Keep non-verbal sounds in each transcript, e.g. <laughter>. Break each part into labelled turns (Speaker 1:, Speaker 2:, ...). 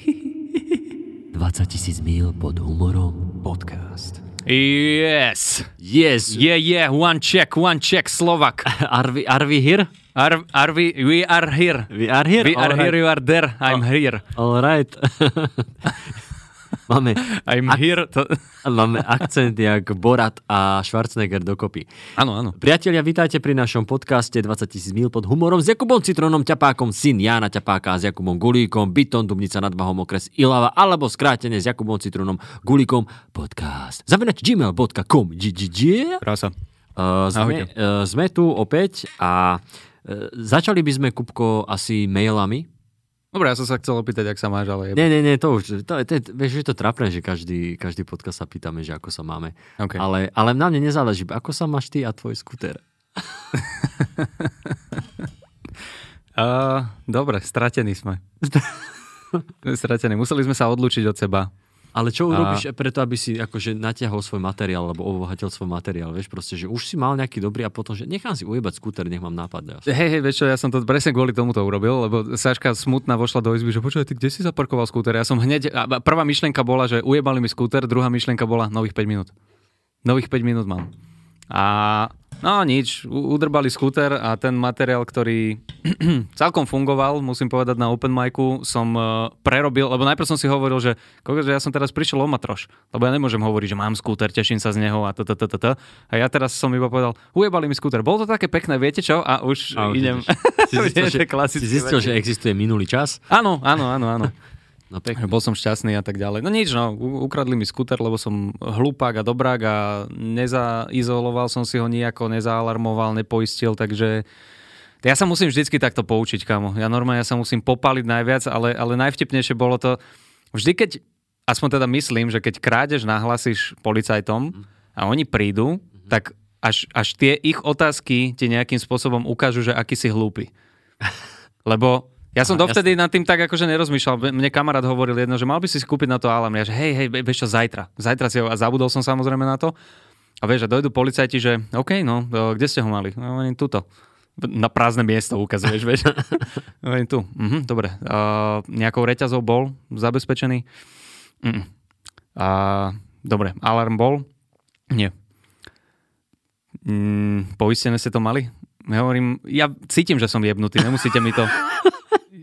Speaker 1: 20 tisíc mil pod humorom.
Speaker 2: Podcast. Yes.
Speaker 1: Yes.
Speaker 2: Yeah, yeah, one check, one check, Slovak. <laughs>
Speaker 1: Are we, are we here?
Speaker 2: Are, are we, we are here.
Speaker 1: We are here?
Speaker 2: We are
Speaker 1: Alright.
Speaker 2: here, you are there, I'm here.
Speaker 1: All right. <laughs> máme,
Speaker 2: I'm
Speaker 1: Ak-
Speaker 2: here. To... <laughs>
Speaker 1: máme akcent jak Borat a Schwarzenegger dokopy.
Speaker 2: Áno, áno.
Speaker 1: Priatelia, vítajte pri našom podcaste 20 tisíc mil pod humorom s Jakubom Citronom Ťapákom, syn Jána Ťapáka s Jakubom Gulíkom, Byton, Dubnica nad Bahom, okres Ilava, alebo skrátene s Jakubom Citronom Gulíkom podcast. Zavinač gmail.com.
Speaker 2: Krása.
Speaker 1: Uh, sme,
Speaker 2: Ahojte.
Speaker 1: uh, sme tu opäť a uh, začali by sme, Kupko, asi mailami.
Speaker 2: Dobre, ja som sa chcel opýtať, ak sa máš, ale...
Speaker 1: Nie, nie, nie, to už, to, to, to, vieš, je to trapné, že každý, každý podcast sa pýtame, že ako sa máme.
Speaker 2: Okay.
Speaker 1: Ale, ale na mne nezáleží, ako sa máš ty a tvoj skuter. <laughs>
Speaker 2: Uh, dobre, stratení sme. <laughs> stratení. Museli sme sa odlúčiť od seba.
Speaker 1: Ale čo
Speaker 2: A-
Speaker 1: urobíš preto, aby si akože natiahol svoj materiál, alebo obohatil svoj materiál, vieš, proste, že už si mal nejaký dobrý a potom, že nechám si ujebať skúter, nech mám nápad. Ja.
Speaker 2: Hej, hej, vieš čo, ja som to presne kvôli tomu to urobil, lebo Saška smutná vošla do izby, že počuj, ty kde si zaparkoval skúter? Ja som hneď, a prvá myšlienka bola, že ujebali mi skúter, druhá myšlienka bola nových 5 minút. Nových 5 minút mám. A no nič, udrbali skúter a ten materiál, ktorý <clears throat> celkom fungoval, musím povedať na open micu, som uh, prerobil, lebo najprv som si hovoril, že, že ja som teraz prišiel o matroš, lebo ja nemôžem hovoriť, že mám skúter, teším sa z neho a to. A ja teraz som iba povedal, ujebali mi skúter. Bolo to také pekné, viete čo? A už
Speaker 1: A
Speaker 2: idem. <laughs>
Speaker 1: Si zistil, že, si zistil že existuje minulý čas?
Speaker 2: Áno, áno, áno, áno. <laughs>
Speaker 1: No pekne.
Speaker 2: Bol som šťastný a tak ďalej. No nič, no, ukradli mi skúter, lebo som hlupák a dobrák a nezaizoloval som si ho nejako, nezaalarmoval, nepoistil, takže ja sa musím vždycky takto poučiť, kamo. Ja normálne ja sa musím popaliť najviac, ale, ale najvtipnejšie bolo to, vždy keď, aspoň teda myslím, že keď krádež nahlasíš policajtom a oni prídu, tak až, až tie ich otázky ti nejakým spôsobom ukážu, že aký si hlúpy. <laughs> Lebo ja som
Speaker 1: Aha,
Speaker 2: dovtedy nad tým tak akože nerozmýšľal. Mne kamarát hovoril jedno, že mal by si si kúpiť na to alarm. Ja že hej, hej, vieš čo, zajtra. Zajtra si ho, a zabudol som samozrejme na to. A vieš, a dojdu policajti, že OK, no, o, kde ste ho mali? No, oni tuto. Na prázdne miesto ukazuješ, vieš. <laughs> Oni tu. Mhm, dobre. Uh, nejakou reťazou bol zabezpečený? Mm. A, dobre, alarm bol? Nie. Mm, poistené ste to mali? Ja hovorím, ja cítim, že som jebnutý, nemusíte mi to... <laughs>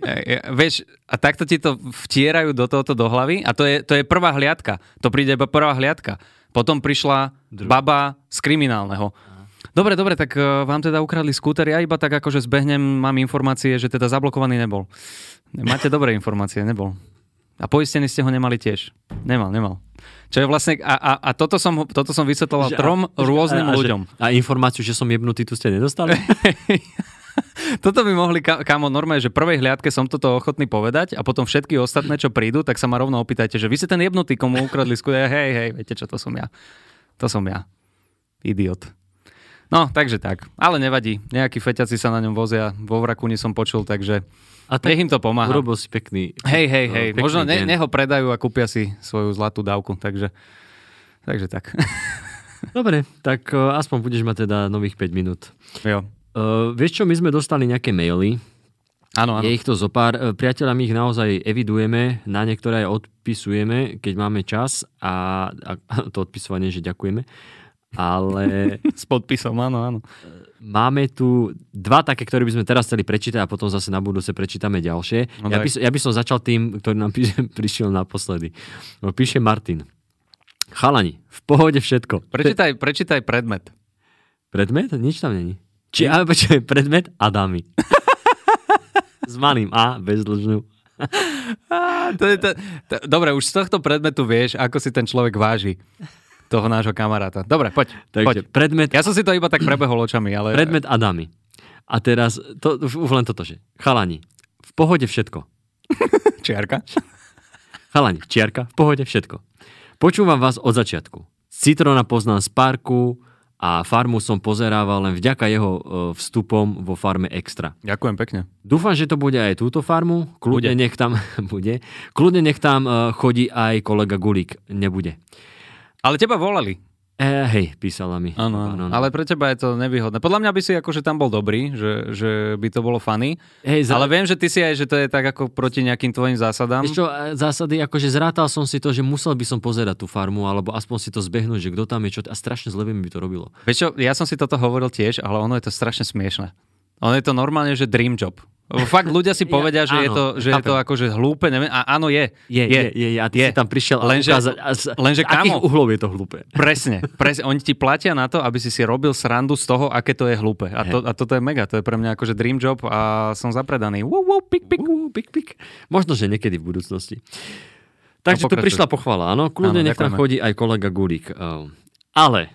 Speaker 2: Ja, ja, vieš, a takto ti to vtierajú do tohoto do hlavy a to je, to je prvá hliadka. To príde iba prvá hliadka. Potom prišla
Speaker 1: Dru-
Speaker 2: baba z kriminálneho. Dobre, dobre, tak uh, vám teda ukradli skúter, ja iba tak akože zbehnem, mám informácie, že teda zablokovaný nebol. Máte dobré informácie, nebol. A poistený ste ho nemali tiež. Nemal, nemal. Čo je vlastne, a, a, a toto, som, toto som vysvetloval
Speaker 1: Že-
Speaker 2: trom
Speaker 1: a-
Speaker 2: rôznym
Speaker 1: a, a,
Speaker 2: ľuďom.
Speaker 1: Že, a informáciu, že som jebnutý, tu ste nedostali? <laughs>
Speaker 2: Toto by mohli, kamo, normálne, že prvej hliadke som toto ochotný povedať a potom všetky ostatné, čo prídu, tak sa ma rovno opýtajte, že vy si ten jebnutý, komu ukradli skúter. Hej, hej, viete čo, to som ja. To som ja. Idiot. No, takže tak. Ale nevadí. Nejakí feťaci sa na ňom vozia. Vo Vrakúni som počul, takže
Speaker 1: A tak
Speaker 2: nech im to pomáha.
Speaker 1: urobil si pekný...
Speaker 2: Hej, hej, hej.
Speaker 1: pekný
Speaker 2: Možno ne, neho predajú a kúpia si svoju zlatú dávku. Takže, takže tak. <laughs>
Speaker 1: Dobre, tak uh, aspoň budeš mať teda nových 5 minút.
Speaker 2: jo.
Speaker 1: Uh, vieš čo, my sme dostali nejaké maily,
Speaker 2: Áno, áno.
Speaker 1: je ich to zo pár. Uh, Priateľa, my ich naozaj evidujeme, na niektoré aj odpisujeme, keď máme čas a, a <laughs> to odpisovanie, že ďakujeme. Ale <laughs>
Speaker 2: S podpisom, áno, áno.
Speaker 1: Máme tu dva také, ktoré by sme teraz chceli prečítať a potom zase na budúce prečítame ďalšie.
Speaker 2: No
Speaker 1: ja, by, ja by som začal tým, ktorý nám <laughs> píše, prišiel naposledy. No, Píše Martin. Chalani, v pohode všetko.
Speaker 2: Prečítaj, prečítaj predmet.
Speaker 1: Predmet? Nič tam není. Či, ale počkaj, predmet a dámy. <laughs> S malým A, bez dlžňu. <laughs>
Speaker 2: Á, to je to, to, dobre, už z tohto predmetu vieš, ako si ten človek váži toho nášho kamaráta. Dobre, poď,
Speaker 1: Takže
Speaker 2: poď.
Speaker 1: predmet,
Speaker 2: Ja som si to iba tak prebehol očami, ale...
Speaker 1: predmet a dámy. A teraz, to, už už len toto, že chalani, v pohode všetko. <laughs>
Speaker 2: Čiarka.
Speaker 1: Chalani, čiarka, v pohode všetko. Počúvam vás od začiatku. Citrona poznám z parku a farmu som pozerával len vďaka jeho e, vstupom vo farme Extra.
Speaker 2: Ďakujem pekne.
Speaker 1: Dúfam, že to bude aj túto farmu. Kľudne
Speaker 2: Bude.
Speaker 1: nech tam <laughs> bude. Kľudne nech tam e, chodí aj kolega Gulík. Nebude.
Speaker 2: Ale teba volali.
Speaker 1: E, hej, písala mi.
Speaker 2: Áno, áno. Ale pre teba je to nevýhodné. Podľa mňa by si akože tam bol dobrý, že, že by to bolo funny.
Speaker 1: Hej, za...
Speaker 2: Ale viem, že ty si aj, že to je tak ako proti nejakým tvojim zásadám.
Speaker 1: Vieš čo, e, zásady, akože zrátal som si to, že musel by som pozerať tú farmu, alebo aspoň si to zbehnúť, že kto tam je čo, a strašne zle by mi to robilo.
Speaker 2: Vieš čo, ja som si toto hovoril tiež, ale ono je to strašne smiešne. Ono je to normálne, že dream job. Fakt ľudia si povedia, že, áno, je to, že je to akože hlúpe, neviem, a áno je.
Speaker 1: Je, je, je, je a ty je. si tam prišiel lenže, a ukázať, a z,
Speaker 2: lenže
Speaker 1: akých uhlov je to hlúpe.
Speaker 2: Presne, presne, oni ti platia na to, aby si si robil srandu z toho, aké to je hlúpe. A, to, a toto je mega, to je pre mňa akože dream job a som zapredaný. Woo, woo, pik, pik, woo, pik, pik.
Speaker 1: Možno, že niekedy v budúcnosti. Takže no, tu prišla pochvala, áno, kľudne nech tam chodí aj kolega Gulík. Ale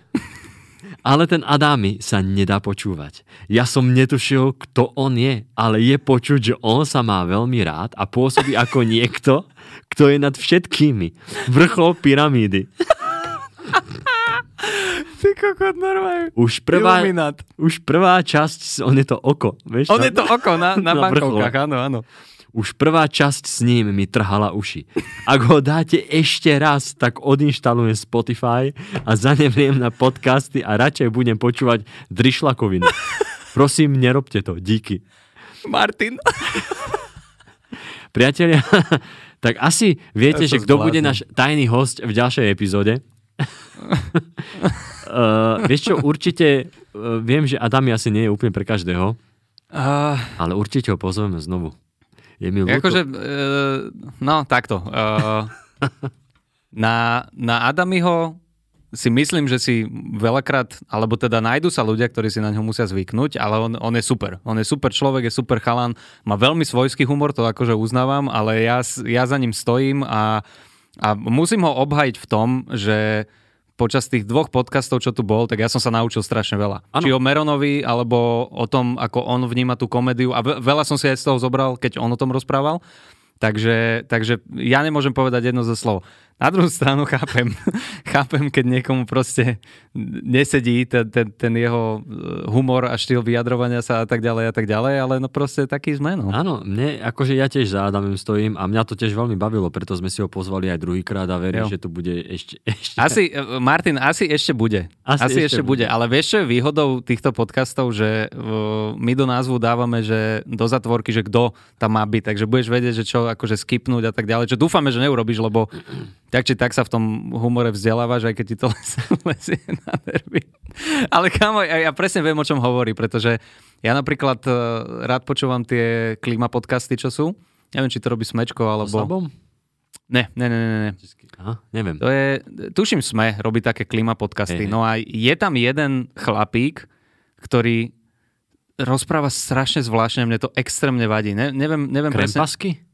Speaker 1: ale ten Adámy sa nedá počúvať. Ja som netušil, kto on je, ale je počuť, že on sa má veľmi rád a pôsobí ako niekto, kto je nad všetkými. Vrchol pyramídy.
Speaker 2: Ty kokot, normálne.
Speaker 1: Už prvá, už prvá časť, on je to oko. Vieš,
Speaker 2: on je to oko na, na, na bankovkách, áno, áno.
Speaker 1: Už prvá časť s ním mi trhala uši. Ak ho dáte ešte raz, tak odinštalujem Spotify a zanevriem na podcasty a radšej budem počúvať drišlakoviny. Prosím, nerobte to. Díky.
Speaker 2: Martin.
Speaker 1: Priatelia, tak asi viete, ja že kto bude náš tajný host v ďalšej epizóde. uh, vieš čo, určite uh, viem, že Adam asi nie je úplne pre každého, uh... ale určite ho pozveme znovu. Je mi ľúto.
Speaker 2: Akože, no takto. Uh, <laughs> na, na Adamiho si myslím, že si veľakrát, alebo teda nájdu sa ľudia, ktorí si na ňo musia zvyknúť, ale on, on je super. On je super človek, je super chalan, má veľmi svojský humor, to akože uznávam, ale ja, ja za ním stojím a, a musím ho obhajiť v tom, že počas tých dvoch podcastov, čo tu bol, tak ja som sa naučil strašne veľa. Ano. Či o Meronovi, alebo o tom, ako on vníma tú komédiu. A veľa som si aj z toho zobral, keď on o tom rozprával. Takže, takže ja nemôžem povedať jedno zo slov. Na druhú stranu chápem, <laughs> chápem, keď niekomu proste nesedí ten, ten, ten jeho e, humor a štýl vyjadrovania sa a tak ďalej a tak ďalej, ale no proste taký sme. No.
Speaker 1: Áno, mne, akože ja tiež za Adamom stojím a mňa to tiež veľmi bavilo, preto sme si ho pozvali aj druhýkrát a verím, jo. že to bude ešte, <laughs> ešte...
Speaker 2: Asi, e, Martin, asi ešte bude. Asi, asi ešte, ešte bude. bude. Ale vieš, čo je výhodou týchto podcastov, že uh, my do názvu dávame, že do zatvorky, že kto tam má byť, takže budeš vedieť, že čo akože skipnúť a tak ďalej, čo dúfame, že neurobíš, lebo tak či tak sa v tom humore vzdelávaš, aj keď ti to <laughs> lezie na nervy. Ale kámo, ja, ja presne viem, o čom hovorí, pretože ja napríklad uh, rád počúvam tie klima podcasty, čo sú. Neviem, či to robí Smečko, alebo...
Speaker 1: Slabom?
Speaker 2: Ne, ne, ne, ne. ne.
Speaker 1: Aha, neviem.
Speaker 2: To je, tuším Sme, robí také klima podcasty. Hey, no a je tam jeden chlapík, ktorý rozpráva strašne zvláštne, mne to extrémne vadí. Ne, neviem, neviem
Speaker 1: Krempasky?
Speaker 2: Presne.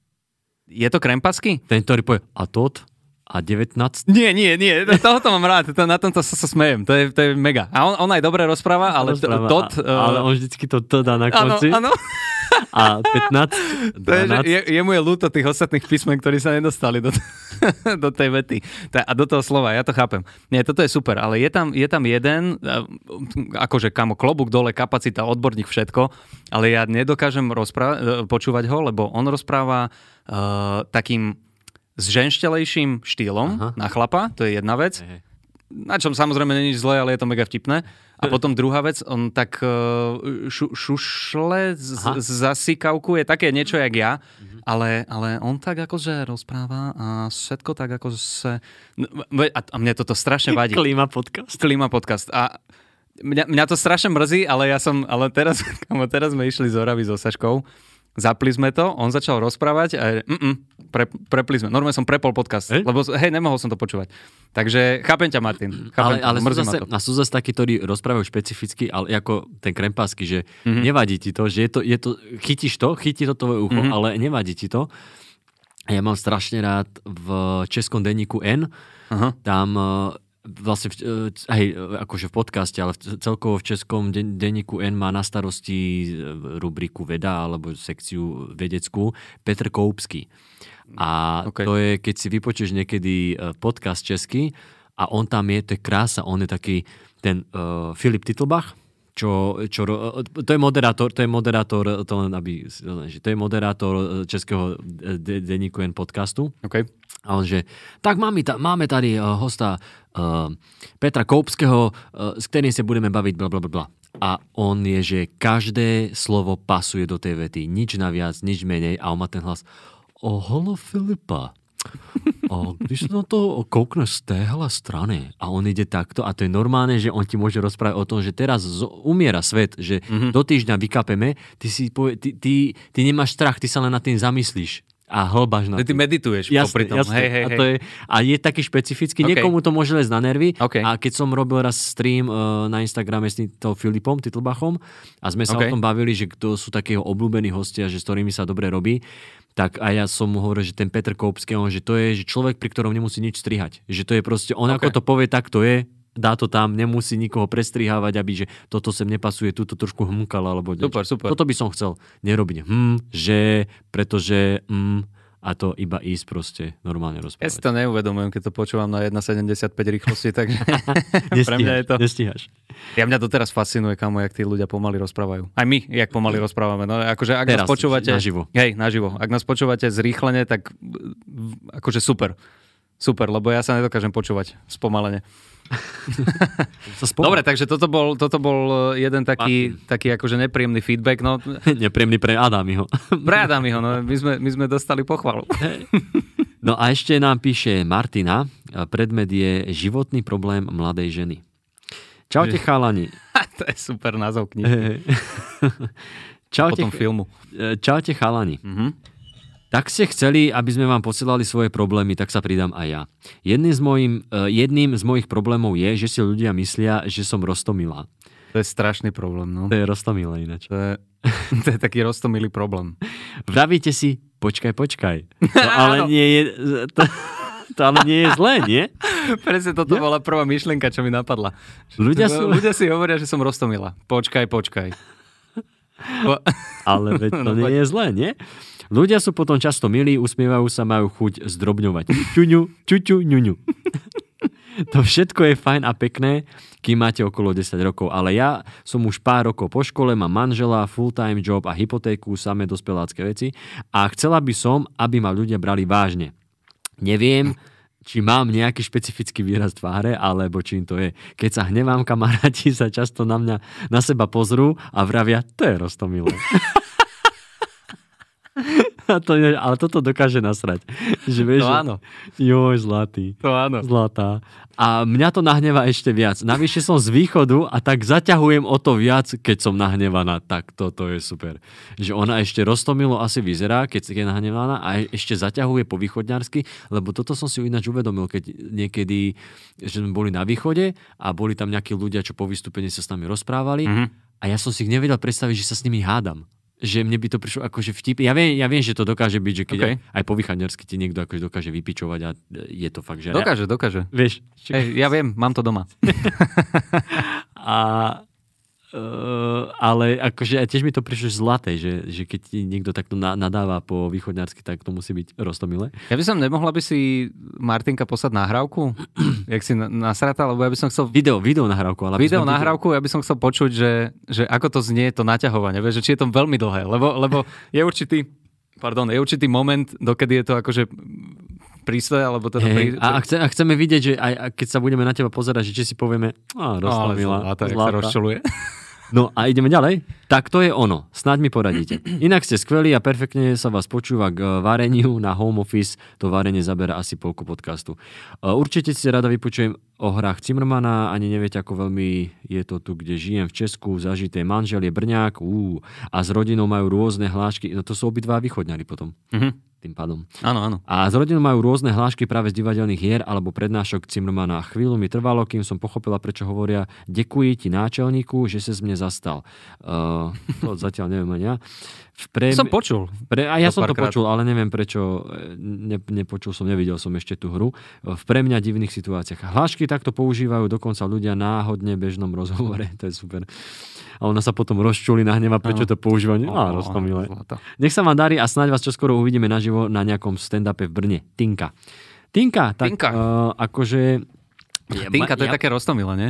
Speaker 2: Je to krempasky?
Speaker 1: Ten, ktorý povie, a tot? A 19?
Speaker 2: Nie, nie, nie, tohoto mám rád, to, na tomto sa, sa smejem, to je, to je mega. A on, on aj dobre rozpráva, ale rozpráva, tot...
Speaker 1: A, uh... Ale on vždycky to to dá na konci.
Speaker 2: Áno, áno.
Speaker 1: A 15, 12. <laughs>
Speaker 2: To je, je, je mu je ľúto tých ostatných písmen, ktorí sa nedostali do, <laughs> do tej vety. A do toho slova, ja to chápem. Nie, toto je super, ale je tam, je tam jeden, akože kamo, klobúk dole, kapacita, odborník, všetko, ale ja nedokážem rozpráva- e, počúvať ho, lebo on rozpráva uh, takým s ženštelejším štýlom Aha. na chlapa, to je jedna vec. Aha. Na čom samozrejme není zlé, ale je to mega vtipné. A <laughs> potom druhá vec, on tak uh, šu, šušle z, zasýkavku, je také niečo jak ja, mhm. ale, ale on tak akože rozpráva a všetko tak ako sa... No, a, a mne toto strašne <laughs> vadí.
Speaker 1: Klima podcast.
Speaker 2: Klima podcast. A mňa, mňa to strašne mrzí, ale ja som, ale teraz, <laughs> teraz sme išli z Oravy so Saškou Zapli sme to, on začal rozprávať a pre, prepli sme. Normálne som prepol podcast, e? lebo hej, nemohol som to počúvať. Takže chápem ťa, Martin.
Speaker 1: Chápem ale ale sú, zase, a sú zase takí, ktorí rozprávajú špecificky, ale ako ten krempásky, že mm-hmm. nevadí ti to, že je to, je to, chytíš to, chytí to tvoje ucho, mm-hmm. ale nevadí ti to. Ja mám strašne rád v českom denníku N, Aha. tam vlastne, e, hej, akože v podcaste, ale celkovo v českom den, denníku N má na starosti e, rubriku veda alebo sekciu vedeckú Petr Koupský. A okay. to je, keď si vypočuješ niekedy e, podcast český a on tam je, to je krása, on je taký ten uh, Filip Titlbach, čo, čo, to je moderátor, to je moderátor, to len aby, to je moderátor českého denníku N podcastu.
Speaker 2: Okay.
Speaker 1: A on že, tak máme, máme tady hosta Petra Koupského, uh, s ktorým sa budeme baviť, bla, bla, bla. A on je, že každé slovo pasuje do tej vety. Nič naviac, nič menej. A on má ten hlas. O, holo Filipa. A když sa na to koukneš z téhle strany a on ide takto a to je normálne, že on ti môže rozprávať o tom, že teraz umiera svet, že mm-hmm. do týždňa vykapeme, ty, si povie, ty, ty, ty nemáš strach, ty sa len nad tým zamyslíš a hlbáš na
Speaker 2: Ty medituješ
Speaker 1: Jasne,
Speaker 2: popri tom.
Speaker 1: jasne.
Speaker 2: Hej, hej,
Speaker 1: a, to je, a je taký špecifický,
Speaker 2: OK.
Speaker 1: niekomu to môže lesť na nervy.
Speaker 2: OK.
Speaker 1: A keď som robil raz stream uh, na Instagrame s týmto Filipom Titlbachom a sme sa
Speaker 2: OK.
Speaker 1: o tom bavili, že kto sú takého obľúbení hostia, že s ktorými sa dobre robí, tak a ja som mu hovoril, že ten Petr Koupský, on, že to je že človek, pri ktorom nemusí nič strihať. Že to je proste, on
Speaker 2: OK.
Speaker 1: ako to povie, tak to je, dá to tam, nemusí nikoho prestrihávať, aby že toto sem nepasuje, túto trošku hmkal, alebo niečo.
Speaker 2: Super, super.
Speaker 1: Toto by som chcel nerobiť. Hm, že, pretože, hm, a to iba ísť proste normálne
Speaker 2: Ja si
Speaker 1: rozprávať.
Speaker 2: to neuvedomujem, keď to počúvam na 1,75 rýchlosti, takže <laughs> <laughs> pre mňa je to...
Speaker 1: Nestíhaš.
Speaker 2: Ja mňa doteraz fascinuje, kamo, jak tí ľudia pomaly rozprávajú. Aj my, jak pomaly rozprávame. No, akože ak
Speaker 1: Teraz,
Speaker 2: nás počúvate...
Speaker 1: naživo.
Speaker 2: Hej, naživo. Ak nás počúvate zrýchlene, tak akože super. Super, lebo ja sa nedokážem počúvať spomalene. <laughs> Dobre, takže toto bol, toto bol eh, jeden taký, taký akože nepríjemný feedback. No, <laughs>
Speaker 1: Nepríjemný pre Adamiho.
Speaker 2: Brádam <laughs> ho, no, my sme, my sme dostali pochvalu.
Speaker 1: No a ešte nám píše Martina, a predmet je životný problém mladej ženy. Čaute chalani.
Speaker 2: to je super názov knihy.
Speaker 1: Čaute,
Speaker 2: Potom filmu.
Speaker 1: e, čaute chalani.
Speaker 2: Mhm.
Speaker 1: Tak ste chceli, aby sme vám posielali svoje problémy, tak sa pridám aj ja. Jedným z, mojim, e, jedným z mojich problémov je, že si ľudia myslia, že som rostomilá.
Speaker 2: To je strašný problém. No.
Speaker 1: To je rostomilé ináč.
Speaker 2: To, je, <laughs> to je taký roztomilý problém.
Speaker 1: Vravíte si, počkaj, počkaj. <laughs> To ale nie je... To, to ale nie je zlé, nie?
Speaker 2: Presne toto bola prvá myšlienka, čo mi napadla.
Speaker 1: Ľudia sú...
Speaker 2: Ľudia si hovoria, že som roztomila. Počkaj, počkaj. <laughs> Po...
Speaker 1: Ale veď to
Speaker 2: No,
Speaker 1: nie je zlé, nie? Ľudia sú potom často milí, usmievajú sa, majú chuť zdrobňovať. Čuňu, čuťu, ňuňu. <laughs> To všetko je fajn a pekné, kým máte okolo 10 rokov, ale ja som už pár rokov po škole, mám manžela, full-time job a hypotéku, samé dospelácké veci a chcela by som, aby ma ľudia brali vážne. Neviem, či mám nejaký špecifický výraz tváre, alebo čím to je. Keď sa hnevám, kamaráti sa často na mňa, na seba pozrú a vravia, to je rostomilé. <laughs> <laughs> A to je, ale toto dokáže nasrať. <laughs> Že vieš,
Speaker 2: To áno.
Speaker 1: Joj, zlatý.
Speaker 2: To áno.
Speaker 1: Zlatá. A mňa to nahneva ešte viac. Navyše som z východu a tak zaťahujem o to viac, keď som nahnevaná. Tak toto je super. Že ona ešte roztomilo asi vyzerá, keď je nahnevaná a e- ešte zaťahuje po východňarsky, lebo toto som si ináč uvedomil, keď niekedy, že sme boli na východe a boli tam nejakí ľudia, čo po vystúpení sa s nami rozprávali
Speaker 2: Mhm.
Speaker 1: a ja som si nevedel predstaviť, že sa s nimi hádam. Že mne by to prišlo akože vtip. Ja viem, ja viem, že to dokáže byť, že keď
Speaker 2: OK.
Speaker 1: aj, aj po vychádňarsky ti niekto akože dokáže vypičovať a je to fakt, že...
Speaker 2: Dokáže, dokáže.
Speaker 1: Vieš, či-
Speaker 2: Hej, ja viem, mám to doma. <laughs> <laughs>
Speaker 1: a, uh, ale akože tiež mi to prišlo zlaté, že, že keď ti niekto takto na, nadáva po východňarsky, tak to musí byť rostomilé.
Speaker 2: Ja by som nemohla by si Martinka poslať nahrávku, <clears throat> jak si na- nasrata, lebo ja by som chcel
Speaker 1: Video, video nahrávku. Ale
Speaker 2: video nahrávku, ja by som chcel počuť, že, že ako to znie to naťahovanie, vieš, že či je to veľmi dlhé, lebo, lebo je určitý, pardon, je určitý moment, dokedy je to akože prístroje, alebo teda
Speaker 1: Hej,
Speaker 2: prí...
Speaker 1: a, chce, a chceme vidieť, že aj a keď sa budeme na teba pozerať, že či si povieme, a
Speaker 2: zlatá, jak sa rozčuluje.
Speaker 1: No a ideme ďalej. Tak to je ono. Snáď mi poradíte. Inak ste skvelí a perfektne sa vás počúva k vareniu na home office. To varenie zabera asi polku podcastu. Určite si rada vypočujem o hrách Cimrmana. Ani neviete, ako veľmi je to tu, kde žijem v Česku. Zažité manžel je Brňák. Ú, a s rodinou majú rôzne hlášky. No to sú obidva východňari potom.
Speaker 2: Mhm.
Speaker 1: Tým pádom.
Speaker 2: Áno, áno.
Speaker 1: A s rodinou majú rôzne hlášky práve z divadelných hier alebo prednášok Cimrmana. Chvíľu mi trvalo, kým som pochopila, prečo hovoria ďakuji ti náčelníku, že sa z mne zastal. Uh, to zatiaľ neviem ani ja. V pre...
Speaker 2: Som počul.
Speaker 1: Pre, a ja
Speaker 2: To
Speaker 1: som to
Speaker 2: párkrát.
Speaker 1: počul, ale neviem prečo, e, ne, nepočul som, nevidel som ešte tú hru. V pre mňa divných situáciách. Hlášky takto používajú dokonca ľudia náhodne v bežnom rozhovore, <laughs> to je super. A ona sa potom rozčuli, nahneva, prečo to používajú. Á, roztomilé. Nech sa vám darí a snáď vás čoskoro uvidíme naživo na nejakom stand-upe v Brne. Tinka. Tinka, tak
Speaker 2: Tinka.
Speaker 1: Uh, akože... Ja,
Speaker 2: Tinka, to je
Speaker 1: ja,
Speaker 2: také roztomilé, nie?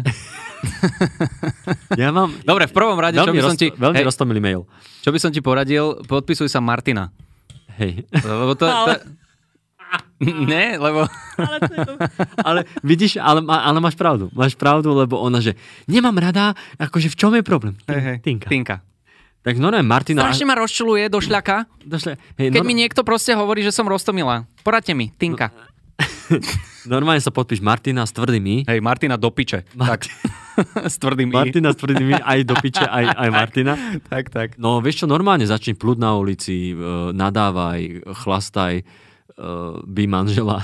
Speaker 2: <laughs>
Speaker 1: ja mám
Speaker 2: Dobre, v prvom rade, čo
Speaker 1: veľmi,
Speaker 2: by som
Speaker 1: roz,
Speaker 2: ti...
Speaker 1: veľmi
Speaker 2: hej,
Speaker 1: roztomilý mail.
Speaker 2: čo by som ti poradil, podpisuj sa Martina.
Speaker 1: Hej.
Speaker 2: Lebo to, to, <laughs> Nie, lebo...
Speaker 1: Ale, to to... <laughs> ale vidíš, ale, ale máš pravdu. Máš pravdu, lebo ona, že nemám rada, akože v čom je problém?
Speaker 2: Hej, hej.
Speaker 1: Tinka.
Speaker 2: Tinka.
Speaker 1: Tak normálne Martina...
Speaker 2: Strašne ma rozčuluje do šľaka,
Speaker 1: Došle, hej,
Speaker 2: keď
Speaker 1: nor-
Speaker 2: mi niekto proste hovorí, že som roztomilá. Poradte mi, Tinka. <laughs>
Speaker 1: normálne sa podpíš Martina s tvrdými.
Speaker 2: Hej, Martina do piče. Tak. <laughs> S tvrdým i.
Speaker 1: Martina s tvrdými, aj do piče, aj, aj <laughs> Martina.
Speaker 2: Tak, tak.
Speaker 1: No vieš čo, normálne začni plúť na ulici, e, nadávaj, chlastaj, e, by manžela.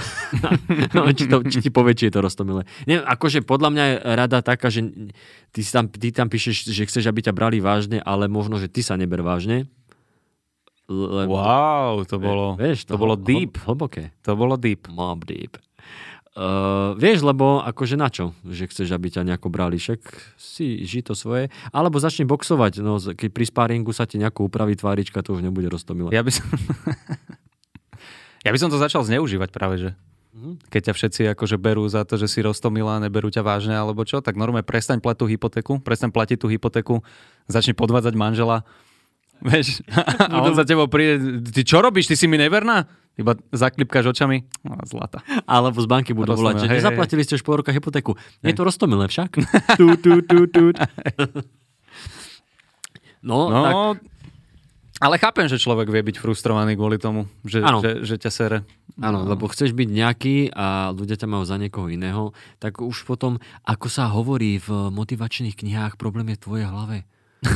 Speaker 1: no, či, to, či ti povie, či je to roztomilé. Nie, akože podľa mňa je rada taká, že ty, tam, ty tam píšeš, že chceš, aby ťa brali vážne, ale možno, že ty sa neber vážne. Lebo,
Speaker 2: Wow, to bolo,
Speaker 1: vieš,
Speaker 2: to bolo
Speaker 1: hl-
Speaker 2: deep.
Speaker 1: Hlboké.
Speaker 2: To bolo deep.
Speaker 1: Mob deep. Uh, vieš, lebo akože na čo? Že chceš, aby ťa nejako brali, však si ži to svoje. Alebo začni boxovať, no keď pri sparingu sa ti nejako upraví tvárička, to už nebude roztomilé.
Speaker 2: Ja by som... <laughs> ja by som to začal zneužívať práve, že
Speaker 1: Mhm.
Speaker 2: keď ťa všetci akože berú za to, že si roztomilá, neberú ťa vážne alebo čo, tak normálne prestaň plať tú hypotéku, prestaň platiť tú hypotéku, začni podvádzať manžela, vieš, <laughs> a on za tebou príde, ty čo robíš, ty si mi neverná? Iba zaklipkáš očami, no, zlata.
Speaker 1: Alebo z banky budú volať, že
Speaker 2: hej, hej.
Speaker 1: nezaplatili ste už pol roka hypotéku. Je to roztomilé však? <laughs> tu, tu, tu, tu. No,
Speaker 2: No,
Speaker 1: tak,
Speaker 2: ale chápem, že človek vie byť frustrovaný kvôli tomu, že, že, že ťa sere.
Speaker 1: áno, lebo chceš byť nejaký a ľudia ťa majú za niekoho iného, tak už potom, ako sa hovorí v motivačných knihách, problém je v tvojej hlave. <laughs>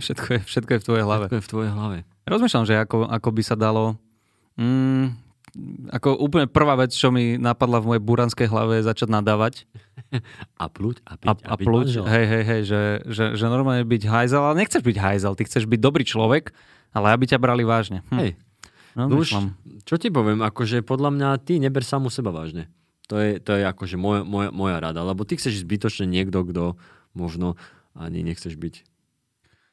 Speaker 2: Všetko je, všetko je v tvojej hlave.
Speaker 1: Všetko je v tvojej hlave.
Speaker 2: Rozmýšľam, že ako, ako by sa dalo... Mm, ako úplne prvá vec, čo mi napadla v mojej buranskej hlave je začať nadávať <laughs>
Speaker 1: A pluť a piť
Speaker 2: a,
Speaker 1: a,
Speaker 2: a
Speaker 1: manžel.
Speaker 2: Hej, hej, hej, že, že, že normálne byť hajzel, ale nechceš byť hajzel, ty chceš byť dobrý človek, ale aby ťa brali vážne. Hm.
Speaker 1: Hej,
Speaker 2: No,
Speaker 1: no už, čo ti poviem, akože podľa mňa ty neber samu seba vážne. To je, to je akože moja, moja, moja rada, lebo ty chceš zbytočne niekto, kto možno ani nechceš byť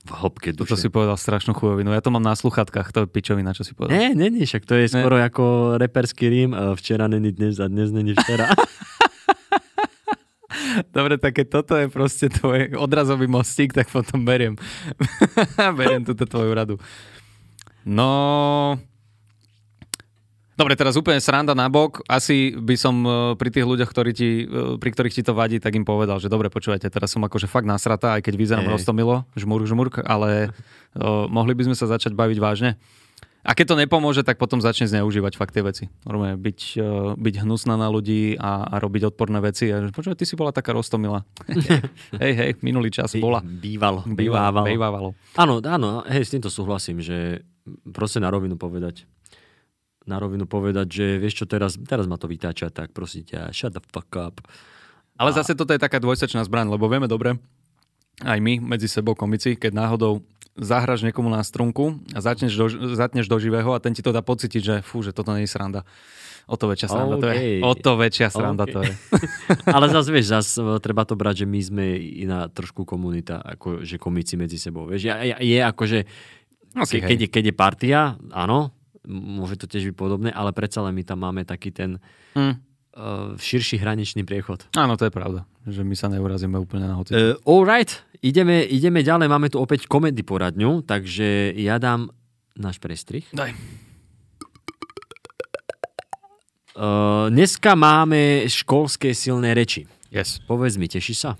Speaker 1: v hĺbke duše.
Speaker 2: Toto si povedal strašnú chujovinu. Ja to mám na sluchatkách, to je pičovina, čo si povedal.
Speaker 1: Nie, nie, nie, však to je skoro ako reperský rím, e, včera není dnes a dnes není včera. <laughs>
Speaker 2: Dobre, tak keď toto je proste tvoj odrazový mostík, tak potom beriem. <laughs> beriem túto tvoju radu. No... Dobre, teraz úplne sranda na bok. Asi by som e, pri tých ľuďoch, ktorí ti, e, pri ktorých ti to vadí, tak im povedal, že dobre, počúvajte, teraz som akože fakt nasratá, aj keď vyzerám
Speaker 1: Hej.
Speaker 2: roztomilo, žmurk, žmurk, ale o, mohli by sme sa začať baviť vážne. A keď to nepomôže, tak potom začne zneužívať fakt tie veci. Normálne byť, uh, byť hnusná na ľudí a, a robiť odporné veci. A počúvaj, ty si bola taká roztomilá. <laughs> hej, hej, minulý čas bola.
Speaker 1: Bývalo. Bývalo.
Speaker 2: Bývávalo.
Speaker 1: Áno, áno, hej, s týmto súhlasím, že proste na rovinu povedať. Na rovinu povedať, že vieš čo, teraz, teraz ma to vytáča, tak prosím ťa, shut the fuck up.
Speaker 2: Ale zase toto je taká dvojsečná zbraň, lebo vieme dobre, aj my medzi sebou komici, keď náhodou zahraš niekomu na strunku a začneš do, zatneš do živého a ten ti to dá pocítiť, že fú, že toto nie je sranda. O to väčšia sranda to je. O to väčšia sranda
Speaker 1: OK.
Speaker 2: to je. <laughs>
Speaker 1: Ale zase, vieš, zase treba to brať, že my sme iná trošku komunita, ako že komici medzi sebou. Vieš, je, je, akože,
Speaker 2: hej.
Speaker 1: keď, je, keď je partia, áno, môže to tiež byť podobné, ale predsa len my tam máme taký ten
Speaker 2: Hm.
Speaker 1: uh, širší hraničný priechod.
Speaker 2: Áno, to je pravda, že my sa neurazíme úplne na hoci.
Speaker 1: Uh, alright, ideme, ideme ďalej, máme tu opäť komedy poradňu, takže ja dám náš prestrih.
Speaker 2: Daj.
Speaker 1: Uh, dneska máme školské silné reči.
Speaker 2: Yes.
Speaker 1: Povedz mi, teší sa?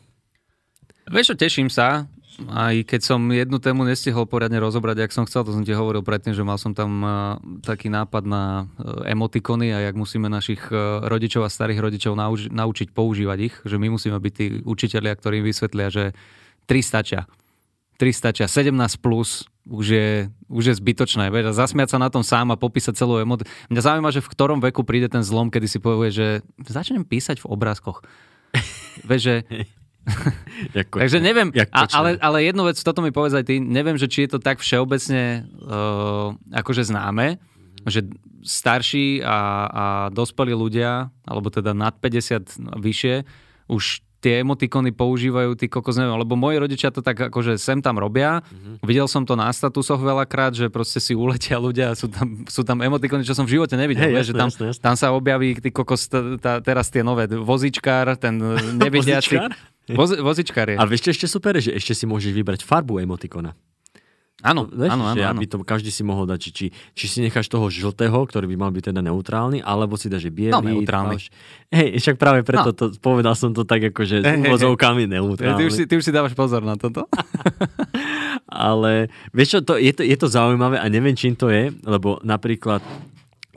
Speaker 2: Vieš čo, teším sa, aj keď som jednu tému nestihol poriadne rozobrať, jak som chcel, to som ti hovoril predtým, že mal som tam uh, taký nápad na uh, emotikony a jak musíme našich uh, rodičov a starých rodičov nauč- naučiť používať ich, že my musíme byť tí učitelia, ktorí im vysvetlia, že tri stačia. Tri stačia. 17 plus už je, už je zbytočné. Vieš, a zasmiať sa na tom sám a popísať celú emot. Mňa zaujíma, že v ktorom veku príde ten zlom, kedy si povie, že začnem písať v obrázkoch. <laughs> Vieš, že <laughs> Takže neviem,
Speaker 1: Jak
Speaker 2: a,
Speaker 1: Kočner.
Speaker 2: ale, ale jednu vec, toto mi povedz aj ty, neviem, že či je to tak všeobecne uh, akože známe, že starší a, a dospelí ľudia, alebo teda nad 50 a vyššie, už tie emotikony používajú, ty kokos, neviem, lebo moji rodičia to tak akože sem tam robia.
Speaker 1: Mhm.
Speaker 2: Videl som to na statusoch veľakrát, že proste si uletia ľudia a sú tam, sú tam emotikony, čo som v živote nevidel.
Speaker 1: Hej,
Speaker 2: vieš, že
Speaker 1: jasné,
Speaker 2: tam,
Speaker 1: jasné, jasné.
Speaker 2: tam sa objaví ty kokos, tá, tá, teraz tie nové vozičkár, ten <laughs> nevidiaci. Voz, vozičkár je.
Speaker 1: A vieš, čo ešte super, že ešte si môžeš vybrať farbu emotikona.
Speaker 2: Áno,
Speaker 1: Vieš,
Speaker 2: áno, áno,
Speaker 1: že
Speaker 2: áno.
Speaker 1: aby to každý si mohol dať, či, či, či si necháš toho žltého, ktorý by mal byť teda neutrálny, alebo si dáš že biely.
Speaker 2: No, neutrálny.
Speaker 1: tmavš- Hej, však práve preto
Speaker 2: No.
Speaker 1: to, povedal som to tak akože s
Speaker 2: Hej, hej, hej.
Speaker 1: úvozovkami
Speaker 2: Ty
Speaker 1: neutrálny.
Speaker 2: už, si, ty už si dávaš pozor na toto? <laughs>
Speaker 1: Ale vieš čo, to, je, to, je to zaujímavé a neviem, čím to je, lebo napríklad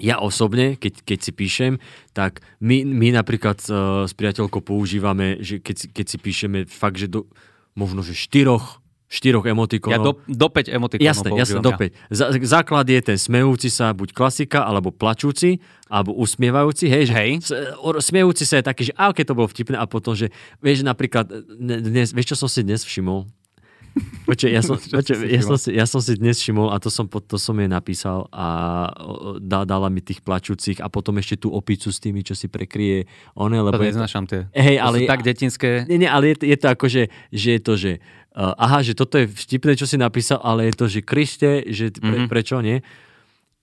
Speaker 1: ja osobne, keď, keď si píšem, tak my, my napríklad uh, s priateľkou používame, že keď, keď si píšeme fakt, že do, možno, že štyroch, štyroch emotikonov.
Speaker 2: Ja do, do 5 emotikonov
Speaker 1: Jasné, jasné, do
Speaker 2: ja.
Speaker 1: 5. Zá- Základ je ten smejúci sa, buď klasika, alebo plačúci, alebo usmievajúci, hej, že
Speaker 2: Hej.
Speaker 1: s- o- smejúci sa je taký, že a, keď to bolo vtipné, a potom, že vieš, napríklad, ne- dnes, vieš, čo som si dnes všimol? Počkej, ja som, <laughs> počkej,
Speaker 2: si
Speaker 1: ja, som si, ja som si dnes všimol a to som, to som jej napísal a dá, dala mi tých plačúcich a potom ešte tú opicu s tými, čo si prekrie one, lebo to,
Speaker 2: neznášam tie.
Speaker 1: Hej,
Speaker 2: To
Speaker 1: ale-
Speaker 2: sú tak detinské.
Speaker 1: nie, nie, ale je, to- je to ako, že, že je to, že uh, aha, že toto je vtipné, čo si napísal, ale je to, že Kriste, že pre,
Speaker 2: Mhm.
Speaker 1: prečo nie?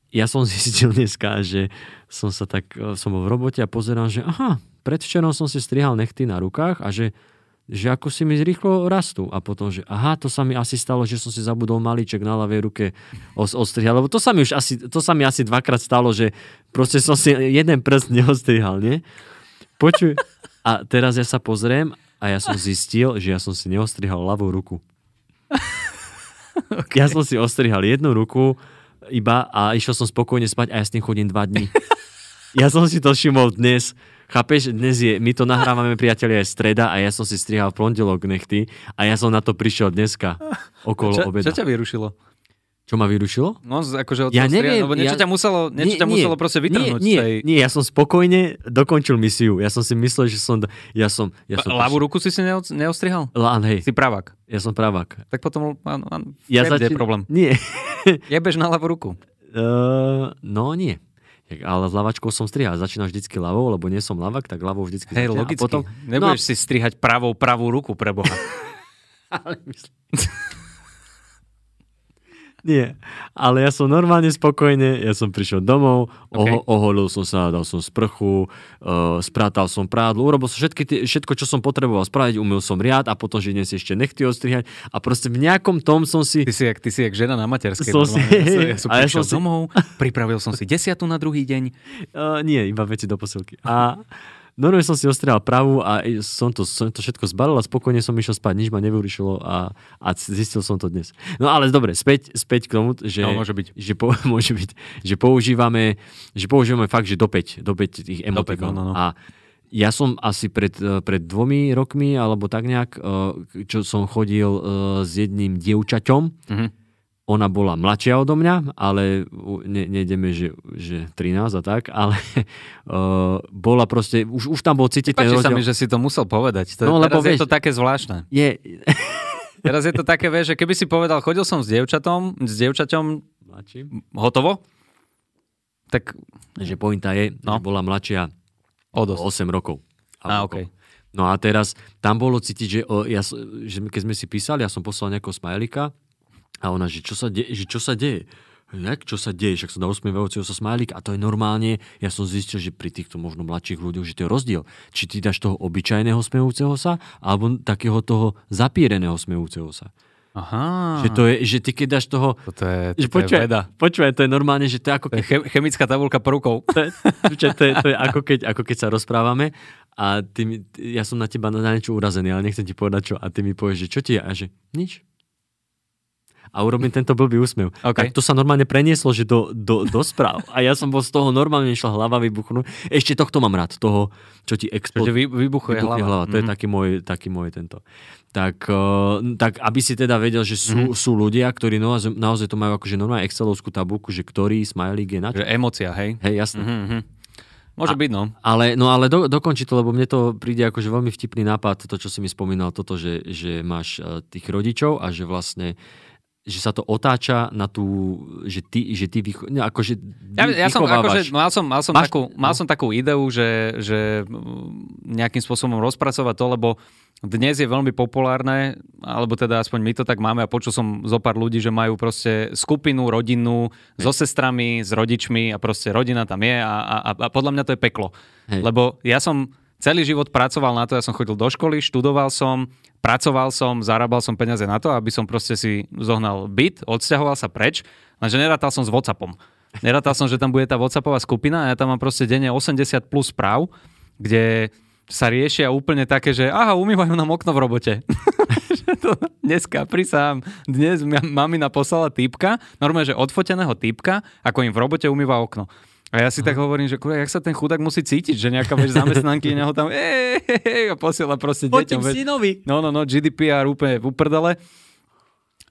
Speaker 1: Ja som zistil dneska, že som sa tak, uh, som bol v robote a pozerám, že aha, predvčerom som si strihal nechty na rukách a že že ako si mi rýchlo rastú. A potom, že aha, to sa mi asi stalo, že som si zabudol malíček na ľavej ruke os- ostrihal. Lebo to sa mi už asi, to sa mi asi dvakrát stalo, že proste som si jeden prst <laughs> neostrihal, nie? Počuj. A teraz ja sa pozriem a ja som zistil, že ja som si neostrihal ľavú ruku. <laughs> okay. Ja som si ostrihal jednu ruku iba a išiel som spokojne spať a ja s tým chodím dva dní. <laughs> Ja som si to všimol dnes. Chápeš, dnes je, my to nahrávame priatelia aj streda a ja som si strihal pondelok nechty a ja som na to prišiel dneska okolo
Speaker 2: Čo,
Speaker 1: obeda.
Speaker 2: čo ťa vyrušilo?
Speaker 1: Čo ma vyrušilo?
Speaker 2: No, akože od
Speaker 1: Ja
Speaker 2: stria-
Speaker 1: neviem,
Speaker 2: Lebo niečo
Speaker 1: ja-
Speaker 2: ťa muselo, niečo ťa muselo proste vytrhnúť
Speaker 1: nie,
Speaker 2: tej...
Speaker 1: nie, ja som spokojne dokončil misiu. Ja som si myslel, že som... Ja som, ja som
Speaker 2: Ľavú ruku si si neo- neostrihal?
Speaker 1: Lán, hej,
Speaker 2: Si pravák.
Speaker 1: ja som pravák.
Speaker 2: Tak potom áno, áno,
Speaker 1: Ja
Speaker 2: kde je
Speaker 1: začín-
Speaker 2: problém.
Speaker 1: Nie.
Speaker 2: Jebeš na ľavú ruku.
Speaker 1: Uh, <laughs> no nie. Ale s lavačkou som strihal. Začínam vždycky ľavou, lebo nie som lavak, tak ľavou vždycky
Speaker 2: Hej,
Speaker 1: začínam.
Speaker 2: logicky.
Speaker 1: A potom,
Speaker 2: Nebudeš si strihať pravou, pravú ruku pre Boha. <laughs>
Speaker 1: ale myslím... <laughs> Nie, ale ja som normálne spokojne, ja som prišiel domov,
Speaker 2: Okay.
Speaker 1: oho, oholil som sa, dal som sprchu, uh, sprátal som prádlo, urobil som všetky tie, všetko, čo som potreboval spraviť, umil som riad a potom, že dnes ešte nechty ostrihať a proste v nejakom tom som si...
Speaker 2: Ty si jak, ty si jak žena na materskej.
Speaker 1: Som si-
Speaker 2: normálne. ja som, ja som <laughs>
Speaker 1: a ja
Speaker 2: prišiel
Speaker 1: som si-
Speaker 2: domov, pripravil som si desiatu na druhý deň.
Speaker 1: Uh, <laughs> nie, iba veci do posilky. A normálne som si ostrihal pravú a som to, som to všetko zbalil a spokojne som išiel spať, nič ma nevyrušilo a, a zistil som to dnes. No ale dobre, späť, späť k tomu, že,
Speaker 2: No, môže byť.
Speaker 1: že, po, <laughs> môže byť, že používame, že používame fakt, že do 5, do 5 tých emotikov.
Speaker 2: no, no, no.
Speaker 1: A ja som asi pred, pred dvomi rokmi, alebo tak nejak, eh, čo som chodil eh, s jedným dievčaťom,
Speaker 2: Mhm.
Speaker 1: Ona bola mladšia odo mňa, ale ne, nejdeme, že, že 13 a tak, ale uh, <laughs> bola proste, už, už tam bol cítiť ten
Speaker 2: Páči sa mi,
Speaker 1: rozdiel.
Speaker 2: že si to musel povedať. To,
Speaker 1: No, lebo
Speaker 2: je
Speaker 1: vieš-
Speaker 2: to také zvláštne.
Speaker 1: Je, <laughs>
Speaker 2: Teraz je to také, vieš, že keby si povedal, chodil som s dievčatom, s dievčaťom,
Speaker 1: mladší.
Speaker 2: hotovo, tak
Speaker 1: že pointa je,
Speaker 2: No.
Speaker 1: že bola mladšia
Speaker 2: o dosť.
Speaker 1: 8 rokov. Alebo
Speaker 2: okej.
Speaker 1: koľko. No a teraz tam bolo cítiť, že, o, ja, že keď sme si písali, ja som poslal nejakého smajlika a ona, že čo sa, de, že čo sa deje? Jak, čo sa deje? Však som dal usmievajúceho sa smajlík a to je normálne, ja som zistil, že pri týchto možno mladších ľuďoch, že to je rozdiel. Či ty dáš toho obyčajného smejúceho sa, alebo takého toho zapíreného smejúceho sa.
Speaker 2: Aha,
Speaker 1: Že, to je, že ty keď dáš toho...
Speaker 2: toto je,
Speaker 1: Že
Speaker 2: toto je
Speaker 1: počúvaj,
Speaker 2: veda.
Speaker 1: počúvaj, to je normálne, že to je ako
Speaker 2: To
Speaker 1: keď
Speaker 2: je chem- chemická tabulka prvkov.
Speaker 1: to je, to je, to je ako, keď, ako keď sa rozprávame a ty mi, ja som na teba na niečo urazený, ale nechcem ti povedať čo a ty mi povieš, že čo ti je a že nič. A urobím tento blbý úsmev.
Speaker 2: OK.
Speaker 1: Tak to sa normálne prenieslo, že do, do, do správ. A ja som bol z toho normálne išla hlava vybuchnúť. Ešte tohto mám rád, toho, čo ti
Speaker 2: Čiže
Speaker 1: exploduje.
Speaker 2: vy, vybuchuje, hlava.
Speaker 1: hlava. To je
Speaker 2: Mhm.
Speaker 1: taký môj, taký môj tento. Tak, uh, tak aby si teda vedel, že sú,
Speaker 2: Mhm.
Speaker 1: sú ľudia, ktorí naozaj, naozaj to majú akože normálne excelovskú tabulku, že ktorý smajlík je na čo.
Speaker 2: Že emócia, hej?
Speaker 1: Hej, jasné.
Speaker 2: Mhm, mhm. Môže byť, no.
Speaker 1: Ale, no ale do, dokončí to, lebo mne to príde akože veľmi vtipný nápad, to, čo si mi spomínal, toto, že, že máš eh, tých rodičov a že vlastne že sa to otáča na tú, že ty, že ty vycho, no, akože
Speaker 2: Ja, ja som, akože, mal som, mal som,
Speaker 1: Máš-
Speaker 2: takú, mal
Speaker 1: no.
Speaker 2: som takú ideu, že, že nejakým spôsobom rozpracovať to, lebo dnes je veľmi populárne, alebo teda aspoň my to tak máme a počul som zo pár ľudí, že majú proste skupinu rodinnú so sestrami, s rodičmi a proste rodina tam je a, a, a- a podľa mňa to je peklo.
Speaker 1: Hej.
Speaker 2: Lebo ja som celý život pracoval na to, ja som chodil do školy, študoval som, pracoval som, zarábal som peniaze na to, aby som proste si zohnal byt, odsťahoval sa preč, lenže nerátal som s Whatsappom. Nerátal som, že tam bude tá Whatsappová skupina a ja tam mám proste denne 80 plus správ, kde sa riešia úplne také, že aha, umývajú nám okno v robote. <laughs> to dneska prisám, dnes mamina poslala týpka, normálne, že odfoteného týpka, ako im v robote umýva okno. A ja si Aha. tak hovorím, že kurva, jak sa ten chudák musí cítiť, že nejaká veď zamestnanky neho tam e, a posiela proste deťom.
Speaker 1: Veď, synovi.
Speaker 2: No, no, no, GDPR úplne v uprdele.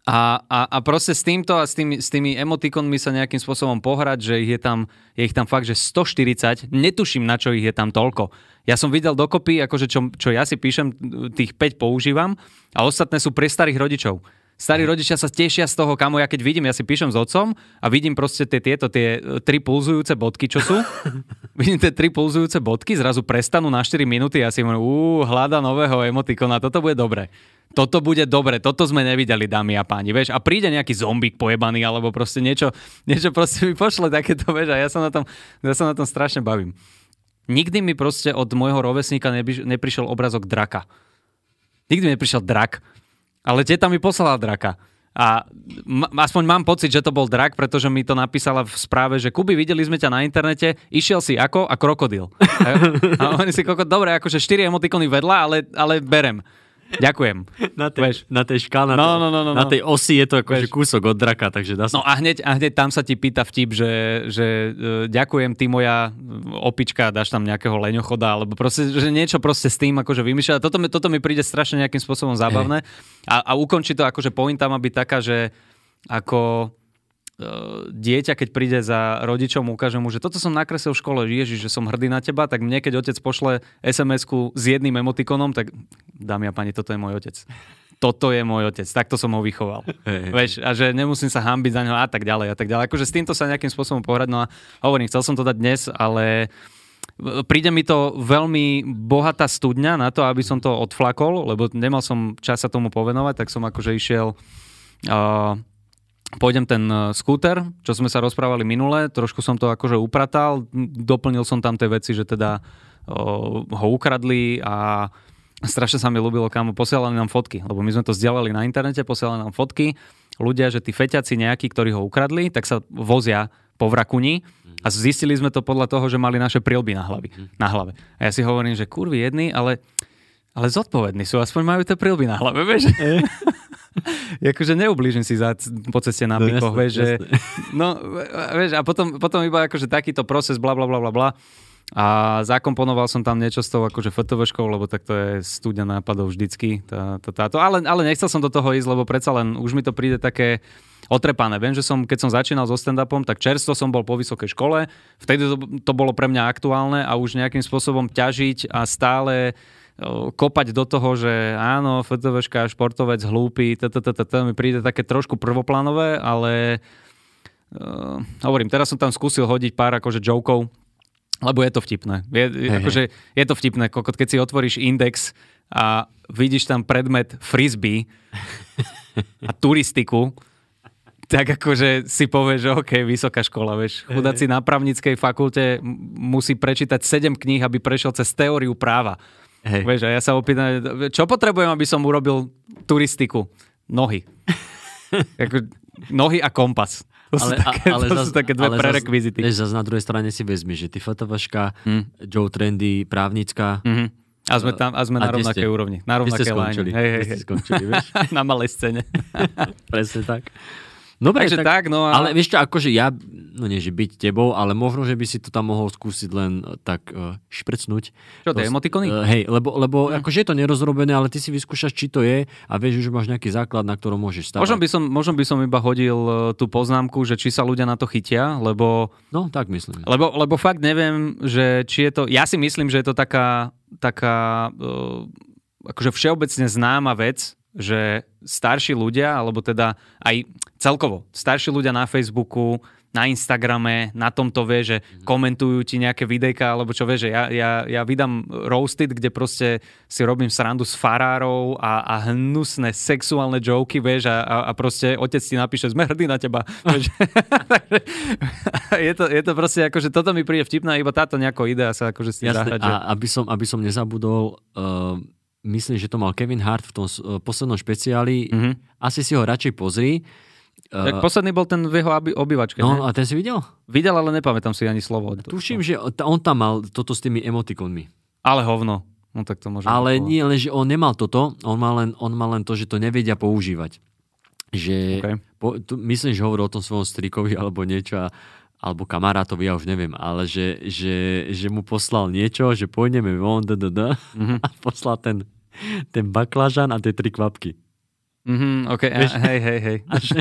Speaker 2: A, a, a proste s týmto a s tými, s tými emotikonmi sa nejakým spôsobom pohrať, že ich je tam, je ich tam fakt, že 140, netuším, na čo ich je tam toľko. Ja som videl dokopy, akože čo, čo ja si píšem, tých 5 používam a ostatné sú pre starých rodičov. Starí rodičia sa tešia z toho, kamo ja keď vidím, ja si píšem s otcom a vidím proste tie, tieto, tie e, tri pulzujúce bodky, čo sú. <laughs> vidím tie tri pulzujúce bodky, zrazu prestanú na 4 minúty a si hovorím, ú, hľada nového emotikona, toto bude dobre. Toto bude dobre, toto sme nevideli, dámy a páni, vieš, a príde nejaký zombík pojebaný, alebo proste niečo, niečo proste mi pošle takéto, vieš, a ja sa na tom, ja sa na tom strašne bavím. Nikdy mi proste od môjho rovesníka neprišiel obrazok draka. Nikdy mi neprišiel drak ale teta mi poslala draka. A m- aspoň mám pocit, že to bol drak, pretože mi to napísala v správe, že Kuby, videli sme ťa na internete, išiel si ako? A krokodil. a oni si koko, dobre, akože 4 emotikony vedľa, ale, ale berem. Ďakujem.
Speaker 1: Na tej, Veš. na tej škále, no, no, no, no, na no. tej osi je to akože kúsok od draka, takže dá
Speaker 2: sa... No a hneď, a hneď tam sa ti pýta vtip, že, že uh, ďakujem ty moja opička, dáš tam nejakého leňochoda, alebo proste, že niečo proste s tým akože vymýšľa. Toto mi, toto mi príde strašne nejakým spôsobom zábavné. A, a ukončí to akože pointa má byť taká, že ako dieťa, keď príde za rodičom, ukáže mu, že toto som nakreslil v škole, ježiš, že som hrdý na teba, tak mne, keď otec pošle SMS-ku s jedným emotikonom, tak dámy a páni, toto je môj otec. Toto je môj otec, takto som ho vychoval. Hey, Veš, a že nemusím sa hambiť za neho a tak ďalej a tak ďalej. Akože s týmto sa nejakým spôsobom pohrať, no a hovorím, chcel som to dať dnes, ale príde mi to veľmi bohatá studňa na to, aby som to odflakol, lebo nemal som čas sa tomu povenovať, tak som akože išiel uh, pôjdem ten e, skúter, čo sme sa rozprávali minule, trošku som to akože upratal, doplnil som tam tie veci, že teda o, ho ukradli a strašne sa mi ľúbilo, kam posielali nám fotky, lebo my sme to zdieľali na internete, posielali nám fotky, ľudia, že tí feťaci nejakí, ktorí ho ukradli, tak sa vozia po vrakuni a zistili sme to podľa toho, že mali naše prilby na, hlavy, na hlave. A ja si hovorím, že kurvy jedni, ale, ale zodpovední sú, aspoň majú tie prilby na hlave, vieš? <laughs> <laughs> akože neublížim si za, po ceste na no, pikoch, vieš, že, <laughs> no, vieš, a potom, potom iba akože takýto proces, bla, bla, bla, bla, bla. A zakomponoval som tam niečo s tou akože fotoveškou, lebo tak to je studia nápadov vždycky. Tá, tá, táto. Ale, ale nechcel som do toho ísť, lebo predsa len už mi to príde také otrepané. Viem, že som, keď som začínal so stand-upom, tak čerstvo som bol po vysokej škole, vtedy to, to bolo pre mňa aktuálne a už nejakým spôsobom ťažiť a stále kopať do toho, že áno, FTVška, športovec, hlúpy, mi príde také trošku prvoplánové, ale uh, hovorím, teraz som tam skúsil hodiť pár akože jokov, lebo je to vtipné. Je, hey, akože, je to vtipné, keď si otvoríš index a vidíš tam predmet frisbee a turistiku, tak akože si povieš, že OK, vysoká škola, vieš. Chudáci na právnickej fakulte musí prečítať 7 kníh, aby prešiel cez teóriu práva. Hej. Vieš, a ja sa opýtam, čo potrebujem, aby som urobil turistiku? Nohy. <laughs> Ako, nohy a kompas. To ale, sú také, ale to zas, sú také dve ale prerekvizity.
Speaker 1: Zas, zas na druhej strane si vezmi, že ty fotovaška, hmm. Joe Trendy, právnická. Mm-hmm.
Speaker 2: A sme tam, a sme a na rovnakej úrovni. Na rovnakej
Speaker 1: láne. Hej, hej, hej. Skončili, vieš? <laughs>
Speaker 2: na malej scéne. <laughs>
Speaker 1: Presne tak. Dobre, Takže tak, tak no a... Ale vieš čo, akože ja, no nie, že byť tebou, ale možno, že by si to tam mohol skúsiť len uh, tak uh, šprcnúť.
Speaker 2: Čo, to je emotikony?
Speaker 1: Uh, hej, lebo, lebo hmm. akože je to nerozrobené, ale ty si vyskúšaš, či to je a vieš, že máš nejaký základ, na ktorom môžeš stavať.
Speaker 2: Možno by som, možno by som iba hodil tú poznámku, že či sa ľudia na to chytia, lebo...
Speaker 1: No, tak myslím.
Speaker 2: Lebo, lebo fakt neviem, že či je to... Ja si myslím, že je to taká, taká uh, akože všeobecne známa vec, že starší ľudia, alebo teda aj celkovo starší ľudia na Facebooku, na Instagrame, na tomto vie, že
Speaker 1: Mhm.
Speaker 2: komentujú ti nejaké videjka, alebo čo vie, že ja, ja, ja vydám roasted, kde proste si robím srandu s farárov a, a hnusné sexuálne joky, vieš, a, a, proste otec ti napíše, sme hrdí na teba. <laughs> <laughs> Je, to, je to proste ako, že toto mi príde vtipná, iba táto nejaká idea sa akože s tým
Speaker 1: Jasné,
Speaker 2: zahrať. Že...
Speaker 1: a aby som, aby som nezabudol, uh, myslím, že to mal Kevin Hart v tom uh, poslednom špeciáli,
Speaker 2: Mhm.
Speaker 1: asi si ho radšej pozri.
Speaker 2: Tak
Speaker 1: Uh,
Speaker 2: posledný bol ten v jeho obývačke.
Speaker 1: no
Speaker 2: No,
Speaker 1: a ten si videl?
Speaker 2: Videl, ale nepamätám si ani slovo.
Speaker 1: Tuším, že on tam mal toto s tými emotikonmi.
Speaker 2: Ale hovno. No tak to môže
Speaker 1: Ale nie len, že on nemal toto, on mal len, on mal len to, že to nevedia používať. Že,
Speaker 2: OK.
Speaker 1: po, tu, myslím, že hovoril o tom svojom strikovi <laughs> alebo niečo a, alebo kamarátovi, ja už neviem, ale že, že, že mu poslal niečo, že pôjdeme von, d, d, d,
Speaker 2: Mhm. <laughs>
Speaker 1: a poslal ten, ten baklažan a tie tri kvapky.
Speaker 2: Mhm, OK, a,
Speaker 1: Vieš?
Speaker 2: hej, hej, hej.
Speaker 1: A že,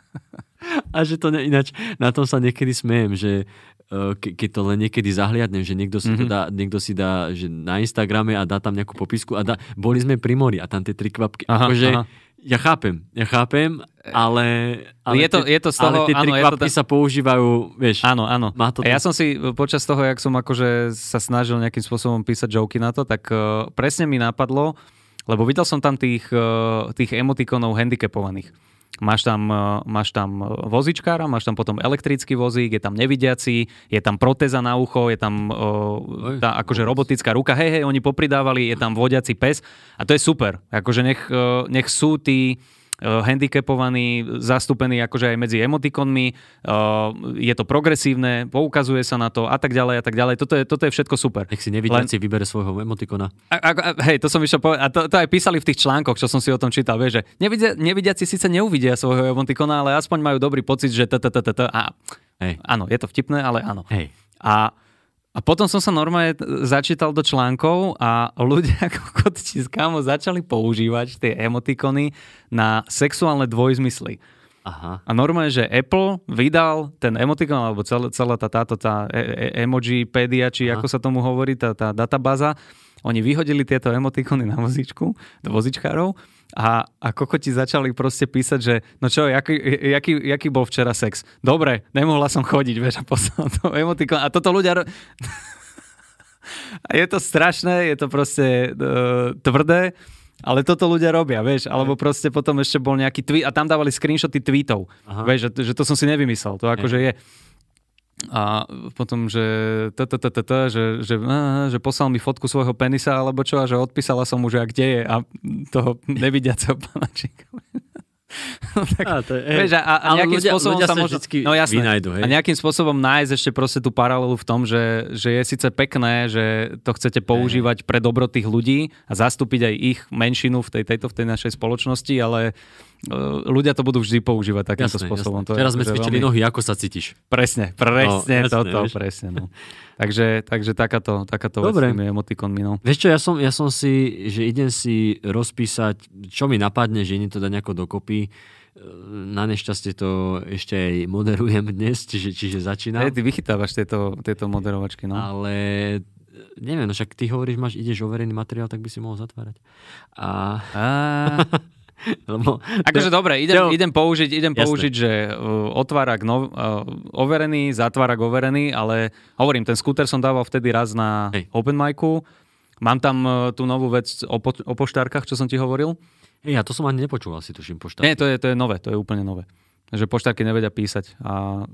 Speaker 1: <laughs> a že to ne, ináč, na tom sa niekedy smejem, že eh, ke, keď to len niekedy zahliadnem, že niekto si, mm-hmm. to dá, niekto si dá že na Instagrame a dá tam nejakú popisku a dá, boli sme pri mori a tam tie tri kvapky.
Speaker 2: Aha,
Speaker 1: akože,
Speaker 2: aha.
Speaker 1: ja chápem, ja chápem, ale, ale,
Speaker 2: Je to-
Speaker 1: tie,
Speaker 2: je to z
Speaker 1: ale
Speaker 2: toho-
Speaker 1: tie tri
Speaker 2: áno,
Speaker 1: kvapky
Speaker 2: ta-
Speaker 1: sa používajú, vieš,
Speaker 2: Áno, áno.
Speaker 1: má to
Speaker 2: A ja som si e, počas toho, jak som akože sa snažil nejakým spôsobom písať joky na to, tak uh, presne mi napadlo, lebo videl som tam tých, uh, tých emotikonov handicapovaných. Máš tam, uh, máš tam vozičkára, máš tam potom elektrický vozík, je tam nevidiaci, je tam protéza na ucho, je tam uh,
Speaker 1: Oj,
Speaker 2: tá akože robotická ruka, hej, hej, oni popridávali, je tam vodiaci pes a to je super. Akože nech, nech sú tí handicapovaní, zastúpení akože aj medzi emotikonmi, uh, je to progresívne, poukazuje sa na to a tak ďalej a tak ďalej. Toto je, toto je všetko super.
Speaker 1: nech si nevidiaci vybere svojho emotikona.
Speaker 2: A, a, a, hej, to som išiel povedať, a to, to aj písali v tých článkoch, čo som si o tom čítal, vieš, že nevidia, nevidiaci síce neuvidia svojho emotikona, ale aspoň majú dobrý pocit, že t, t, t, t, t, a
Speaker 1: Hej,
Speaker 2: áno, je to vtipné, ale áno.
Speaker 1: hej.
Speaker 2: A, a potom som sa normálne začítal do článkov a ľudia <laughs> ako kotci z kámo začali používať tie emotikony na sexuálne dvojzmysly.
Speaker 1: Aha.
Speaker 2: A normálne, že Apple vydal ten emotikon, alebo celá, celá tá, táto tá e- e- emojipedia, či
Speaker 1: Aha.
Speaker 2: ako sa tomu hovorí, tá, tá databáza, oni vyhodili tieto <laughs> emotikony na vozičku, do vozičkárov a, a kokoti začali proste písať, že no čo, jaký, jaký, jaký bol včera sex? Dobre, nemohla som chodiť, vieš, a poslal to <laughs> emotikon. A toto ľudia... a <laughs> je to strašné, je to proste uh, tvrdé, ale toto ľudia robia, vieš, alebo proste potom ešte bol nejaký tweet a tam dávali screenshoty tweetov,
Speaker 1: Aha.
Speaker 2: vieš, že, že to som si nevymyslel, to akože je. A potom, že, t, t, t, t, t, že, že, že poslal mi fotku svojho penisa alebo čo a že odpísala som mu, že a kde je a toho nevidiaceho <laughs> panačíka. No, tak,
Speaker 1: Á, to je-
Speaker 2: vieš, a, nejakým
Speaker 1: ľudia-
Speaker 2: spôsobom
Speaker 1: ľudia
Speaker 2: sa možno... no jasné.
Speaker 1: vynajdu, hej?
Speaker 2: A nejakým spôsobom nájsť ešte proste tú paralelu v tom, že, že je síce pekné, že to chcete používať pre dobro tých ľudí a zastúpiť aj ich menšinu v tej, tejto v tej našej spoločnosti, ale ľudia to budú vždy používať takýmto
Speaker 1: Jasné,
Speaker 2: spôsobom.
Speaker 1: jasné.
Speaker 2: To je
Speaker 1: Teraz sme
Speaker 2: akože
Speaker 1: cvičili
Speaker 2: veľmi-
Speaker 1: nohy, ako sa cítiš.
Speaker 2: Presne, presne
Speaker 1: No, jasné,
Speaker 2: toto,
Speaker 1: vieš.
Speaker 2: presne. No. Takže, takže takáto, takáto vec
Speaker 1: Dobre.
Speaker 2: s tými emotikonmi. No.
Speaker 1: Vieš čo, ja som, ja som si, že idem si rozpísať, čo mi napadne, že idem to dať nejako dokopy. E, Na nešťastie to ešte aj moderujem dnes, čiže, čiže začínam.
Speaker 2: Hey, ty vychytávaš tieto, tieto moderovačky. No.
Speaker 1: Ale e, neviem, no však ty hovoríš, máš, ideš overený materiál, tak by si mohol zatvárať. A,
Speaker 2: A... <laughs> <laughs>
Speaker 1: lebo,
Speaker 2: Akože dobre, idem,
Speaker 1: Jo.
Speaker 2: idem použiť, idem použiť, že uh, otvárak nov, uh, overený, zatvárak overený, ale hovorím, ten skúter som dával vtedy raz na
Speaker 1: Hej.
Speaker 2: open micu. Mám tam uh, tú novú vec o, po, o poštárkach, čo som ti hovoril.
Speaker 1: hej, ja to som ani nepočúval, si tuším poštár.
Speaker 2: Nie, to je, to je nové, to je úplne nové. Že poštárky nevedia písať. A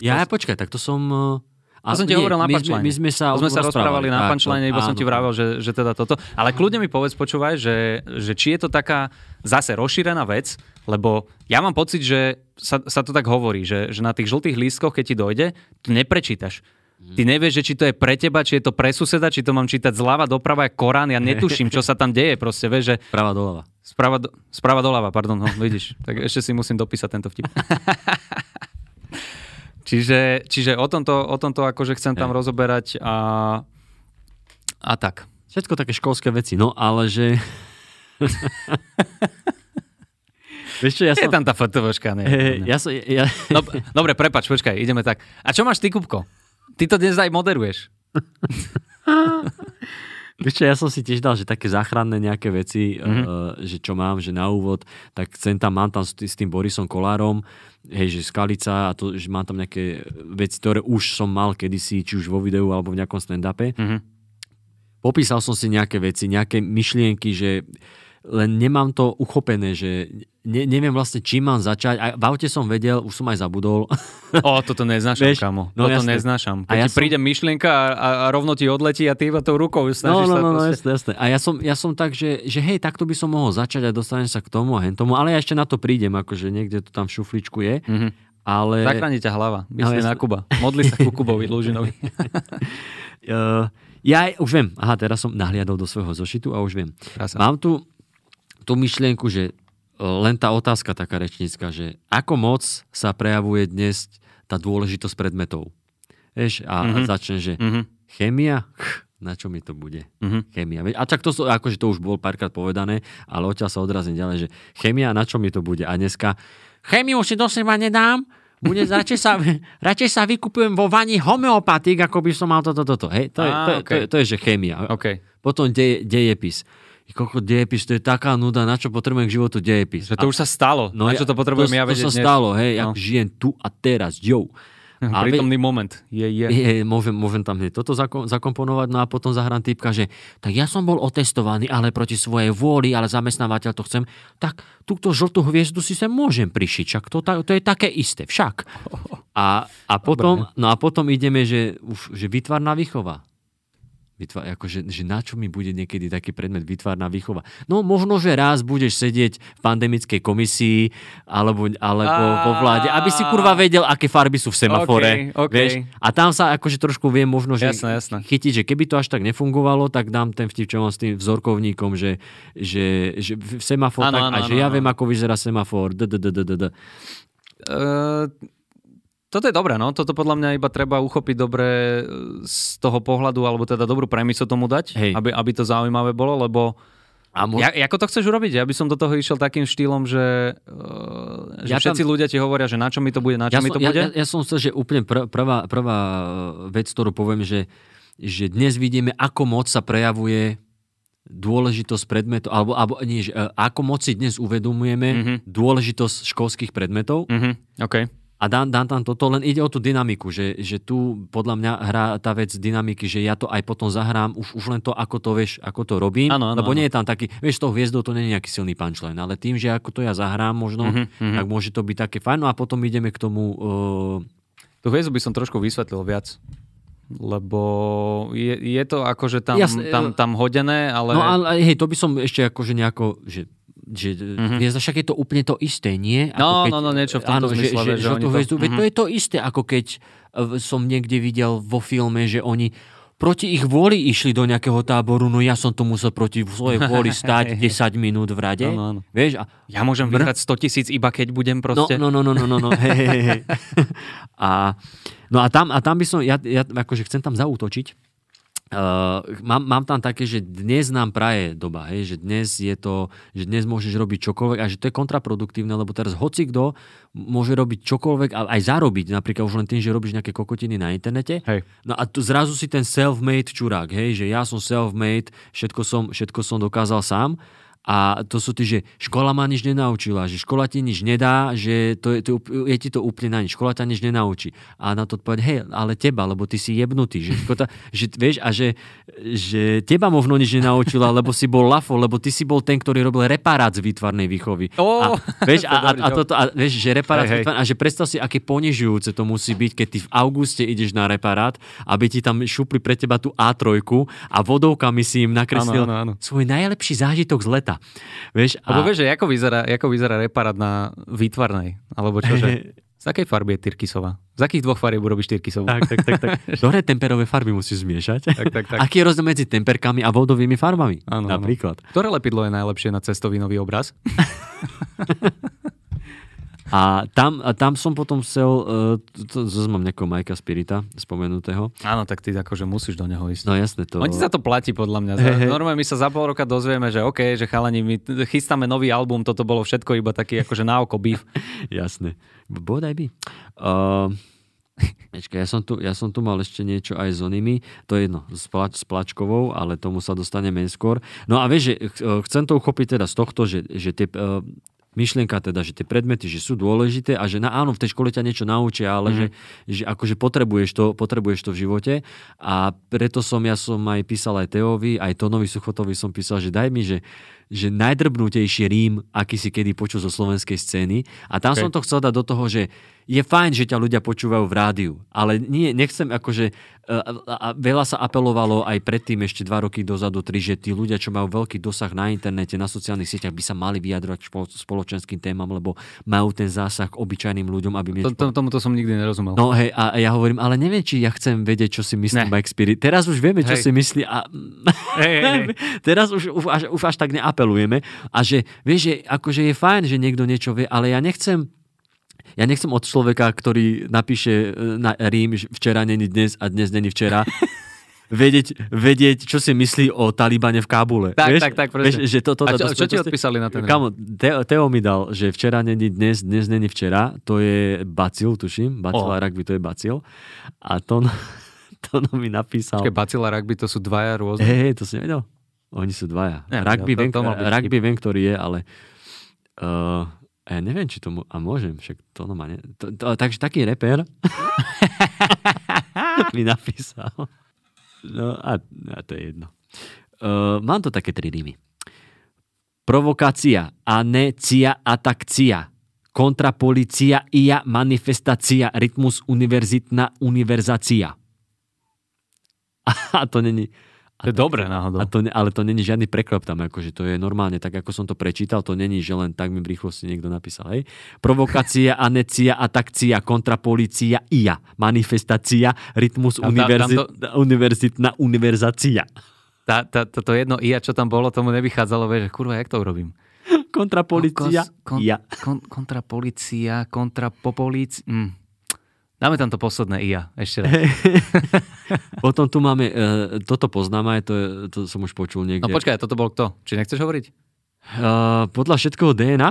Speaker 1: Ja, ja počkaj, tak to som... e, A
Speaker 2: To som ti hovoril na punchline.
Speaker 1: my sme sa,
Speaker 2: sme sa rozprávali na punchline, iba som ti vravel, že, že teda toto. Ale kľudne mi povedz, počúvaj, že, že či je to taká zase rozšírená vec, lebo ja mám pocit, že sa, sa to tak hovorí, že, že na tých žltých lístkoch, keď ti dojde, to neprečítaš. Ty nevieš, že či to je pre teba, či je to pre suseda, či to mám čítať zľava doprava, jak Korán, ja netuším, čo sa tam deje, proste, vieš, že
Speaker 1: Prava doľava.
Speaker 2: sprava, do, sprava doľava, pardon, no, vidíš, tak ešte si musím dopísať tento vtip. <laughs> čiže, čiže o tomto, o tomto akože chcem tam rozoberať a, a tak.
Speaker 1: Všetko také školské veci, no ale že... <laughs> Vieš čo, ja
Speaker 2: Je
Speaker 1: som...
Speaker 2: tam tá fotovoška, ne?
Speaker 1: Hej, ja som... Ja,
Speaker 2: No, dobre, prepač, počkaj, ideme tak. A čo máš ty, Kupko? Ty to dnes aj moderuješ. <laughs>
Speaker 1: Vieš čo, ja som si tiež dal, že také záchranné nejaké veci, mm-hmm. uh, že čo mám, že na úvod, tak sem tam mám tam s, s tým Borisom Kolárom, hej, že skalica a to, že mám tam nejaké veci, ktoré už som mal kedysi, či už vo videu alebo v nejakom stand-upe.
Speaker 2: Mhm.
Speaker 1: Popísal som si nejaké veci, nejaké myšlienky, že len nemám to uchopené, že ne, neviem vlastne, čím mám začať. A v aute som vedel, už som aj zabudol.
Speaker 2: O, toto neznášam,
Speaker 1: Vieš,
Speaker 2: kamo.
Speaker 1: no
Speaker 2: toto
Speaker 1: jasné.
Speaker 2: neznášam. Keď
Speaker 1: A ja
Speaker 2: ti
Speaker 1: som-
Speaker 2: príde myšlienka a, a, a rovno ti odletí a ty iba tou rukou
Speaker 1: No,
Speaker 2: snažíš
Speaker 1: no,
Speaker 2: sa
Speaker 1: no, no, jasné, jasné. A ja som, ja som tak, že, že hej, takto by som mohol začať a dostanem sa k tomu a hen tomu, ale ja ešte na to prídem, akože niekde to tam v šufličku je,
Speaker 2: Mhm.
Speaker 1: ale...
Speaker 2: Zachráni ťa hlava. Myslí
Speaker 1: No,
Speaker 2: na. Kuba. Modli sa ku Kubovi Lužinovi. <laughs> <laughs>
Speaker 1: Uh, ja už viem, aha, teraz som nahliadol do svojho zošitu a už viem.
Speaker 2: Krása.
Speaker 1: Mám tu tú myšlienku, že uh, len tá otázka taká rečnícka, že ako moc sa prejavuje dnes tá dôležitosť predmetov. Vieš, a, mm-hmm. začne, že
Speaker 2: Mhm.
Speaker 1: chémia, Ch, na čo mi to bude?
Speaker 2: Mhm.
Speaker 1: Chémia. A čak to, akože to už bolo párkrát povedané, ale odtiaľ sa odrazím ďalej, že chémia, na čo mi to bude? A dneska, chémiu si do seba nedám, bude, <laughs> radšej, sa, radšej sa vykupujem vo vani homeopatik, ako by som mal toto, toto. Hej, to, je,
Speaker 2: Á,
Speaker 1: to, je, to, je, to je, že chémia.
Speaker 2: OK.
Speaker 1: Potom deje, dejepis. Koľko dejepis, to je taká nuda, na čo potrebujem k životu dejepis.
Speaker 2: Že to už sa stalo. No, na čo to potrebujem
Speaker 1: to,
Speaker 2: ja
Speaker 1: to
Speaker 2: vedieť
Speaker 1: sa
Speaker 2: dnes?
Speaker 1: stalo, hej,
Speaker 2: No.
Speaker 1: ak žijem tu a teraz, jo. A ve-
Speaker 2: Prítomný moment. Je, je.
Speaker 1: je, môžem, môžem tam hneď toto zako- zakomponovať, no a potom zahrám typka, že tak ja som bol otestovaný, ale proti svojej vôli, ale zamestnávateľ to chcem, tak túto žltú hviezdu si sem môžem prišiť, však to, to je také isté, však. A, a, potom, no a potom ideme, že, už, že vytvarná výchova. Vytvár, akože, že na čo mi bude niekedy taký predmet vytvárna výchova? No možno, že raz budeš sedieť v pandemickej komisii alebo, alebo vo vláde, aby si kurva vedel, aké farby sú v semafore.
Speaker 2: OK, OK.
Speaker 1: Vieš? A tam sa akože trošku viem možno, že
Speaker 2: Jasné, jasné.
Speaker 1: chytiť, že keby to až tak nefungovalo, tak dám ten vtip, čo mám s tým vzorkovníkom, že, že, že v semafor,
Speaker 2: Áno,
Speaker 1: tak,
Speaker 2: áno,
Speaker 1: a že
Speaker 2: áno,
Speaker 1: ja viem, ako vyzerá semafor. D, d, d, d, d.
Speaker 2: Uh, toto je dobré, no. Toto podľa mňa iba treba uchopiť dobre e, z toho pohľadu, alebo teda dobrú premisu tomu dať,
Speaker 1: Hej.
Speaker 2: aby, aby to zaujímavé bolo, lebo
Speaker 1: A mo-
Speaker 2: ja, ako to chceš urobiť? Ja by som do toho išiel takým štýlom, že, uh, že
Speaker 1: Ja tam-
Speaker 2: všetci ľudia ti hovoria, že na čo mi to bude, na čo
Speaker 1: ja,
Speaker 2: mi
Speaker 1: som,
Speaker 2: to
Speaker 1: ja,
Speaker 2: bude.
Speaker 1: ja, ja som chcel, že úplne pr- prvá, prvá vec, ktorú poviem, že, že dnes vidíme, ako moc sa prejavuje dôležitosť predmetov, alebo, alebo nie, že, e, ako moc si dnes uvedomujeme
Speaker 2: Mhm.
Speaker 1: dôležitosť školských predmetov
Speaker 2: Mhm, OK.
Speaker 1: A dám, dám tam toto, len ide o tú dynamiku, že, že tu podľa mňa hrá tá vec dynamiky, že ja to aj potom zahrám, už, už len to, ako to vieš, ako to robím,
Speaker 2: Áno, áno,
Speaker 1: lebo
Speaker 2: áno.
Speaker 1: nie je tam taký, vieš, tou hviezdou to nie je nejaký silný punchline, ale tým, že ako to ja zahrám možno,
Speaker 2: Mhm, mhm.
Speaker 1: tak môže to byť také fajn, no a potom ideme k tomu uh,
Speaker 2: Tú hviezdu by som trošku vysvetlil viac. Lebo je, je to akože tam,
Speaker 1: Jasne,
Speaker 2: tam, tam hodené, ale...
Speaker 1: No ale hej, to by som ešte akože nejako, že že mm-hmm. hviezda, však je to úplne to isté, nie?
Speaker 2: Mhm. No, no, no, niečo v tomto
Speaker 1: áno,
Speaker 2: zmysle,
Speaker 1: že, že,
Speaker 2: že
Speaker 1: to hviezdu,
Speaker 2: mhm.
Speaker 1: to je to isté, ako keď eh, som niekde videl vo filme, že oni proti ich vôli išli do nejakého táboru, no ja som to musel proti svojej vôli <laughs> stáť 10 minút v rade.
Speaker 2: Áno, áno.
Speaker 1: Vieš? A,
Speaker 2: Ja môžem vyhrať 100 tisíc iba keď budem
Speaker 1: no,
Speaker 2: proste...
Speaker 1: no, no, no, no, no, no. hej, hej, hej. <laughs> A, no a tam, a tam by som, ja, ja akože chcem tam zaútočiť, Uh, mám, mám tam také, že dnes nám praje doba, hej, že dnes je to, že dnes môžeš robiť čokoľvek a že to je kontraproduktívne, lebo teraz hoci kto môže robiť čokoľvek a aj zarobiť, napríklad už len tým, že robíš nejaké kokotiny na internete.
Speaker 2: Hej.
Speaker 1: No a tu zrazu si ten self-made čurák, hej, že ja som self-made, všetko som, všetko som dokázal sám. A to sú tí, že škola ma nič nenaučila, že škola ti nič nedá, že to je, to, je ti to úplne na nič, škola ťa nič nenaučí. A na to odpovedať, hej, ale teba, lebo ty si jebnutý. Že, škoda, že, vieš, a že, že teba možno nič nenaučila, lebo si bol lafo, lebo ty si bol ten, ktorý robil reparát z výtvarnej výchovy. A, vieš, a, a,
Speaker 2: dobrý
Speaker 1: a,
Speaker 2: joke.
Speaker 1: toto, a, vieš, že reparát výtvarnej- a že predstav si, aké ponižujúce to musí byť, keď ty v auguste ideš na reparát, aby ti tam šupli pre teba tú A3 a vodovkami si im nakreslil
Speaker 2: Áno, áno, áno.
Speaker 1: svoj najlepší zážitok z leta. Vieš,
Speaker 2: Lebo
Speaker 1: a,
Speaker 2: vieš, že ako vyzerá, ako vyzerá reparát na výtvarnej? Alebo čože? <laughs> Z akej farby je Tyrkisová? Z akých dvoch farieb urobíš Tyrkisovú?
Speaker 1: tak, tak, tak, tak. <laughs> Ktoré temperové farby musíš zmiešať?
Speaker 2: Tak, tak, tak. <laughs>
Speaker 1: Aký je rozdiel medzi temperkami a vodovými farbami?
Speaker 2: Áno, áno.
Speaker 1: Napríklad.
Speaker 2: Ktoré lepidlo je najlepšie na cestovinový obraz?
Speaker 1: A tam, a tam som potom chcel, uh, to, to, mám nejakého Majka Spirita spomenutého.
Speaker 2: Áno, tak ty akože musíš do neho ísť.
Speaker 1: No jasné to.
Speaker 2: On ti za to platí podľa mňa.
Speaker 1: Hej, hej.
Speaker 2: Normálne my sa za pol roka dozvieme, že OK, že chalani, my chystáme nový album, toto bolo všetko iba taký akože na oko beef. <laughs>
Speaker 1: Jasné. Bodaj by. Uh, Počkaj, ja som, tu, ja som tu mal ešte niečo aj s onými, to je jedno, s, plač, s plačkovou, ale tomu sa dostaneme neskôr. No a vieš, že ch- chcem to uchopiť teda z tohto, že, že tie, uh, myšlienka teda, že tie predmety, že sú dôležité a že na, áno, v tej škole ťa niečo naučia, ale mm-hmm. že, že akože potrebuješ to, potrebuješ to v živote a preto som, ja som aj písal aj Teovi, aj Tonovi Suchotovi som písal, že daj mi, že, že najdrbnutejší rím, aký si kedy počul zo slovenskej scény a tam okay. som to chcel dať do toho, že je fajn, že ťa ľudia počúvajú v rádiu, ale nie, nechcem akože, a, a veľa sa apelovalo aj predtým ešte dva roky dozadu, tri, že tí ľudia, čo majú veľký dosah na internete, na sociálnych sieťach, by sa mali vyjadrovať spoločenským témam, lebo majú ten zásah k obyčajným ľuďom, aby...
Speaker 2: To, to, tomuto som nikdy nerozumel.
Speaker 1: No hej, a ja hovorím, ale neviem, či ja chcem vedieť, čo si myslí Mike Spirit. Teraz už vieme, čo hej. si myslí a... <laughs> Hej, hej, hej. <laughs> Teraz už, už, až, už až tak neapelujeme. A že, vieš, že akože je fajn, že niekto niečo vie, ale ja nechcem ja nechcem od človeka, ktorý napíše e, na Rím, včera není dnes a dnes není včera, <laughs> vedieť, vedieť, čo si myslí o Talibane v Kábule.
Speaker 2: Tak,
Speaker 1: vieš,
Speaker 2: tak, tak, vieš,
Speaker 1: že to, to,
Speaker 2: a čo,
Speaker 1: to,
Speaker 2: čo ti odpísali na ten
Speaker 1: Kamo, Teo, Teo mi dal, že včera není dnes, dnes není včera, to je bacil, tuším, bacila oh. rugby, to je bacil. A to, <laughs> to mi napísal.
Speaker 2: Počkej, bacila rugby, to sú dvaja rôzne.
Speaker 1: Hej, hey, to si nevedel? Oni sú dvaja. Ja, rugby, to, to, viem, rugby viem, ktorý je, ale uh, ja neviem, či to... Mo- a môžem, však to no ma ne... To, to, takže taký reper <laughs> mi napísal. No a, a to je jedno. Uh, mám to také tri rímy. Provokácia, anecia, atakcia, kontrapolicia, ia, manifestácia, rytmus, univerzitná, univerzácia. <laughs> A to není
Speaker 2: to je dobré náhodou.
Speaker 1: A to, ale to není žiadny preklep tam, akože to je normálne, tak ako som to prečítal, to není, že len tak mi v rýchlosti niekto napísal. Hej? Provokácia, <laughs> anecia, atakcia, kontrapolícia, ia, manifestácia, rytmus, tam, univerzit, tam to... univerzitná univerzácia.
Speaker 2: Tá, tá, to, to jedno ia, čo tam bolo, tomu nevychádzalo, vieš, kurva, jak to urobím? <laughs>
Speaker 1: Kontrapolícia,
Speaker 2: kon,
Speaker 1: ia.
Speaker 2: Kon, kontrapolícia, kontrapopolícia, mm. Dáme tam to posledné IA, ešte raz. <laughs>
Speaker 1: Potom tu máme, uh, toto poznáme, to, je, to som už počul niekde.
Speaker 2: No počkaj, toto bol kto? Či nechceš hovoriť?
Speaker 1: Uh, podľa všetkoho DNA.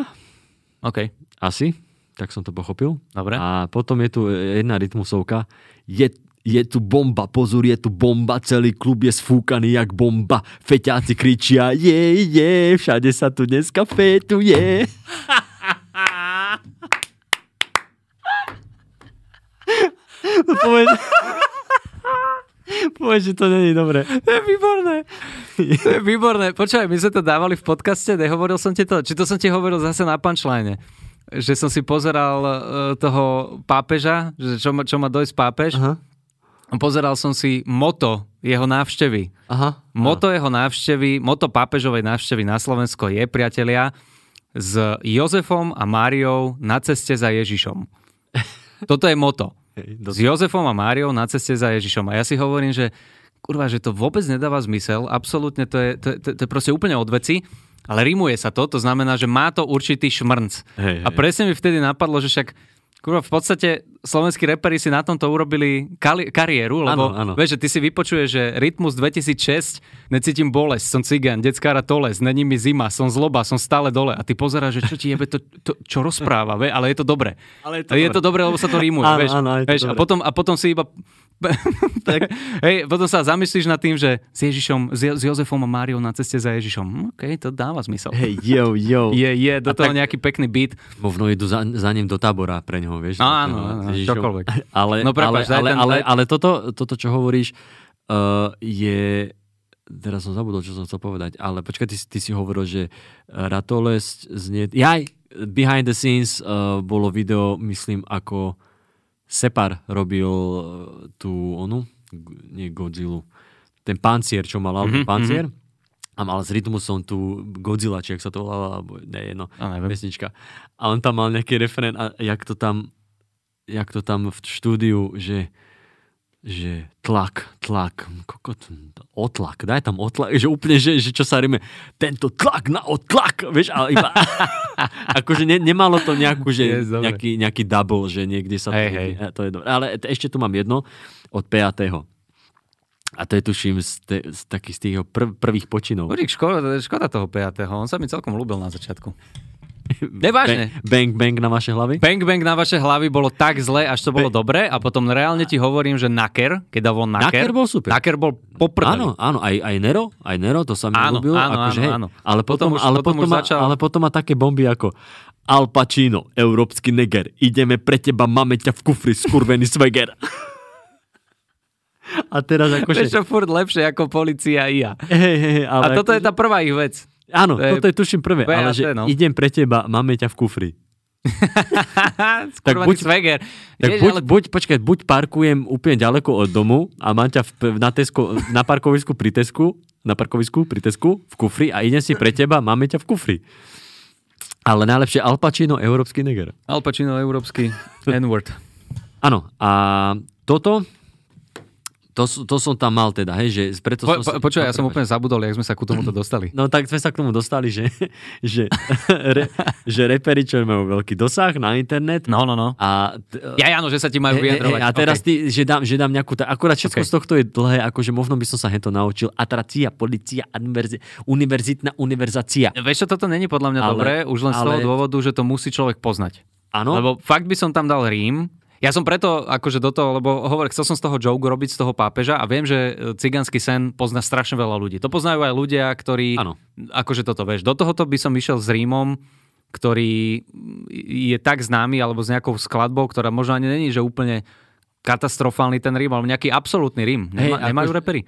Speaker 2: OK.
Speaker 1: Asi, tak som to pochopil.
Speaker 2: Dobre.
Speaker 1: A potom je tu jedna rytmusovka. Je, je tu bomba, pozor, je tu bomba, celý klub je sfúkaný jak bomba. Feťáci kričia, je, je, všade sa tu dneska fetuje. <laughs> <laughs> Povedz, <laughs> povedz, že to není dobré.
Speaker 2: To je výborné. <laughs> To je výborné. Počúvaj, my sme to dávali v podcaste, nehovoril som ti to, či to som ti hovoril zase na punchline že som si pozeral uh, toho pápeža, že čo, ma, čo má dojsť pápež. Aha. Pozeral som si moto jeho návštevy.
Speaker 1: Aha.
Speaker 2: Moto jeho návštevy, moto pápežovej návštevy na Slovensko je, priatelia, s Jozefom a Máriou na ceste za Ježišom. Toto je moto. Hej, s Jozefom a Máriou na ceste za Ježišom. A ja si hovorím, že kurva, že to vôbec nedáva zmysel, absolútne to je, to, to, to je proste úplne od veci, ale rímuje sa to, to znamená, že má to určitý šmrnc.
Speaker 1: Hej,
Speaker 2: a presne mi vtedy napadlo, že však Kurva, v podstate slovenskí reperi si na tomto urobili kali- kariéru, lebo ano, ano. vieš, že ty si vypočuješ, že Rytmus 2006, necítim bolesť, som cigán, detskára toles, není mi zima, som zloba, som stále dole. A ty pozeráš, že čo ti jebe to, to čo rozpráva, vie? ale je to dobré.
Speaker 1: Ale je to,
Speaker 2: je to dobré, lebo sa to rímuje,
Speaker 1: ano,
Speaker 2: vieš.
Speaker 1: Ano,
Speaker 2: vieš a, potom, a potom si iba <laughs> tak, hej, potom sa zamyslíš nad tým, že s Ježišom, s, Jozefom a Máriou na ceste za Ježišom. Hm, OK, to dáva zmysel.
Speaker 1: Hej, jo, jo.
Speaker 2: Je, je, do a toho tak, nejaký pekný beat.
Speaker 1: Možno idú za, za ním do tábora pre neho, vieš.
Speaker 2: No, áno, áno, čokoľvek. <laughs>
Speaker 1: Ale,
Speaker 2: no, prepáč,
Speaker 1: ale, ale, ale, ale toto, toto, čo hovoríš, uh, je teraz som zabudol, čo som chcel povedať, ale počkaj, ty, ty si hovoril, že Ratoles znie... Jaj, behind the scenes uh, bolo video, myslím, ako Separ robil e, tú onu, nie Godzilla, ten pancier, čo mal mm-hmm, pancier. Mm-hmm. A mal s rytmusom tú Godzilla, či ak sa to volala, alebo nie, no, pesnička. A on tam mal nejaký referent a jak to tam, jak to tam v štúdiu, že že tlak, tlak, kokot, otlak, daj tam otlak, že úplne, že, že čo sa rime, tento tlak na otlak, vieš, ale iba, <laughs> akože ne, nemalo to nejakú, že yes, nejaký, nejaký double, že niekde sa
Speaker 2: hey, to, hey.
Speaker 1: to je dobré. Ale ešte tu mám jedno od 5. A to je tuším z, te, z takých z tých prv, prvých počinov.
Speaker 2: Škoda, škoda toho 5. On sa mi celkom ľúbil na začiatku. Nevážne.
Speaker 1: Bang, bang na vaše hlavy?
Speaker 2: Bang Bang na vaše hlavy bolo tak zle, až to bolo dobre a potom reálne ti hovorím, že Naker, keď dával Naker.
Speaker 1: Naker bol super.
Speaker 2: Naker bol poprdeli.
Speaker 1: Áno, áno, aj, aj Nero, aj Nero, to sa mi
Speaker 2: Áno,
Speaker 1: ľúbilo.
Speaker 2: áno,
Speaker 1: akože,
Speaker 2: áno,
Speaker 1: hej,
Speaker 2: áno.
Speaker 1: Ale potom,
Speaker 2: Potom už-
Speaker 1: ale,
Speaker 2: potom
Speaker 1: potom,
Speaker 2: už
Speaker 1: má,
Speaker 2: začal-
Speaker 1: ale potom má také bomby ako Al Pacino, európsky neger, ideme pre teba, máme ťa v kufri, skurvený sveger. A teraz akože...
Speaker 2: Vieš čo, furt lepšie ako policia i ja.
Speaker 1: Hej, hej, hej, ale
Speaker 2: A toto je
Speaker 1: akože-
Speaker 2: tá prvá ich vec.
Speaker 1: Áno,
Speaker 2: to je-
Speaker 1: toto je tuším prvé, ale že
Speaker 2: no.
Speaker 1: idem pre teba, máme ťa v kufri. <laughs>
Speaker 2: tak
Speaker 1: buď-
Speaker 2: Sveger.
Speaker 1: Tak
Speaker 2: Vieš,
Speaker 1: buď,
Speaker 2: ale
Speaker 1: buď, počkaj, buď parkujem úplne ďaleko od domu a mám ťa v, na, tesko, na parkovisku pri Tesku, na parkovisku pri Tesku v kufri a idem si pre teba, máme ťa v kufri. Ale najlepšie Al Pacino, európsky neger.
Speaker 2: Al Pacino, európsky N-word.
Speaker 1: Áno, a toto, to, to som tam mal teda, hej, že preto
Speaker 2: Po,
Speaker 1: som
Speaker 2: po, počúvaj, ja som úplne zabudol, jak sme sa ku tomuto <clears throat> dostali.
Speaker 1: No tak sme sa k tomu dostali, že, že, <laughs> re, že reperi, čo majú veľký dosah na internet
Speaker 2: No, no, no.
Speaker 1: a t-
Speaker 2: Ja áno, že sa ti majú vyjadrovať.
Speaker 1: a teraz
Speaker 2: Okay.
Speaker 1: ty, že dám, že dám nejakú, tá, akurát všetko
Speaker 2: Okay.
Speaker 1: z tohto je dlhé, akože možno by som sa hento naučil. Atracia, policia, univerzi, univerzitná univerzácia.
Speaker 2: Vieš čo, toto není podľa mňa
Speaker 1: Ale-
Speaker 2: dobré, už len z toho
Speaker 1: ale-
Speaker 2: dôvodu, že to musí človek poznať.
Speaker 1: Áno,
Speaker 2: Lebo fakt by som tam dal Rím. Ja som preto akože do toho, lebo hovor, chcel som z toho joke robiť z toho pápeža a viem, že e, cigánsky sen pozná strašne veľa ľudí. To poznajú aj ľudia, ktorí,
Speaker 1: Áno.
Speaker 2: akože toto vieš, do tohoto by som išiel s Rímom, ktorý je tak známy, alebo s nejakou skladbou, ktorá možno ani není, že úplne katastrofálny ten Rím, alebo nejaký absolútny Rím.
Speaker 1: Hej,
Speaker 2: Nema, nemajú
Speaker 1: akože-
Speaker 2: repery?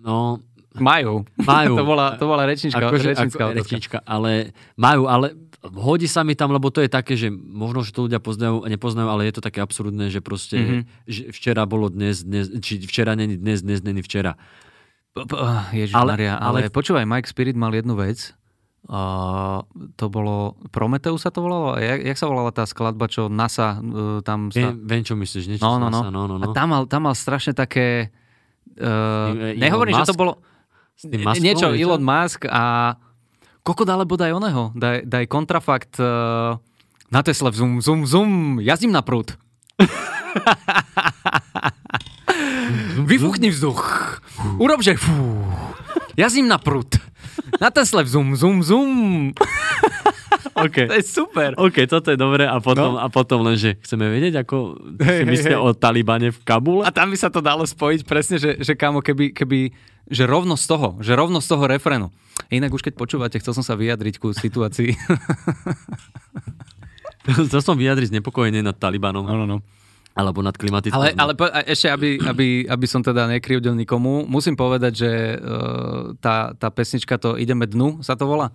Speaker 1: no,
Speaker 2: Majú.
Speaker 1: Majú. <laughs>
Speaker 2: to, bola, to bola rečnička.
Speaker 1: akože,
Speaker 2: rečnická
Speaker 1: ako, rečnička, ale majú, ale hodí sa mi tam, lebo to je také, že možno, že to ľudia poznajú, nepoznajú, ale je to také absurdné, že proste,
Speaker 2: Mhm.
Speaker 1: mm-hmm. že včera bolo dnes, dnes, či včera není dnes, dnes není včera.
Speaker 2: P- Ježiš
Speaker 1: Ale-
Speaker 2: Maria, ale,
Speaker 1: ale-
Speaker 2: počúvaj, Mike Spirit mal jednu vec. Uh, to bolo, Prometheus sa to volalo? Jak, jak sa volala tá skladba, čo NASA uh, tam... Sta...
Speaker 1: Viem, viem, čo myslíš, niečo
Speaker 2: No, no,
Speaker 1: z
Speaker 2: no.
Speaker 1: NASA, no, no,
Speaker 2: A
Speaker 1: no.
Speaker 2: tam mal, tam mal strašne také... Uh,
Speaker 1: Elon
Speaker 2: nehovorím, že to
Speaker 1: Musk?
Speaker 2: bolo...
Speaker 1: S tým Muskom,
Speaker 2: niečo,
Speaker 1: niečo?
Speaker 2: Elon Musk a... Kokot alebo daj oného, daj, daj kontrafakt uh, na Tesle, zum, zum, zum, jazdím na prúd. <laughs> Vyfuchni vzduch. Urob, že fú. Jazdím na prúd. Na Tesle, zum, zum, zum. <laughs>
Speaker 1: Okay.
Speaker 2: To je super.
Speaker 1: OK, toto je dobré a potom,
Speaker 2: No.
Speaker 1: a potom len, že chceme vedieť, ako si
Speaker 2: hej,
Speaker 1: myslia
Speaker 2: hej.
Speaker 1: o Talibane v Kabule?
Speaker 2: A tam by sa to dalo spojiť presne, že, že kámo, keby, keby, že rovno z toho, že rovno z toho refrénu. Inak už keď počúvate, chcel som sa vyjadriť ku situácii. <laughs>
Speaker 1: Chcel som vyjadriť znepokojenie nad Talibanom
Speaker 2: no, no.
Speaker 1: alebo nad klimatickým.
Speaker 2: Ale, ale po, ešte, aby, aby, aby som teda nekryvdil nikomu, musím povedať, že uh, tá, tá pesnička to Ideme dnu, sa to volá.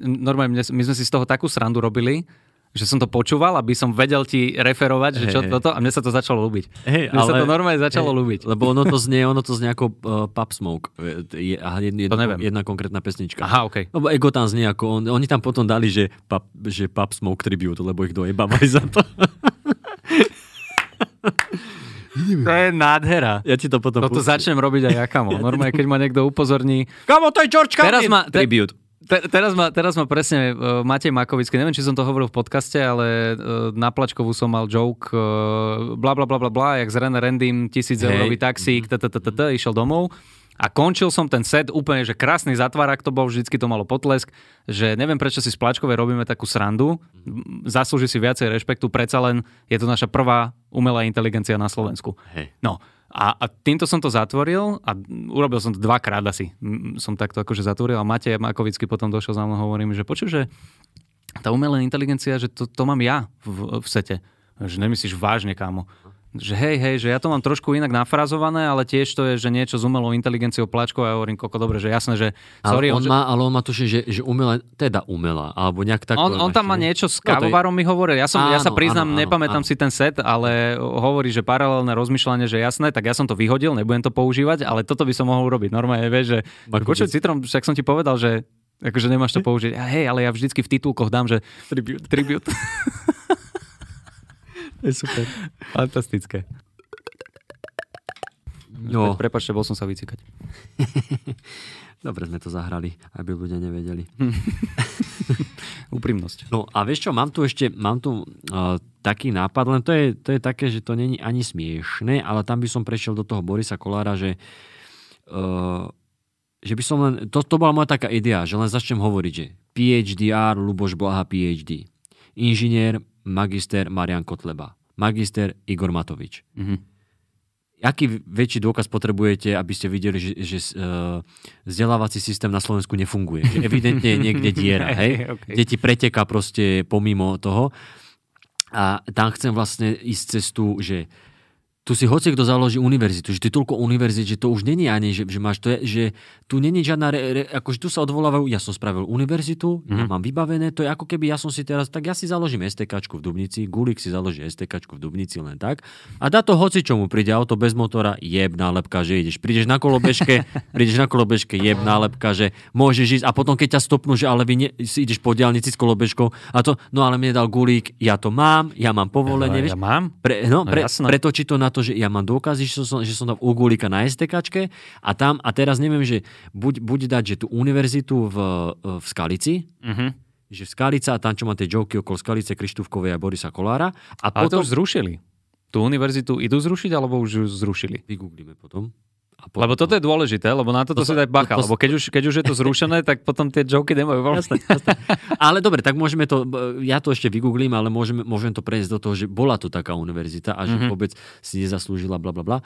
Speaker 2: Normálne, my sme si z toho takú srandu robili, že som to počúval, aby som vedel ti referovať, že čo
Speaker 1: hej.
Speaker 2: toto, a mne sa to začalo ľúbiť.
Speaker 1: Hej,
Speaker 2: mne sa to normálne začalo ľúbiť.
Speaker 1: Lebo ono to znie, ono to znie ako uh, Pub Smoke. Je, jedna,
Speaker 2: To neviem.
Speaker 1: jedna konkrétna pesnička.
Speaker 2: Aha, okej.
Speaker 1: Lebo Ego tam znie ako, on, oni tam potom dali, že pub, že pub Smoke Tribute, lebo ich dojebávali za to. <laughs>
Speaker 2: To je nádhera.
Speaker 1: Ja ti to potom
Speaker 2: Toto
Speaker 1: pustím.
Speaker 2: začnem robiť aj ja, kamo. <laughs> Normálne, keď ma niekto upozorní.
Speaker 1: Kamo, to je George
Speaker 2: Teraz
Speaker 1: Carlin!
Speaker 2: ma- te-
Speaker 1: Tribute.
Speaker 2: Te, teraz, ma, teraz ma presne uh, Matej Makovický, neviem, či som to hovoril v podcaste, ale uh, na Plačkovú som mal joke, uh, bla bla bla bla bla, jak z René Randym, tisíc eurový taxík, t, t, t, t, t, išiel domov. A končil som ten set úplne, že krásny zatvárak to bol, vždycky to malo potlesk, že neviem prečo si z Plačkovej robíme takú srandu, zaslúži si viacej rešpektu, predsa len je to naša prvá umelá inteligencia na Slovensku.
Speaker 1: Hej.
Speaker 2: No a, a týmto som to zatvoril a urobil som to dvakrát asi. Som takto akože zatvoril a Matej Makovický potom došiel za mnou a hovorí mi, že počuj, že tá umelá inteligencia, že to, to mám ja v, v sete. Že nemyslíš vážne, kámo. Že hej, hej, že ja to mám trošku inak nafrazované, ale tiež to je, že niečo s umelou inteligenciou plačkou a ja hovorím, koko dobre, že jasné, že sorry,
Speaker 1: ale, on
Speaker 2: že-
Speaker 1: má, ale on má tuším, že, že umelá, teda umelá, alebo nejak tak.
Speaker 2: on, on tam má niečo s
Speaker 1: No, to je-
Speaker 2: kávovarom mi hovoril. Ja, som, ja sa
Speaker 1: Áno,
Speaker 2: priznám,
Speaker 1: áno, áno,
Speaker 2: nepamätám
Speaker 1: áno.
Speaker 2: si ten set, ale hovorí, že paralelné rozmýšľanie, že jasné, tak ja som to vyhodil, nebudem to používať, ale toto by som mohol urobiť. Normálne, vieš, že
Speaker 1: by-
Speaker 2: Citrom, však som ti povedal, že akože nemáš to použiť. A hej, ale ja vždycky v titulkoch dám, že tribute. tribute. <laughs>
Speaker 1: To <laughs> je super.
Speaker 2: Fantastické.
Speaker 1: No,
Speaker 2: Prepačte, bol som sa vycikať. <laughs>
Speaker 1: dobre sme to zahrali, aby ľudia nevedeli. <laughs>
Speaker 2: Úprimnosť.
Speaker 1: No a vieš čo, mám tu ešte, mám tu uh, taký nápad, len to je, to je také, že to není ani smiešné, ale tam by som prešiel do toho Borisa Kolára, že uh, že by som len, to, to bola moja taká idea, že len začnem hovoriť, že PhDR Luboš Blaha PhD. Inžinier, magister Marian Kotleba. Magister Igor Matovič.
Speaker 2: Mhm.
Speaker 1: Aký väčší dôkaz potrebujete, aby ste videli, že, že uh, vzdelávací systém na Slovensku nefunguje? Že evidentne je niekde diera, <laughs> hej?
Speaker 2: Okay.
Speaker 1: kde ti preteká proste pomimo toho. A tam chcem vlastne ísť cestu, že tu si hoci kto založí univerzitu, že tu je toľko univerzit, že to už není ani, že, že máš to je, že tu není žiadna, re, re, akože tu sa odvolávajú, ja som spravil univerzitu, mm-hmm. ja mám vybavené, to je ako keby ja som si teraz, tak ja si založím STKčku v Dubnici, Gulik si založí STKčku v Dubnici len tak a dá to hoci čomu, príde auto bez motora, jeb nálepka, že ideš, prídeš na kolobežke, <laughs> prídeš na kolobežke, jeb nálepka, že môžeš ísť a potom keď ťa stopnú, že ale vy ne, si ideš po diálnici s kolobežkou a to, no ale mne dal Gulík, ja to mám, ja mám povolenie,
Speaker 2: Ja,
Speaker 1: vieš,
Speaker 2: ja mám?
Speaker 1: pre, no,
Speaker 2: No jasné.
Speaker 1: pretočí to na to, že ja mám dôkazy, že som, že som tam u Gulika na STKčke a tam, a teraz neviem, že buď, buď dať, že tú univerzitu v, v Skalici,
Speaker 2: Mhm.
Speaker 1: že v Skalica a tam, čo má tie joky okolo Skalice, Krištúfkovej a Borisa Kolára a
Speaker 2: Ale to
Speaker 1: potom...
Speaker 2: už zrušili. Tú univerzitu idú zrušiť, alebo už ju zrušili?
Speaker 1: Vygooglíme potom. Potom
Speaker 2: Lebo toto je dôležité, lebo na toto
Speaker 1: To
Speaker 2: si daj bacha,
Speaker 1: to- to-
Speaker 2: lebo keď už, keď už je to zrušené, tak potom tie joky nemajú veľmi.
Speaker 1: Jasné, jasné. Ale dobre, tak môžeme to, ja to ešte vygooglím, ale môžeme, môžem to prejsť do toho, že bola tu taká univerzita a že
Speaker 2: Mhm.
Speaker 1: vôbec si nezaslúžila bla bla bla.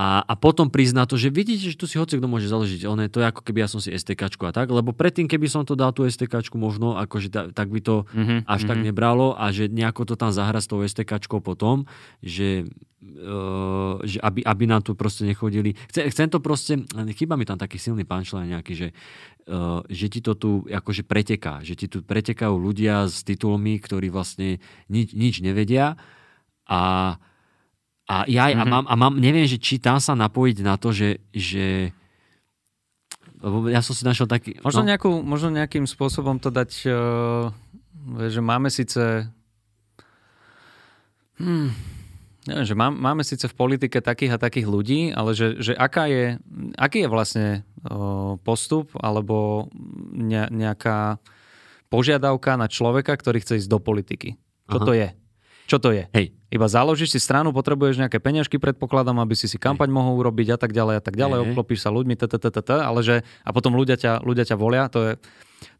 Speaker 1: A, a potom na to, že vidíte, že tu si hoci kto môže založiť. Ono je to ako keby ja som si STKčku a tak, lebo predtým, keby som to dal tú STKčku možno, akože ta, tak by to
Speaker 2: Mhm,
Speaker 1: až tak nebralo a že nejako to tam zahra s tou STKčkou potom, že, uh, že aby, aby nám tu proste nechodili. Chcem, chcem to proste, chýba mi tam taký silný punchline nejaký, že, uh, že ti to tu akože preteká, že ti tu pretekajú ľudia s titulmi, ktorí vlastne nič, nič nevedia a a ja mm-hmm. a, mám, a mám, neviem, že či tam sa napojiť na to, že, že lebo ja som si našiel taký...
Speaker 2: Možno,
Speaker 1: no,
Speaker 2: nejakú, možno nejakým spôsobom to dať, uh, že máme síce... Hmm, neviem, že mám, máme síce v politike takých a takých ľudí, ale že, že aká je, aký je vlastne uh, postup alebo ne, nejaká požiadavka na človeka, ktorý chce ísť do politiky. Čo
Speaker 1: Aha.
Speaker 2: to je? Čo to je?
Speaker 1: Hej,
Speaker 2: Iba založíš si stranu, potrebuješ nejaké peňažky, predpokladám, aby si si kampaň mohol urobiť a tak ďalej a tak ďalej, obklopíš sa ľuďmi, t, ale že a potom ľudia ťa, ľudia ťa volia, to je,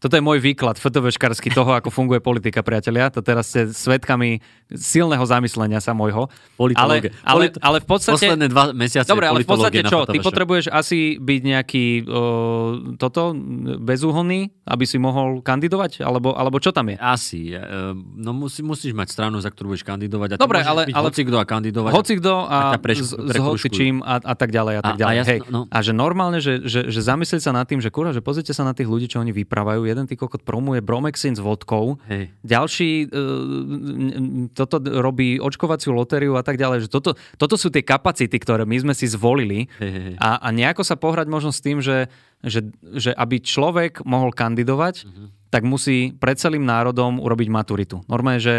Speaker 2: toto je môj výklad FTVškarský toho, ako funguje politika, priatelia. To teraz ste svetkami silného zamyslenia sa môjho. Ale, ale, ale v podstate...
Speaker 1: Posledné dva mesiace
Speaker 2: Dobre, ale v podstate čo? Ty potrebuješ asi byť nejaký o, toto, bezúhonný, aby si mohol kandidovať? Alebo, alebo čo tam je?
Speaker 1: Asi. e, No musí, musíš mať stranu, za ktorú budeš kandidovať. A
Speaker 2: Dobre, ale-
Speaker 1: byť
Speaker 2: ale-
Speaker 1: a kandidovať.
Speaker 2: Hoci kto a,
Speaker 1: a preš-
Speaker 2: s, hocičím a, a tak ďalej a tak
Speaker 1: A- a
Speaker 2: ďalej.
Speaker 1: jasno,
Speaker 2: Hej.
Speaker 1: no.
Speaker 2: A že normálne, že, že, že zamyslieť sa nad tým, že kurá, že pozrite sa na tých ľudí, čo oni vyprávajú. Jeden ty kokot promuje Bromexin s vodkou,
Speaker 1: Hej.
Speaker 2: ďalší uh, toto robí očkovaciu lotériu a tak ďalej. Že toto, toto sú tie kapacity, ktoré my sme si zvolili
Speaker 1: hej.
Speaker 2: a, a nejako sa pohrať možno s tým, že, že, že aby človek mohol kandidovať,
Speaker 1: Mhm.
Speaker 2: tak musí pred celým národom urobiť maturitu. Normálne, že,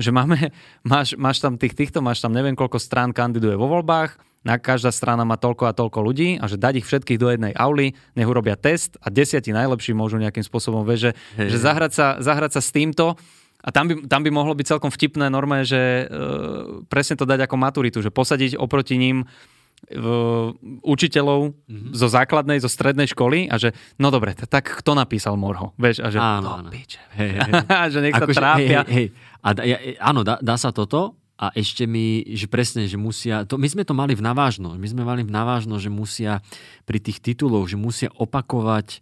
Speaker 2: že máme, máš, máš tam tých, týchto, máš tam neviem koľko strán kandiduje vo voľbách, na každá strana má toľko a toľko ľudí a že dať ich všetkých do jednej auly, nech urobia test a desiatí najlepší môžu nejakým spôsobom, vieš, že,
Speaker 1: Hej.
Speaker 2: že zahrať, sa, zahrať sa s týmto a tam by, tam by mohlo byť celkom vtipné normálne, že e, presne to dať ako maturitu, že posadiť oproti ním v, učiteľov mm-hmm. zo základnej, zo strednej školy a že no dobre, tak kto napísal Morho? Vieš, a že
Speaker 1: Áno,
Speaker 2: no,
Speaker 1: áno.
Speaker 2: piče.
Speaker 1: Hej, hej, <laughs>
Speaker 2: že nech sa
Speaker 1: Akože,
Speaker 2: trápia.
Speaker 1: Hej, hej, hej. A da, ja, áno, dá, dá sa toto a ešte mi, že presne, že musia, to, my sme to mali v navážno, my sme mali v navážno, že musia pri tých tituloch, že musia opakovať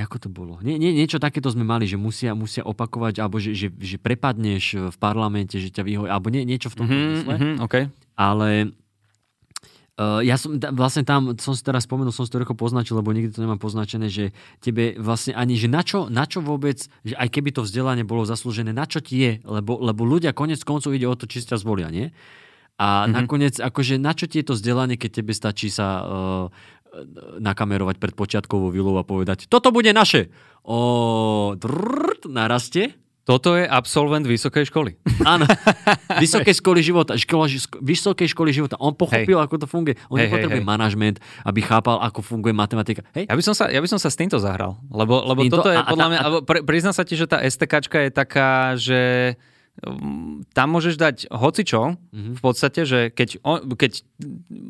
Speaker 1: Ako to bolo? Nie, nie, niečo takéto sme mali, že musia, musia opakovať, alebo že, že, že prepadneš v parlamente, že ťa vyhojí, alebo nie, niečo v tomto
Speaker 2: Mhm,
Speaker 1: zmysle.
Speaker 2: mhm, okay.
Speaker 1: Ale uh, ja som da- vlastne tam, som si teraz spomenul, som si to roko poznačil, lebo nikdy to nemám poznačené, že tebe vlastne ani, že na čo, na čo vôbec, že aj keby to vzdelanie bolo zaslúžené, na čo ti je, lebo, lebo ľudia konec koncov ide o to, či ťa zvolia, nie? A mm-hmm. nakoniec, akože na čo ti je to vzdelanie, keď tebe stačí sa uh, nakamerovať pred počiatkovou vilou a povedať, toto bude naše. O, drrrt, narastie.
Speaker 2: Toto je absolvent vysokej školy.
Speaker 1: Áno. <laughs> Vysokej školy života. Škola, ško- vysokej školy života. On pochopil, hej. ako to funguje. On
Speaker 2: Hej,
Speaker 1: nepotrebuje
Speaker 2: hej.
Speaker 1: manažment, aby chápal, ako funguje matematika. Hej?
Speaker 2: Ja by som sa, ja by som sa s týmto zahral, lebo, lebo
Speaker 1: týmto?
Speaker 2: toto je
Speaker 1: A- a
Speaker 2: podľa
Speaker 1: tá-
Speaker 2: mňa,
Speaker 1: a-
Speaker 2: alebo pre, prizná sa ti, že tá STKčka je taká, že tam môžeš dať hocičo, mm-hmm. v podstate, že keď, on, keď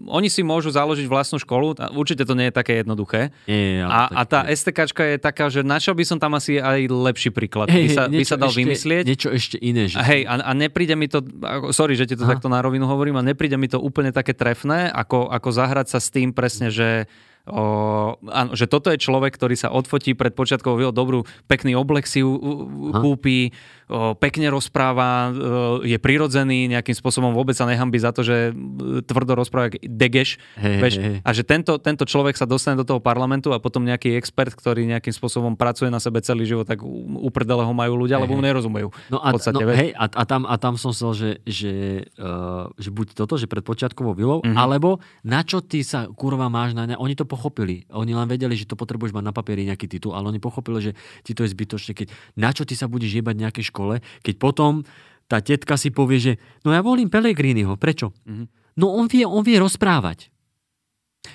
Speaker 2: oni si môžu založiť vlastnú školu, určite to nie je také jednoduché.
Speaker 1: Nie,
Speaker 2: a, a tá STKčka je taká, že na čo by som tam asi aj lepší príklad, hey, by, sa, by sa dal
Speaker 1: ešte,
Speaker 2: vymyslieť.
Speaker 1: Niečo ešte iné. Že
Speaker 2: hej, a, a nepríde mi to, sorry, že ti to Aha. takto na rovinu hovorím, a nepríde mi to úplne také trefné, ako, ako zahrať sa s tým presne, že O, áno, že toto je človek, ktorý sa odfotí pred počiatkovou dobrú, pekný oblek si kúpi, o, pekne rozpráva, o, je prirodzený, nejakým spôsobom vôbec sa nehambí za to, že tvrdo rozpráva degeš. Hey, veš, hey. A že tento, tento človek sa dostane do toho parlamentu a potom nejaký expert, ktorý nejakým spôsobom pracuje na sebe celý život, tak uprdele ho majú ľudia, hey, lebo mu nerozumejú.
Speaker 1: No a, podstate, no, hej, a, a, tam, a tam som chcel, že, že, uh, že buď toto, že pred počiatkovou vilou, mm-hmm. alebo na čo ty sa kurva máš na ne, oni to pochopili. Oni len vedeli, že to potrebuješ mať na papieri nejaký titul, ale oni pochopili, že ti to je zbytočné, keď na čo ty sa budeš jebať v nejakej škole, keď potom tá tetka si povie, že no ja volím Pelegriniho, prečo? Mm-hmm. No on vie, on vie rozprávať.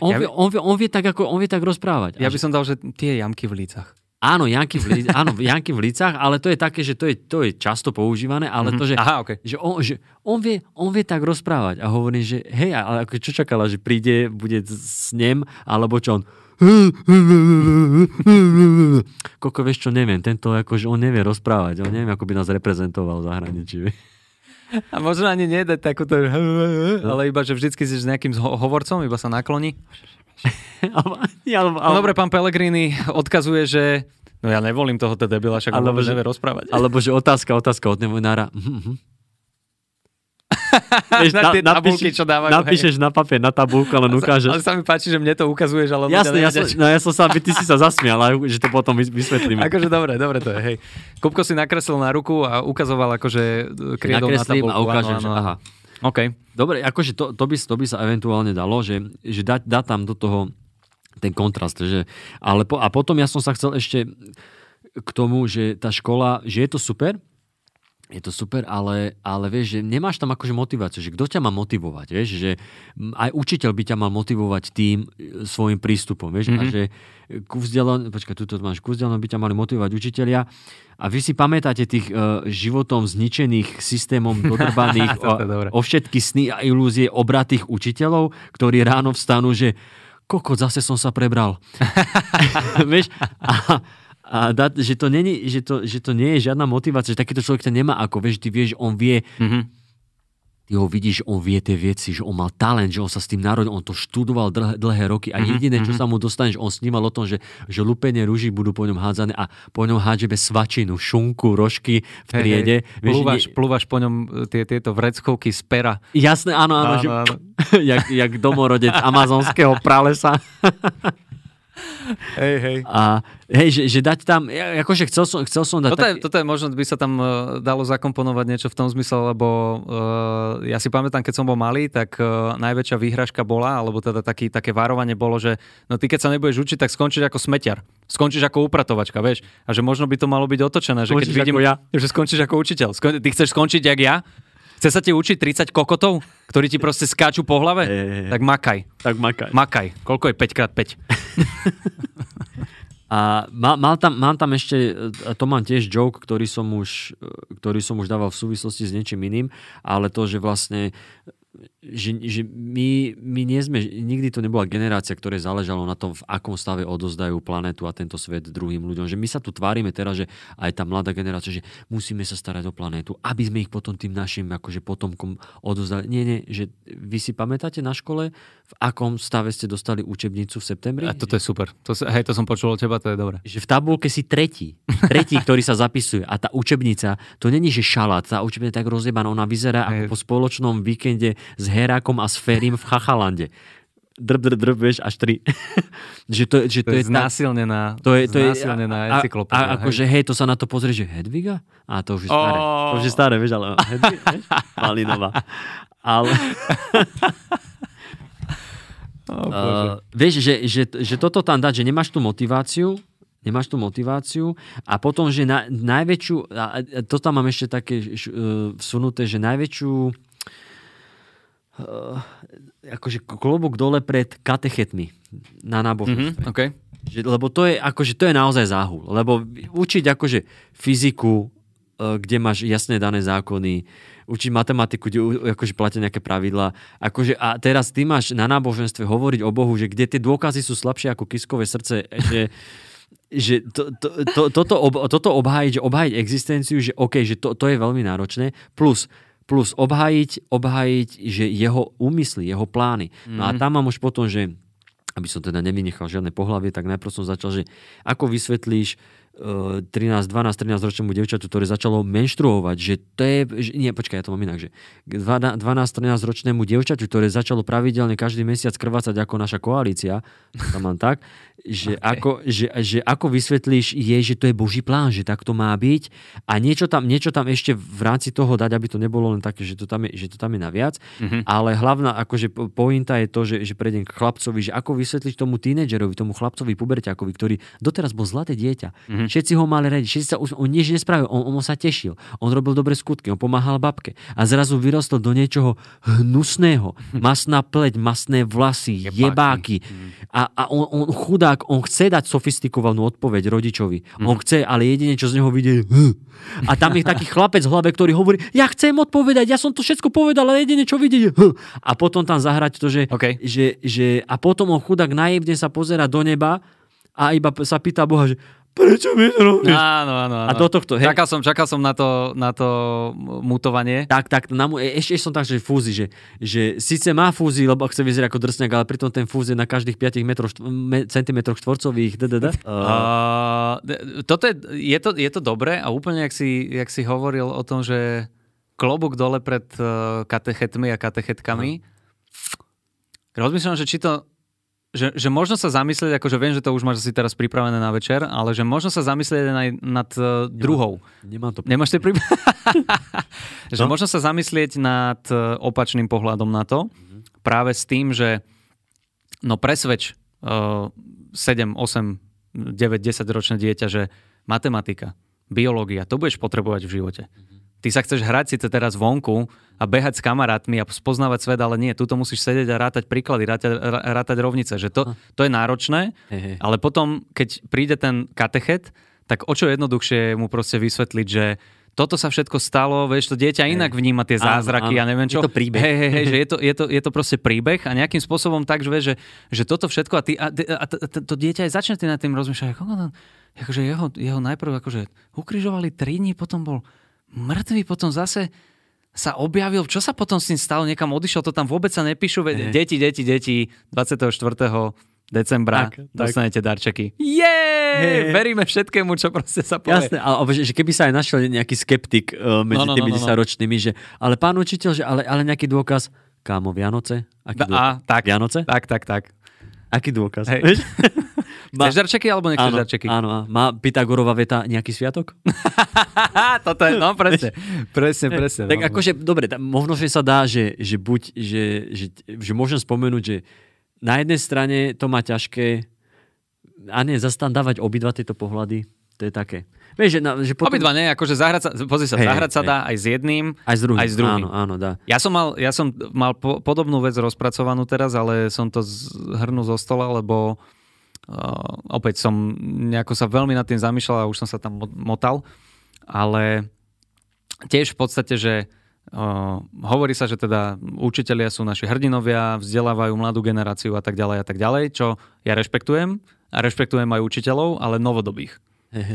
Speaker 1: On, ja by... vie, on, vie, on, vie tak ako, on vie tak rozprávať.
Speaker 2: Ja by som dal, že tie jamky v lícach.
Speaker 1: Áno, Janky v, lícach, áno, Janky v lícach, ale to je také, že to je, to je často používané, ale mm-hmm. to, že,
Speaker 2: Aha, okay.
Speaker 1: že, on, že on, vie, on vie tak rozprávať a hovorí, že hej, ale ako čo čakala, že príde, bude s ním, alebo čo on Koko, vieš čo, neviem, tento akože on nevie rozprávať, on neviem, ako by nás reprezentoval v zahraničí.
Speaker 2: A možno ani nedať takúto, ale iba, že vždycky si s nejakým hovorcom, iba sa nakloní. <laughs> No dobre, pán Pellegrini odkazuje, že no ja nevolím tohoto debila, však alebo, že, nevie rozprávať.
Speaker 1: Alebo že otázka, otázka od mhm. <laughs>
Speaker 2: Vieš, na, tie tabulky, čo dávajú.
Speaker 1: Napíšeš hej. na papier, na tabulku, len ukážeš.
Speaker 2: Ale sa mi páči, že mne to ukazuješ, ale
Speaker 1: Jasne, ja som, no ja som sa, ty si sa zasmial, ale že to potom vysvetlíme.
Speaker 2: akože dobre, dobre to je, hej. Kupko si nakreslil na ruku a ukazoval akože kriedou na tabulku.
Speaker 1: a ukážem, áno, áno. aha.
Speaker 2: OK.
Speaker 1: Dobre, akože to, to, by, to by sa eventuálne dalo, že, že dať, dať tam do toho ten kontrast. Že, ale po, a potom ja som sa chcel ešte k tomu, že tá škola, že je to super, je to super, ale, ale vieš, že nemáš tam akože motiváciu, že kto ťa má motivovať, vieš, že aj učiteľ by ťa mal motivovať tým e, svojim prístupom, vieš, mm-hmm. a mhm. že ku vzdelan- počkaj, tuto máš, ku vzdelan- by ťa mali motivovať učiteľia a vy si pamätáte tých uh, životom zničených systémom dodrbaných <laughs> o, o všetky sny a ilúzie obratých učiteľov, ktorí ráno vstanú, že koko, zase som sa prebral. <laughs> <laughs> vieš, a, a dá, že, to není, že, to, že to nie je žiadna motivácia, že takýto človek to nemá ako, vieš, ty vieš, on vie, mm-hmm ty ho vidíš, on vie tie veci, že on mal talent, že on sa s tým narodil, on to študoval dlhé, dlhé roky a mhm, jediné, čo mhm. sa mu dostane, že on snímal o tom, že, že lupenie rúží budú po ňom hádzané a po ňom hádžeme svačinu, šunku, rožky v triede. Hey,
Speaker 2: hey. Plúvaš, ne... plúvaš po ňom e, tie, tieto vreckovky z pera.
Speaker 1: Jasné, áno, áno. áno, že, áno. <laughs> jak, jak domorodec <laughs> amazonského pralesa. <laughs>
Speaker 2: hej, hej.
Speaker 1: A hej, že, že dať tam, akože chcel som, chcel som dať...
Speaker 2: Toto, tak... je, toto je možno, by sa tam uh, dalo zakomponovať niečo v tom zmysle, lebo uh, ja si pamätám, keď som bol malý, tak uh, najväčšia výhražka bola, alebo teda taký, také varovanie bolo, že no ty keď sa nebudeš učiť, tak skončíš ako smetiar. Skončíš ako upratovačka, vieš. A že možno by to malo byť otočené, že keď vidím, ja. že skončíš ako učiteľ. Skon, ty chceš skončiť jak ja, Chce sa ti učiť 30 kokotov, ktorí ti proste skáču po hlave?
Speaker 1: Je, je, je.
Speaker 2: Tak makaj.
Speaker 1: Tak makaj.
Speaker 2: Makaj. Koľko je 5x5? <laughs>
Speaker 1: A mal, mal, tam, mám tam ešte, to mám tiež joke, ktorý som, už, ktorý som už dával v súvislosti s niečím iným, ale to, že vlastne že, že my, my nie sme, nikdy to nebola generácia, ktoré záležalo na tom, v akom stave odozdajú planetu a tento svet druhým ľuďom. Že my sa tu tvárime teraz, že aj tá mladá generácia, že musíme sa starať o planetu, aby sme ich potom tým našim akože potomkom odozdali. Nie, nie, že vy si pamätáte na škole, v akom stave ste dostali učebnicu v septembri?
Speaker 2: A toto je super. To, hej, to som počul od teba, to je dobré.
Speaker 1: Že v tabulke si tretí. Tretí, ktorý sa zapisuje. A tá učebnica, to není, že šalát, tá učebnica tak rozjebaná, ona vyzerá ako po spoločnom víkende s Herákom a s Ferim v Chachalande drb, drb, drb, vieš, až tri. <laughs>
Speaker 2: že to, že to, to je, je znásilnená,
Speaker 1: to je, to je,
Speaker 2: znásilnená encyklopédia.
Speaker 1: A, a akože hej, to sa na to pozrie, že Hedviga? A to už je staré. Oh. To už je staré, vieš, ale Hedviga, vieš? <laughs> Malinová. Ale... <laughs> oh, uh, vieš, že, že, že toto tam dať, že nemáš tú motiváciu, nemáš tú motiváciu a potom, že na, najväčšiu, a to tam mám ešte také uh, vsunuté, že najväčšiu akože klobúk dole pred katechetmi na náboženstve.
Speaker 2: Mm-hmm, okay.
Speaker 1: Že, lebo to je, akože, to je naozaj záhul. Lebo učiť akože fyziku, e, kde máš jasne dané zákony, učiť matematiku, kde akože platia nejaké pravidlá. Akože, a teraz ty máš na náboženstve hovoriť o Bohu, že kde tie dôkazy sú slabšie ako kiskové srdce, že <laughs> že to, to, to, toto, ob, toto obhájiť, že obhájiť existenciu, že OK, že to, to je veľmi náročné, plus plus obhájiť, obhájiť, že jeho úmysly, jeho plány. No a tam mám už potom, že aby som teda nevynechal žiadne pohlavie, tak najprv som začal, že ako vysvetlíš 13, 12, 13 ročnému devčatu, ktoré začalo menštruovať, že to je, že, nie, počkaj, ja to mám inak, že 12, 13 ročnému devčatu, ktoré začalo pravidelne každý mesiac krvácať ako naša koalícia, <laughs> to mám tak, že, okay. ako, že, že ako vysvetlíš je, že to je Boží plán, že tak to má byť a niečo tam, niečo tam ešte v rámci toho dať, aby to nebolo len také, že to tam je, že to tam je naviac, mm-hmm. ale hlavná akože pointa je to, že, že prejdem k chlapcovi, že ako vysvetlíš tomu tínedžerovi, tomu chlapcovi puberťakovi, ktorý doteraz bol zlaté dieťa, mm-hmm Všetci ho mali radi, všetci sa, on nič nespravil, on, on sa tešil, on robil dobré skutky, on pomáhal babke a zrazu vyrostol do niečoho hnusného. <laughs> Masná pleť, masné vlasy, jebáky. A, a on, on chudák, on chce dať sofistikovanú odpoveď rodičovi. Mm. On chce, ale jedine, čo z neho vidie, a tam je taký chlapec v hlave, ktorý hovorí, ja chcem odpovedať, ja som to všetko povedal, ale jedine, čo vidie, a potom tam zahrať to, že, okay. že, že a potom on chudák naivne sa pozera do neba a iba sa pýta Boha, že prečo mi to robíš?
Speaker 2: Áno, áno, áno.
Speaker 1: A do tohto, hej.
Speaker 2: Čakal som, čakal som na to, na to mutovanie.
Speaker 1: Tak, tak, na, e, ešte, ešte som tak, že fúzi, že, že síce má fúzi, lebo chce vyzerať ako drsňak, ale pritom ten fúz je na každých 5 metroch, me, centimetroch štvorcových. Uh, <laughs>
Speaker 2: toto je, je, to, je to dobré a úplne, jak si, jak si hovoril o tom, že klobúk dole pred uh, katechetmi a katechetkami. Uh. Rozmýšľam, že či to že, že možno sa zamyslieť, akože viem, že to už máš asi teraz pripravené na večer, ale že možno sa zamyslieť aj nad uh, druhou.
Speaker 1: Nemám to.
Speaker 2: Nemáš to pripravené? <laughs> že no? možno sa zamyslieť nad uh, opačným pohľadom na to, mm-hmm. práve s tým, že no presvedč uh, 7, 8, 9, 10 ročné dieťa, že matematika, biológia, to budeš potrebovať v živote. Mm-hmm Ty sa chceš hrať síce teraz vonku a behať s kamarátmi a spoznávať svet, ale nie, tu musíš sedieť a rátať príklady, rátať, rátať rovnice, že to, to je náročné, ale potom, keď príde ten katechet, tak o čo jednoduchšie mu proste vysvetliť, že toto sa všetko stalo, vieš, to dieťa inak vníma tie zázraky a ja neviem čo.
Speaker 1: Je to príbeh.
Speaker 2: Hej, hej, hej, že je to, je, to, je to proste príbeh a nejakým spôsobom tak, že, vieš, že, že toto všetko a, ty, a, a, a to dieťa aj začne nad tým rozmýšľať, ako, akože jeho, jeho najprv akože ukrižovali tri dní, potom bol mŕtvý potom zase sa objavil, čo sa potom s ním stalo, niekam odišiel, to tam vôbec sa nepíšu, veď deti, deti, deti, 24 decembra tak, dostanete tak. darčeky. Hey. Veríme všetkému, čo proste sa povie.
Speaker 1: Jasné, ale že, že keby sa aj našiel nejaký skeptik uh, medzi no, no, tými no, no, no. ročnými, že ale pán učiteľ, že ale, ale nejaký dôkaz, kámo, Vianoce? Aký
Speaker 2: dôkaz? A, tak,
Speaker 1: Vianoce?
Speaker 2: Tak, tak, tak.
Speaker 1: Aký dôkaz? <laughs>
Speaker 2: Hey. Chceš darčeky alebo nechceš áno, darčeky?
Speaker 1: Áno, má Pythagorová veta nejaký sviatok? <laughs>
Speaker 2: Toto je, no presne, presne, presne.
Speaker 1: Tak no. akože, dobre, možno, že sa dá, že, že buď, že, že, že môžem spomenúť, že na jednej strane to má ťažké a nie, zase tam dávať obidva tieto pohľady, to je také. Vieš, že, na, že
Speaker 2: potom... Obidva nie, akože zahrať sa, pozri sa, hey, zahrať sa hey. dá aj s jedným,
Speaker 1: aj s druhým.
Speaker 2: Aj s druhým.
Speaker 1: Áno, áno, dá.
Speaker 2: Ja som mal, ja som mal po, podobnú vec rozpracovanú teraz, ale som to zhrnul zo stola, lebo Uh, opäť som nejako sa veľmi nad tým zamýšľal a už som sa tam motal, ale tiež v podstate, že uh, hovorí sa, že teda učitelia sú naši hrdinovia, vzdelávajú mladú generáciu a tak ďalej a tak ďalej, čo ja rešpektujem a rešpektujem aj učiteľov, ale novodobých.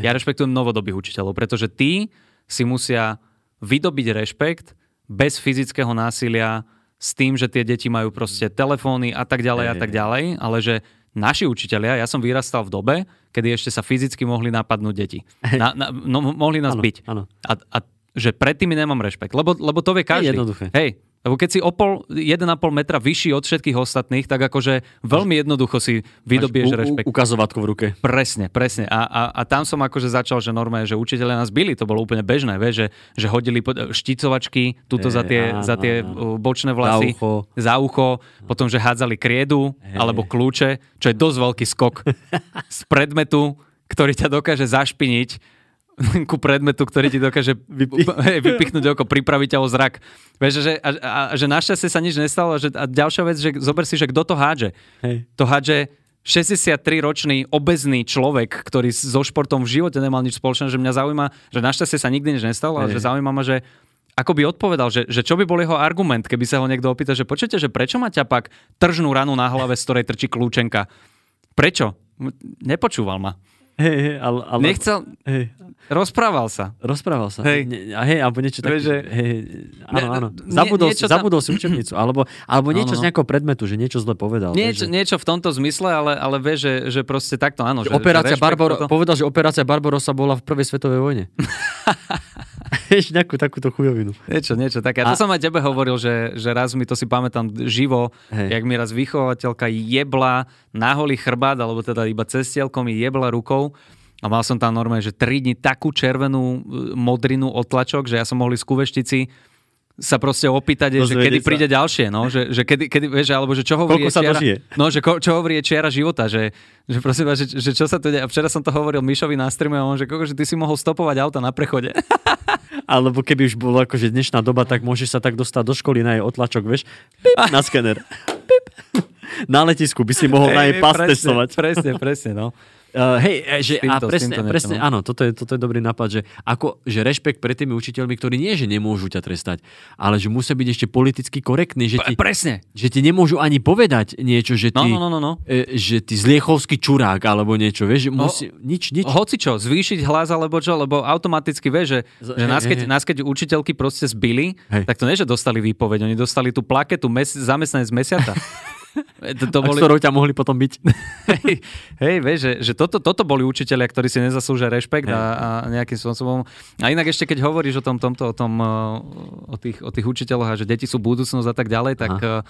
Speaker 2: Ja rešpektujem novodobých učiteľov, pretože tí si musia vydobiť rešpekt bez fyzického násilia, s tým, že tie deti majú proste telefóny a tak ďalej a tak ďalej, ale že naši učitelia, ja som vyrastal v dobe, kedy ešte sa fyzicky mohli napadnúť deti. Na, na, no, mohli nás ano, byť. Ano. A, a že predtým nemám rešpekt, lebo, lebo to vie každý.
Speaker 1: Je jednoduché.
Speaker 2: Hej, lebo keď si o pol, 1,5 metra vyšší od všetkých ostatných, tak akože veľmi jednoducho si vydobieš u, rešpekt.
Speaker 1: Ukazovatko v ruke.
Speaker 2: Presne, presne. A, a, a tam som akože začal, že normálne, že učiteľe nás byli, to bolo úplne bežné, vieš, že, že hodili šticovačky tuto e, za tie, á, za tie á, bočné vlasy.
Speaker 1: Za ucho.
Speaker 2: Za ucho. Potom, že hádzali kriedu e. alebo kľúče, čo je dosť veľký skok z predmetu, ktorý ťa dokáže zašpiniť <laughs> ku predmetu, ktorý ti dokáže vypichnúť <laughs> vypichnúť oko, pripraviť ťa o zrak. Vieš, že, a, a, že našťastie sa nič nestalo že, a ďalšia vec, že zober si, že kto to hádže. Hej. To hádže 63-ročný obezný človek, ktorý so športom v živote nemal nič spoločné, že mňa zaujíma, že našťastie sa nikdy nič nestalo, ale že zaujíma ma, že ako by odpovedal, že, že čo by bol jeho argument, keby sa ho niekto opýta, že počujete, že prečo má ťapak tržnú ranu na hlave, z ktorej trčí kľúčenka? Prečo? Nepočúval ma.
Speaker 1: Hej, hej, ale, ale...
Speaker 2: Nechcel...
Speaker 1: Hej,
Speaker 2: Rozprával sa.
Speaker 1: rozprával sa.
Speaker 2: Hej.
Speaker 1: Ne, a hej, alebo niečo také.
Speaker 2: Že-
Speaker 1: Hej, áno, áno.
Speaker 2: nie-
Speaker 1: Zabudol,
Speaker 2: niečo
Speaker 1: si,
Speaker 2: tam-
Speaker 1: zabudol si učebnicu. Alebo, alebo niečo
Speaker 2: Áno,
Speaker 1: z
Speaker 2: no.
Speaker 1: nejakého predmetu, že niečo zle povedal.
Speaker 2: Niečo,
Speaker 1: vieš, že,
Speaker 2: niečo v tomto zmysle, ale, ale vieš, že, že proste takto áno.
Speaker 1: že
Speaker 2: Že,
Speaker 1: operácia
Speaker 2: že
Speaker 1: Barbaro,
Speaker 2: toto-
Speaker 1: povedal, že operácia Barbarossa bola v prvej svetovej vojne. <laughs> Vieš, nejakú takúto chujovinu.
Speaker 2: Niečo, niečo také. A to
Speaker 1: A-
Speaker 2: som aj tebe hovoril, že, že raz mi to si pamätám živo,
Speaker 1: Hej.
Speaker 2: jak mi raz vychovateľka jebla na holý chrbát, alebo teda iba cestielkom mi jebla rukou. A mal som tam normálne, že 3 dní takú červenú e, modrinu otlačok, že ja som mohli z kuveštici sa proste opýtať, že kedy
Speaker 1: sa.
Speaker 2: príde ďalšie, no, že, že kedy, kedy, vieš, alebo že čo hovorí
Speaker 1: Koľko
Speaker 2: čiara, no, že ko, čo hovorí čiara života, že, že prosím vás, že, že, čo sa tu deje. A včera som to hovoril Mišovi na streame a on, že koko, že ty si mohol stopovať auta na prechode. <laughs>
Speaker 1: Alebo keby už bolo akože dnešná doba, tak môžeš sa tak dostať do školy na jej otlačok, vieš, pip, <laughs> na skener. Pip. <laughs> Na letisku by si mohol na jej pas
Speaker 2: presne,
Speaker 1: testovať.
Speaker 2: Presne, presne, no.
Speaker 1: Uh, hej, eh, že,
Speaker 2: týmto-
Speaker 1: a presne, presne
Speaker 2: no.
Speaker 1: áno, toto je, toto je dobrý nápad, že, ako, že rešpekt pred tými učiteľmi, ktorí nie, že nemôžu ťa trestať, ale že musia byť ešte politicky korektní, že ti,
Speaker 2: Presne.
Speaker 1: že ti nemôžu ani povedať niečo, že
Speaker 2: No,
Speaker 1: ty,
Speaker 2: no, no, no, no.
Speaker 1: e, že ty zliechovský čurák alebo niečo, vieš, že musí, nič, nič.
Speaker 2: Hoci čo, zvýšiť hlas alebo čo, lebo automaticky vieš, že, že nás, keď, nás keď učiteľky proste zbili,
Speaker 1: Hej.
Speaker 2: tak to nie, že dostali výpoveď, oni dostali tú plaketu mes, zamestnanec mesiaca. <laughs> <laughs> to, to boli,
Speaker 1: ktorou ťa mohli potom byť. <laughs>
Speaker 2: hej, hej, vieš, že, že toto, toto boli učiteľia, ktorí si nezaslúžia rešpekt a, a nejakým spôsobom. A inak ešte, keď hovoríš o tom, tomto, o, tom, o, tých, o tých učiteľoch a že deti sú budúcnosť a tak ďalej, tak uh,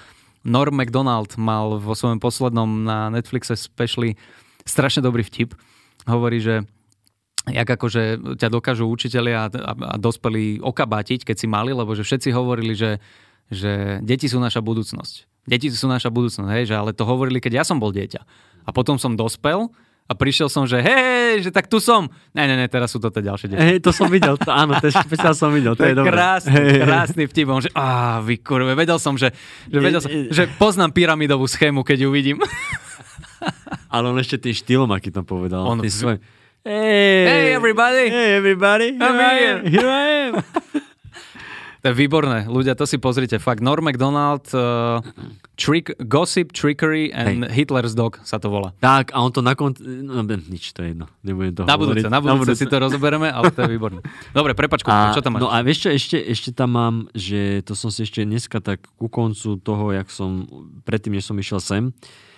Speaker 2: Norm MacDonald mal vo svojom poslednom na Netflixe speciali strašne dobrý vtip. Hovorí, že jak akože ťa dokážu učitelia a, a, a dospelí okabátiť, keď si mali, lebo že všetci hovorili, že, že deti sú naša budúcnosť. Deti sú naša budúcnosť, hej, že ale to hovorili, keď ja som bol dieťa. A potom som dospel a prišiel som, že hej, že tak tu som. Ne, ne, ne, teraz sú to tie ďalšie deti.
Speaker 1: Hej, to som videl, to, áno, to špeciál som <laughs> videl, to,
Speaker 2: To
Speaker 1: je
Speaker 2: je
Speaker 1: dobré.
Speaker 2: krásny,
Speaker 1: hej.
Speaker 2: krásny vtip. On, že á, vy kurve, vedel som, že, že, vedel som, že poznám pyramidovú schému, keď ju vidím. <laughs>
Speaker 1: Ale on ešte tým štýlom, aký tam povedal.
Speaker 2: On-
Speaker 1: tým svojím, Hey,
Speaker 2: Hey, everybody.
Speaker 1: Hey everybody, here
Speaker 2: I'm
Speaker 1: I am, here I am. <laughs>
Speaker 2: To je výborné. Ľudia, to si pozrite. Fakt, Norm MacDonald, uh, trick, Gossip, Trickery and Hitler's Dog sa to volá.
Speaker 1: Tak, a on to na konci... No, nič, to je jedno. Nebudem to
Speaker 2: Na budúce,
Speaker 1: hovoriť.
Speaker 2: na budúce si to rozoberieme, ale to je výborné. Dobre, prepač,
Speaker 1: A,
Speaker 2: čo tam máš?
Speaker 1: no a vieš čo, ešte, ešte tam mám, že to som si ešte dneska tak ku koncu toho, jak som, predtým, než som išiel sem, uh,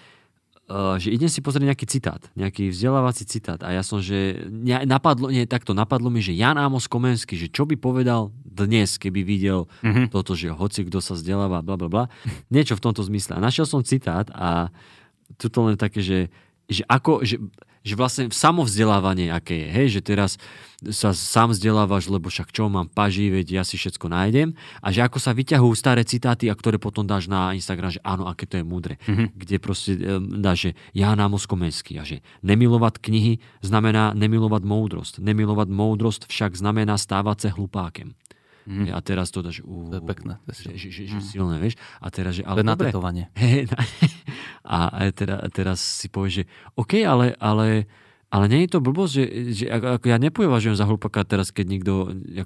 Speaker 1: že idem si pozrieť nejaký citát, nejaký vzdelávací citát a ja som, že napadlo, nie takto, napadlo mi, že Jan Amos Komenský, že čo by povedal dnes, keby videl
Speaker 2: Mhm.
Speaker 1: mm-hmm. toto, že hoci kto sa vzdeláva, bla bla bla, niečo v tomto zmysle. A našiel som citát a tuto len také, že, že ako, že, že vlastne samovzdelávanie, aké je, hej, že teraz sa sám vzdelávaš, lebo však čo mám paží, veď ja si všetko nájdem a že ako sa vyťahujú staré citáty a ktoré potom dáš na Instagram, že áno, aké to je múdre. Mm-hmm. Kde proste um, dáš, že Ján Amos Komenský a že nemilovať knihy znamená nemilovať moudrosť. Nemilovať moudrosť však znamená stávať sa hlupákem. Mm. A teraz to dáš, ú,
Speaker 2: To je pekné, to je
Speaker 1: že,
Speaker 2: silné.
Speaker 1: že, že, že silné, vieš. A teraz, že,
Speaker 2: To je
Speaker 1: ale dobre,
Speaker 2: tetovanie. <laughs>
Speaker 1: Hej, <laughs> a teda, teraz si povieš, že OK, ale, ale, ale nie je to blbosť, že, že ako, ja nepovažujem za hlupaka teraz, keď nikto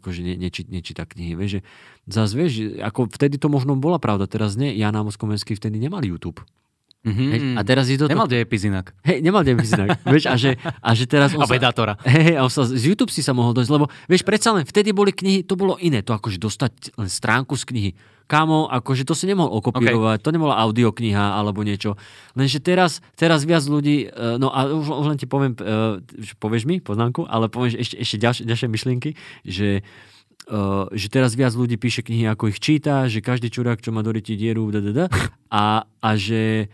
Speaker 1: akože ne, neči, nečíta knihy. Vieš, že zás vieš, ako vtedy to možno bola pravda, teraz nie. Jan Amos Komenský vtedy nemal YouTube.
Speaker 2: Mhm.
Speaker 1: Hej, a teraz je to...
Speaker 2: Nemal dejepis inak.
Speaker 1: Hej, nemal dejepis inak. <laughs> vieš, a že, a že teraz on
Speaker 2: A
Speaker 1: sa,
Speaker 2: vedátora. <laughs>
Speaker 1: Hej, a on sa, z YouTube si sa mohol dojsť, lebo vieš, predsa len vtedy boli knihy, to bolo iné, to akože dostať len stránku z knihy. Kámo, akože to si nemohol okopírovať, okay. to nebola audiokniha alebo niečo. Lenže teraz, teraz viac ľudí, e, no a už, už len ti poviem, e, že povieš mi poznámku, ale povieš ešte, ešte ďalšie, ďalšie myšlienky, že Uh, že teraz viac ľudí píše knihy, ako ich číta, že každý čurák, čo má do ryti dieru, da, da, da, a, a že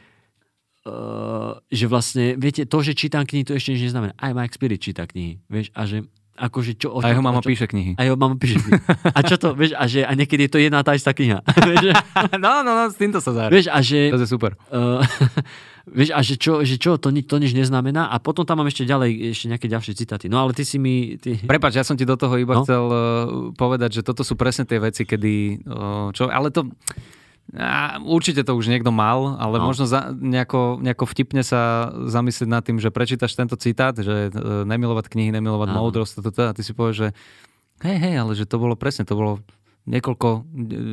Speaker 1: uh, že vlastne, viete, to, že čítam knihy, to ešte nič neznamená. Aj Mike Spirit číta knihy, vieš, a že akože čo... O
Speaker 2: A jeho mama
Speaker 1: čo,
Speaker 2: píše knihy.
Speaker 1: A jeho mama píše knihy. A čo to, vieš, a že a niekedy je to jedna tá istá kniha. <laughs>
Speaker 2: no, no, no, s týmto sa zahrá.
Speaker 1: vieš, a že...
Speaker 2: To je super.
Speaker 1: Uh, <laughs> vieš, a že čo, že čo to, ni- to nič neznamená. A potom tam mám ešte ďalej, ešte nejaké ďalšie citáty. No ale ty si mi... Ty...
Speaker 2: Prepač, ja som ti do toho iba
Speaker 1: No.
Speaker 2: chcel uh, povedať, že toto sú presne tie veci, kedy... Uh, čo, ale to... A určite to už niekto mal, ale
Speaker 1: No.
Speaker 2: možno za, nejako, nejako vtipne sa zamyslieť nad tým, že prečítaš tento citát, že e, nemilovať knihy, nemilovať
Speaker 1: Áno.
Speaker 2: moudrosť, toto, a ty si povieš, že hej, hej, ale že to bolo presne, to bolo niekoľko,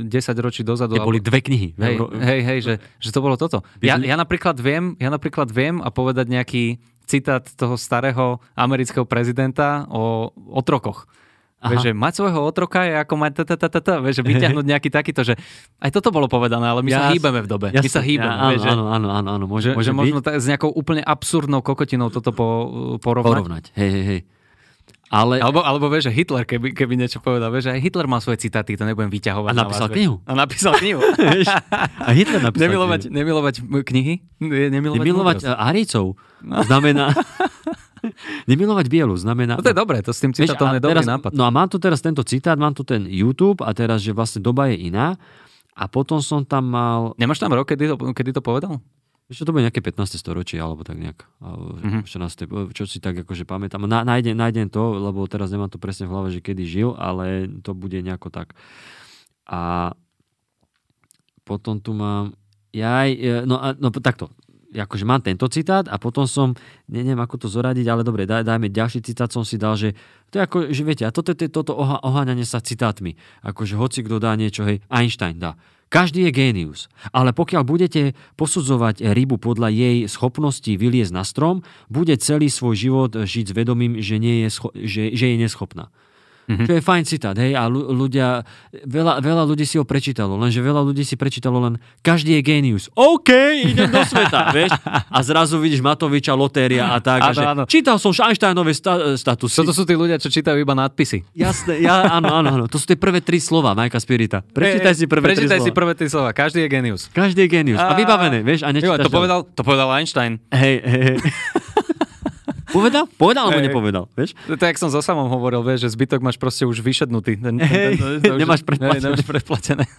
Speaker 2: e, 10 ročí dozadu.
Speaker 1: Tie boli dve knihy.
Speaker 2: Hej, hej, hej, že, že to bolo toto. Ja, ja, napríklad viem, ja napríklad viem a povedať nejaký citát toho starého amerického prezidenta o otrokoch. Vieš, že mať svojho otroka je ako mať tata, vieš, že vyťahnuť <laughs> nejaký takýto, že aj toto bolo povedané, ale my sa
Speaker 1: Jas-
Speaker 2: hýbeme v dobe. my sa hýbeme,
Speaker 1: Ja,
Speaker 2: vieš, že,
Speaker 1: áno, áno, áno, áno, môže,
Speaker 2: že,
Speaker 1: môže
Speaker 2: že
Speaker 1: byť.
Speaker 2: možno s nejakou úplne absurdnou kokotinou toto po, porovnať.
Speaker 1: porovnať. Hej, hej, hej. Ale
Speaker 2: Alebo, alebo vieš, že Hitler, keby, keby niečo povedal, vieš, že aj Hitler má svoje citáty, to nebudem vyťahovať.
Speaker 1: A
Speaker 2: na
Speaker 1: napísal
Speaker 2: vás,
Speaker 1: knihu.
Speaker 2: Vieš. A napísal knihu. <laughs>
Speaker 1: Vieš, a Hitler napísal
Speaker 2: nemilovať,
Speaker 1: knihu.
Speaker 2: nemilovať knihy? Nemilovať,
Speaker 1: Nemilovať
Speaker 2: múdrosť.
Speaker 1: Arícov znamená... <laughs> <laughs> Nemilovať bielu znamená...
Speaker 2: No to je dobré, to s tým citátom je dobrý
Speaker 1: teraz,
Speaker 2: nápad.
Speaker 1: No a mám tu teraz tento citát, mám tu ten YouTube a teraz, že vlastne doba je iná. A potom som tam mal...
Speaker 2: Nemáš tam rok, kedy to, kedy to povedal?
Speaker 1: Ešte to bude nejaké 15. storočie, alebo tak nejak. Alebo
Speaker 2: Mhm.
Speaker 1: 14. Čo si tak akože pamätám. Nájdem, nájdem to, lebo teraz nemám to presne v hlave, že kedy žil, ale to bude nejako tak. A potom tu mám... Jaj, e, no, no takto. Akože mám tento citát a potom som, ne, neviem ako to zoradiť, ale dobre, daj, dajme ďalší citát, som si dal, že to je ako, že viete, a toto toto oha, oháňanie sa citátmi. Akože hoci kto dá niečo, hej, Einstein dá. Každý je génius, ale pokiaľ budete posudzovať rybu podľa jej schopnosti vyliezť na strom, bude celý svoj život žiť s vedomím, že, nie je, že, že je neschopná. Mm-hmm. Čo je fajn citát, hej, a ľu- ľudia, veľa, veľa ľudí si ho prečítalo, lenže veľa ľudí si prečítalo len každý je génius. OK, idem do sveta, <laughs> vieš? A zrazu vidíš Matoviča, Lotéria a tak. a
Speaker 2: Áno,
Speaker 1: že,
Speaker 2: áno.
Speaker 1: Čítal som Einsteinové sta- statusy.
Speaker 2: Toto sú tí ľudia, čo čítajú iba nadpisy.
Speaker 1: Jasné, ja, áno, áno, áno. To sú tie prvé tri slova Majka Spirita. Prečítaj si prvé
Speaker 2: Prečítaj
Speaker 1: tri
Speaker 2: si
Speaker 1: slova.
Speaker 2: prvé tri slova. Každý je genius.
Speaker 1: Každý je génius. A vybavené, vieš? A
Speaker 2: Jo, to, povedal, to povedal Einstein.
Speaker 1: Hej, hej, hej. <laughs> Povedal? Povedal alebo nepovedal, vieš?
Speaker 2: To je, jak som so samom hovoril, vieš, že zbytok máš proste už vyšednutý. Ten, ten,
Speaker 1: Hej,
Speaker 2: ten, to už- <laughs>
Speaker 1: nemáš predplatené.
Speaker 2: Hej, nemáš predplatené. <laughs>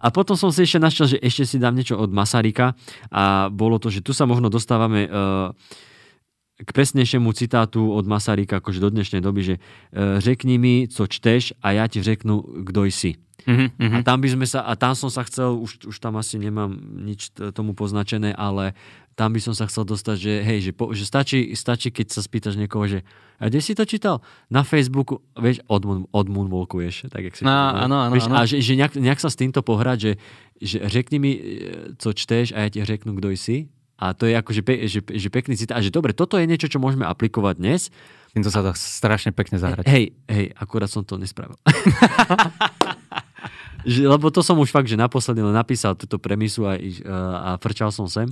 Speaker 1: A potom som si ešte našiel, že ešte si dám niečo od Masarika a bolo to, že tu sa možno dostávame uh, k presnejšiemu citátu od Masarika, akože do dnešnej doby, že uh, řekni mi, co čteš a ja ti řeknu, kdo jsi.
Speaker 2: Mhm, mhm.
Speaker 1: A tam by sme sa, a tam som sa chcel, už, už tam asi nemám nič tomu poznačené, ale tam by som sa chcel dostať, že hej, že, po, že stačí, stačí, keď sa spýtaš niekoho, že a kde si to čítal? Na Facebooku, vieš, od, od moonwalkuješ, tak jak si
Speaker 2: No, áno, áno,
Speaker 1: vieš,
Speaker 2: áno.
Speaker 1: A že, že nejak, nejak, sa s týmto pohrať, že, že řekni mi, e, co čteš a ja ti řeknu, kto si. A to je akože pe, že, že pekný citát. A že dobre, toto je niečo, čo môžeme aplikovať dnes.
Speaker 2: Týmto sa dá strašne pekne zahrať.
Speaker 1: Hej, hej, akurát som to nespravil. <laughs> že, lebo to som už fakt, že naposledy napísal túto premisu a, a frčal som sem.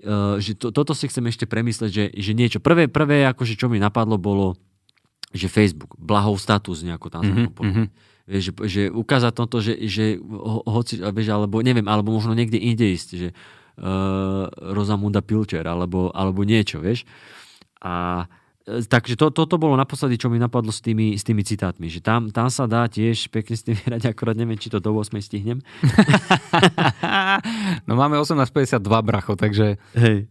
Speaker 1: Uh, že to, toto si chcem ešte premysleť, že, že niečo. Prvé, prvé, akože čo mi napadlo, bolo, že Facebook, blahov status nejako tam
Speaker 2: Mhm,
Speaker 1: mm-hmm,
Speaker 2: mhm.
Speaker 1: Vieš, že, že ukázať toto, že, že ho, hoci, vieš, alebo neviem, alebo možno niekde inde ísť, že uh, Rosamunda Pilcher, alebo, alebo niečo, vieš. A e, takže to, toto bolo naposledy, čo mi napadlo s tými, s tými citátmi, že tam, tam sa dá tiež pekne s tým hrať, akorát neviem, či to do 8 stihnem. <laughs>
Speaker 2: No máme 18.52 bracho, takže
Speaker 1: Hej.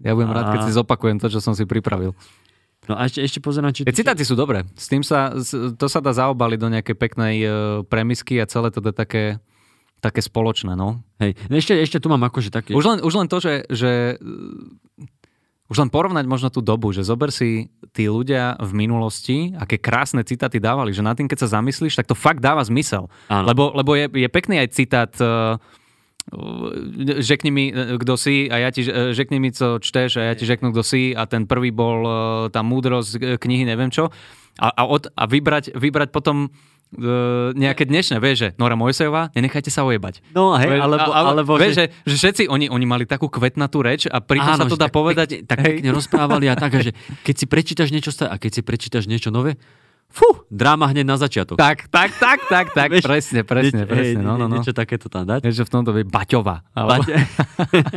Speaker 2: ja budem rád, keď
Speaker 1: A-
Speaker 2: si zopakujem to, čo som si pripravil.
Speaker 1: No a ešte, ešte pozerám, či...
Speaker 2: Tie citáty sú dobré. S tým sa, to sa dá zaobaliť do nejakej peknej e, premisky a celé to je také, také spoločné, no.
Speaker 1: Hej. No ešte, ešte tu mám akože také...
Speaker 2: Už len, už len to, že, že e, už len porovnať možno tú dobu, že zober si tí ľudia v minulosti, aké krásne citáty dávali, že na tým, keď sa zamyslíš, tak to fakt dáva zmysel.
Speaker 1: Áno.
Speaker 2: Lebo, lebo je, je pekný aj citát uh, mi, e, kto si a ja ti, řekni mi, co čteš a ja ti řeknu, kto si a ten prvý bol tá múdrosť knihy, neviem čo. A, a, od, a vybrať, vybrať potom e, nejaké dnešné, vieš, že Nora Mojsejová, nenechajte sa ojebať.
Speaker 1: No hej,
Speaker 2: Vieš,
Speaker 1: alebo,
Speaker 2: a- a-
Speaker 1: alebo
Speaker 2: vieš, že, že všetci, oni, oni mali takú kvetnatú reč a pritom sa to dá
Speaker 1: tak
Speaker 2: povedať...
Speaker 1: Pekne, <laughs> tak
Speaker 2: hej.
Speaker 1: pekne rozprávali a tak, že keď si prečítaš niečo staré a keď si prečítaš niečo nové, fú, dráma hneď na začiatok.
Speaker 2: Tak, tak, tak, tak, tak, <laughs>
Speaker 1: Vieš,
Speaker 2: presne, presne,
Speaker 1: Nie-
Speaker 2: presne,
Speaker 1: hej,
Speaker 2: no, no, no.
Speaker 1: Niečo takéto tam dať.
Speaker 2: Že v tomto je Baťová. Alebo... <laughs>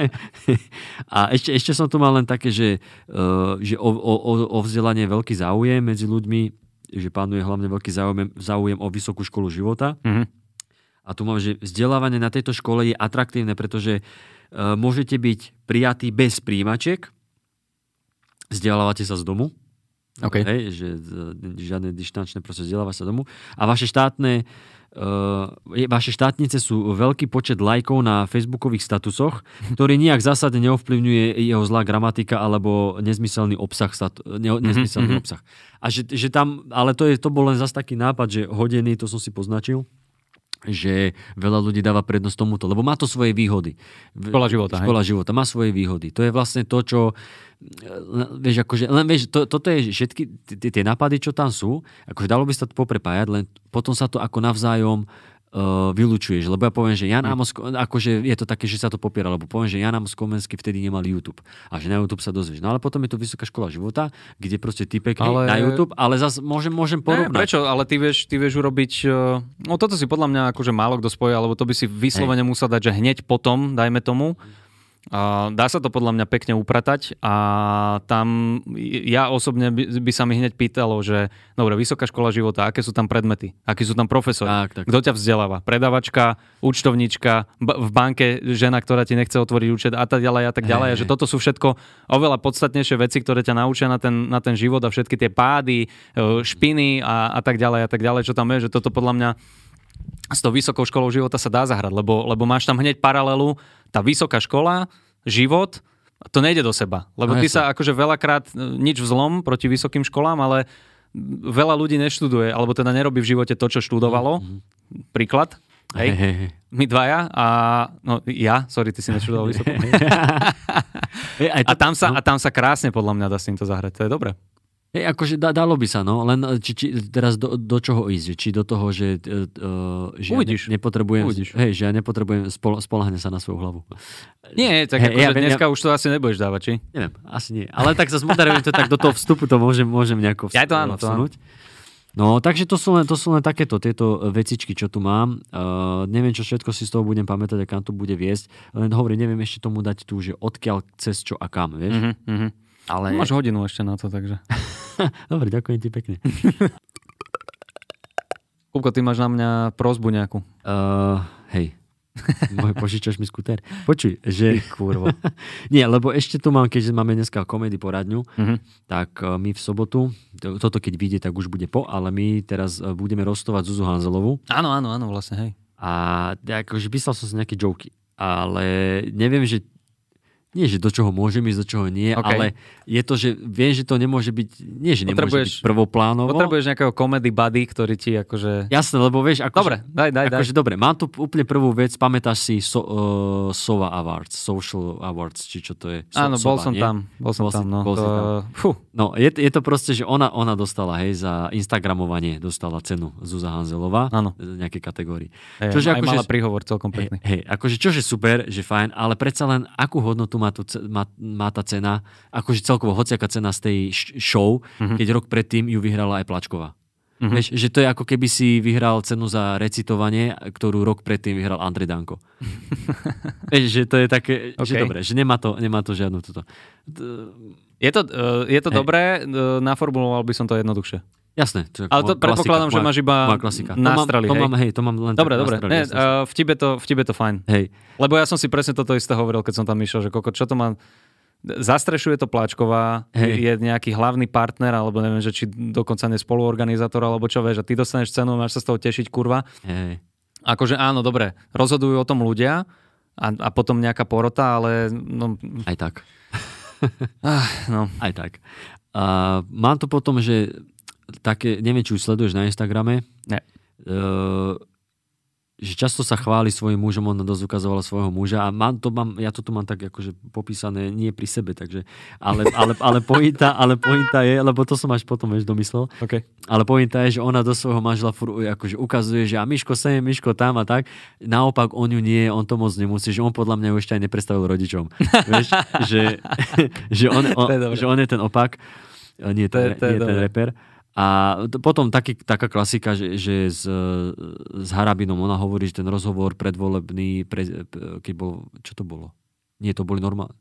Speaker 1: a ešte, ešte som tu mal len také, že, uh, že o, o, o, o vzdelanie je veľký záujem medzi ľuďmi, že panuje hlavne veľký záujem, záujem o vysokú školu života.
Speaker 2: Mhm.
Speaker 1: A tu mám, že vzdelávanie na tejto škole je atraktívne, pretože uh, môžete byť prijatí bez príjimačiek, vzdelávate sa z domu,
Speaker 2: OK.
Speaker 1: Hej, že z- žiadne dištančné proste vzdeláva sa domu. A vaše štátne vaše štátnice sú veľký počet lajkov na facebookových statusoch, ktorý nijak zásadne neovplyvňuje jeho zlá gramatika alebo nezmyselný obsah. Statu, ne, nezmyselný mm-hmm. obsah. A že, že tam, ale to, je, to bol len zase taký nápad, že hodený, to som si poznačil že veľa ľudí dáva prednosť tomuto, lebo má to svoje výhody.
Speaker 2: Škola života.
Speaker 1: Škola hej? života má svoje výhody. To je vlastne to, čo vieš, akože, len vieš, to, toto je všetky tie nápady, čo tam sú, akože dalo by sa to poprepájať, len potom sa to ako navzájom uh, vylučuješ. Lebo ja poviem, že Jan hm. Amos, akože je to také, že sa to popiera, lebo poviem, že Jan Amos Komenský vtedy nemal YouTube. A že na YouTube sa dozvieš. No ale potom je to Vysoká škola života, kde proste ty pekne ale... na YouTube, ale zase môžem, môžem porovnať.
Speaker 2: Ne, prečo? Ale ty vieš, ty vieš urobiť... No toto si podľa mňa akože málo kto spojí, alebo to by si vyslovene musel dať, že hneď potom, dajme tomu, Dá sa to podľa mňa pekne upratať a tam ja osobne by, by sa mi hneď pýtalo, že dobre, vysoká škola života, aké sú tam predmety, akí sú tam profesori, tak, tak. kto ťa vzdeláva, predavačka, účtovníčka, b- v banke žena, ktorá ti nechce otvoriť účet a tak ďalej a tak ďalej, hey. že toto sú všetko oveľa podstatnejšie veci, ktoré ťa naučia na ten, na ten život a všetky tie pády, e, špiny a, a tak ďalej a tak ďalej, čo tam je, že toto podľa mňa s tou vysokou školou života sa dá zahrať, lebo, lebo máš tam hneď paralelu tá vysoká škola, život, to nejde do seba. Lebo no, ty sa akože veľakrát e, nič vzlom proti vysokým školám, ale veľa ľudí neštuduje, alebo teda nerobí v živote to, čo študovalo. Mm-hmm. Príklad. Hej, hey, hey, hey. My dvaja a no ja, sorry, ty si neštudoval <laughs> vysoko. hey, <laughs> a, tam sa, no. a tam sa krásne podľa mňa dá s týmto zahrať, to je dobré.
Speaker 1: Hej, akože da, dalo by sa, no, len či, či teraz do, do čoho ísť, či do toho, že, uh, že
Speaker 2: Uvidíš.
Speaker 1: ja ne, nepotrebujem, Uvidíš. hej, že ja nepotrebujem spol, spolahne sa na svoju hlavu.
Speaker 2: Nie, tak hej, akože ja, dneska ja, už to asi nebudeš dávať, či?
Speaker 1: Neviem, asi nie, ale tak sa moderujem to tak do toho vstupu, to môžem, môžem nejako
Speaker 2: vstup, ja to áno, vsunúť. To áno.
Speaker 1: No, takže to sú, len, to sú len takéto, tieto vecičky, čo tu mám. Uh, neviem, čo všetko si z toho budem pamätať a kam to bude viesť. Len hovorím, neviem ešte tomu dať tu, že odkiaľ, cez čo a kam, vieš. Uh-huh,
Speaker 2: Ale... Máš hodinu ešte na to, takže. <laughs>
Speaker 1: Dobre, ďakujem ti pekne. <laughs>
Speaker 2: Kúbko, ty máš na mňa prozbu nejakú?
Speaker 1: Uh, hej, <laughs> môj požičaš mi skuter. Počuj, že... kurvo. Nie, lebo ešte tu mám, keďže máme dneska komedy poradňu, uh-huh. tak uh, my v sobotu, to, toto keď vyjde, tak už bude po, ale my teraz uh, budeme rostovať Zuzu Hanzelovu.
Speaker 2: Áno, áno, áno, vlastne, hej.
Speaker 1: A akože písal som si nejaké joky, ale neviem, že nie, že do čoho môžem ísť, do čoho nie, okay. ale je to, že viem, že to nemôže byť, nie, že nemôže byť prvoplánovo.
Speaker 2: Potrebuješ nejakého comedy buddy, ktorý ti akože...
Speaker 1: Jasné, lebo vieš, ako
Speaker 2: dobre, daj, daj,
Speaker 1: akože,
Speaker 2: daj.
Speaker 1: dobre, mám tu úplne prvú vec, pamätáš si so, uh, SOVA Awards, Social Awards, či čo to je?
Speaker 2: So, Áno, bol som nie? tam, bol som bol tam, no. Bol to... tam.
Speaker 1: Fú. No, je, je to proste, že ona, ona dostala, hej, za Instagramovanie dostala cenu Zuza Hanzelová.
Speaker 2: Áno.
Speaker 1: Z nejakej kategórii.
Speaker 2: Hey, čože, aj akože, mala príhovor celkom pekný.
Speaker 1: Hej, hej, akože čože super, že fajn, ale predsa len akú hodnotu má, tu, má, má tá cena, akože celkovo hociaká cena z tej show, mm-hmm. keď rok predtým ju vyhrala aj Plačková. Mm-hmm. Vieš, že to je ako keby si vyhral cenu za recitovanie, ktorú rok predtým vyhral Andrej Danko. <laughs> Vieš, že to je také, okay. že dobre, že nemá to, nemá to žiadnu toto.
Speaker 2: Je to, uh, je to dobré, uh, naformuloval by som to jednoduchšie.
Speaker 1: Jasné.
Speaker 2: To Ale to klasika, predpokladám, moja, že máš iba nástrely,
Speaker 1: to mám, to mám, hej, to mám len
Speaker 2: Dobre, dobre. Ne, uh, v, tebe to, v tebe to fajn.
Speaker 1: Hej.
Speaker 2: Lebo ja som si presne toto isté hovoril, keď som tam išiel, že koko, čo to má zastrešuje to Pláčková, Hej. je nejaký hlavný partner, alebo neviem, že či dokonca nie spoluorganizátor, alebo čo vieš, a ty dostaneš cenu, máš sa z toho tešiť, kurva.
Speaker 1: Hej.
Speaker 2: Akože áno, dobre, rozhodujú o tom ľudia a, a potom nejaká porota, ale... No...
Speaker 1: Aj tak.
Speaker 2: ah, no.
Speaker 1: Aj tak. Uh, mám to potom, že také, neviem, či už sleduješ na Instagrame.
Speaker 2: Ne.
Speaker 1: Uh, že často sa chváli svojim mužom, ona dosť ukazovala svojho muža a mám to mám, ja to tu mám tak akože popísané nie pri sebe, takže, ale, ale, ale, pointa, ale pointa je, lebo to som až potom ešte domyslel,
Speaker 2: okay.
Speaker 1: ale pointa je, že ona do svojho manžela fur, akože ukazuje, že a Miško sem, Miško tam a tak, naopak on ju nie, on to moc nemusí, že on podľa mňa ju ešte aj neprestavil rodičom. <laughs> Vieš, že, <laughs> že, on, on, že on je ten opak, nie ten, to je, to je nie ten reper. A potom taký, taká klasika, že, že s, s Harabinom ona hovorí, že ten rozhovor predvolebný, pre, keď bol, čo to bolo? Nie, to boli normálne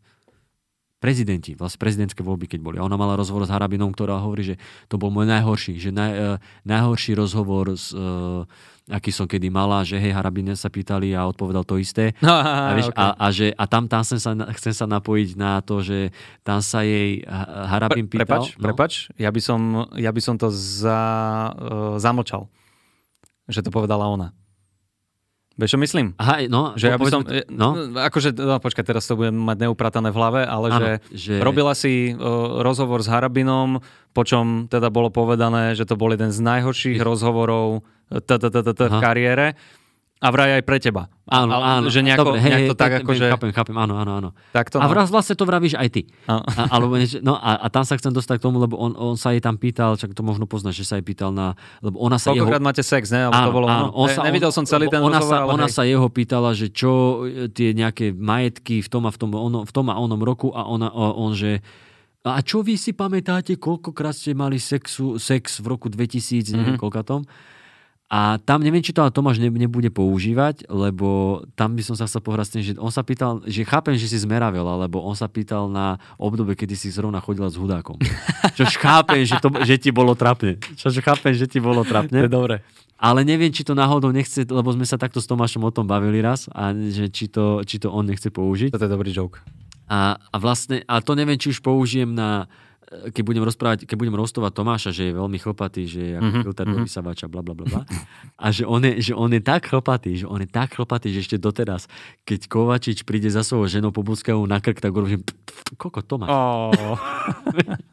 Speaker 1: prezidenti, vlastne prezidentské voľby, keď boli. A ona mala rozhovor s Harabinom, ktorá hovorí, že to bol môj najhorší, že naj, uh, najhorší rozhovor, s, uh, aký som kedy mala, že hej, Harabine sa pýtali a odpovedal to isté.
Speaker 2: No, <laughs> a, vieš,
Speaker 1: okay. a, a, že, a tam, tam chcem, sa, chcem sa napojiť na to, že tam sa jej Harabin pýtal.
Speaker 2: Prepač, no? prepač, ja by som, ja by som to za, uh, zamlčal, že to povedala ona. Vieš, čo myslím?
Speaker 1: Aha, no,
Speaker 2: Že ja by som, no?
Speaker 1: no,
Speaker 2: akože, no počkaj, teraz to budem mať neupratané v hlave, ale
Speaker 1: Áno,
Speaker 2: že,
Speaker 1: že-
Speaker 2: robila si uh, rozhovor s Harabinom, po čom teda bolo povedané, že to bol jeden z najhorších rozhovorov v kariére a vraj aj pre teba.
Speaker 1: áno,
Speaker 2: Ale
Speaker 1: áno.
Speaker 2: Že nejako,
Speaker 1: Dobre, hej,
Speaker 2: nejak
Speaker 1: hej,
Speaker 2: to tak akože...
Speaker 1: Chápem, chápem, áno, áno, áno.
Speaker 2: Takto,
Speaker 1: A
Speaker 2: no.
Speaker 1: vraz vlastne to vravíš aj ty.
Speaker 2: A-
Speaker 1: A, alebo niečo, no a, a tam sa chcem dostať k tomu, lebo on, on sa jej tam pýtal, čak to možno poznáš, že sa jej pýtal na, lebo ona sa jeho...
Speaker 2: Máte sex, ne? Alebo to bolo, no,
Speaker 1: on
Speaker 2: ne, nevidel som celý ten
Speaker 1: ona
Speaker 2: rozhovor,
Speaker 1: sa, ona
Speaker 2: hej.
Speaker 1: sa jeho pýtala, že čo e, tie nejaké majetky v tom a v tom, ono, v tom a onom roku a ona, a on, že a čo vy si pamätáte, koľkokrát ste mali sexu, sex v roku 2000,
Speaker 2: Mhm.
Speaker 1: neviem koľka tom? A tam neviem, či to ale Tomáš ne, nebude používať, lebo tam by som sa chcel pohrať s tým, že on sa pýtal, že chápem, že si zmeravela, lebo on sa pýtal na obdobie, kedy si zrovna chodila s hudákom. <laughs> Čož chápem, že, to, že ti bolo trapne. Čož chápem, že ti bolo <laughs>
Speaker 2: To je
Speaker 1: trapne.
Speaker 2: dobre.
Speaker 1: Ale neviem, či to náhodou nechce, lebo sme sa takto s Tomášom o tom bavili raz a že či to, či to on nechce použiť.
Speaker 2: Toto je dobrý joke.
Speaker 1: A, a vlastne, a to neviem, či už použijem na, keď budem rozprávať, keď budem rostovať Tomáša, že je veľmi chlpatý, že je ako
Speaker 2: Mhm,
Speaker 1: filter do vysavača, bla, bla, bla, bla. A že on, je, že on je tak chlpatý, že on je tak chlpatý, že ešte doteraz, keď Kovačič príde za svojou ženou po Buckému na krk, tak urobím, koko Tomáš.
Speaker 2: Oh.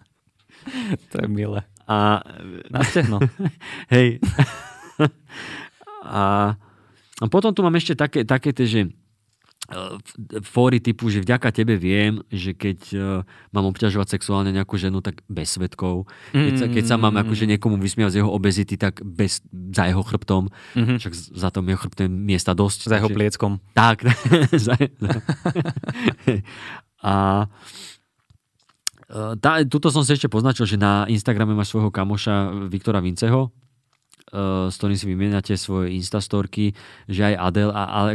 Speaker 2: <laughs> to je milé.
Speaker 1: A
Speaker 2: Na stehno. <laughs>
Speaker 1: Hej. <laughs> a, a potom tu mám ešte také, také tie, že fóry typu, že vďaka tebe viem, že keď uh, mám obťažovať sexuálne nejakú ženu, tak bez svetkov. Keď sa, keď sa mám akože niekomu vysmiať z jeho obezity, tak bez, za jeho chrbtom.
Speaker 2: Mhm.
Speaker 1: Však za tom jeho chrbtom miesta dosť.
Speaker 2: Za jeho
Speaker 1: takže-
Speaker 2: plieckom.
Speaker 1: tak. <laughs> za, za. <laughs> A e, tá, tuto som si ešte poznačil, že na Instagrame máš svojho kamoša Viktora Vinceho, s ktorým si vymieňate svoje instastorky, že aj Adel, a, ale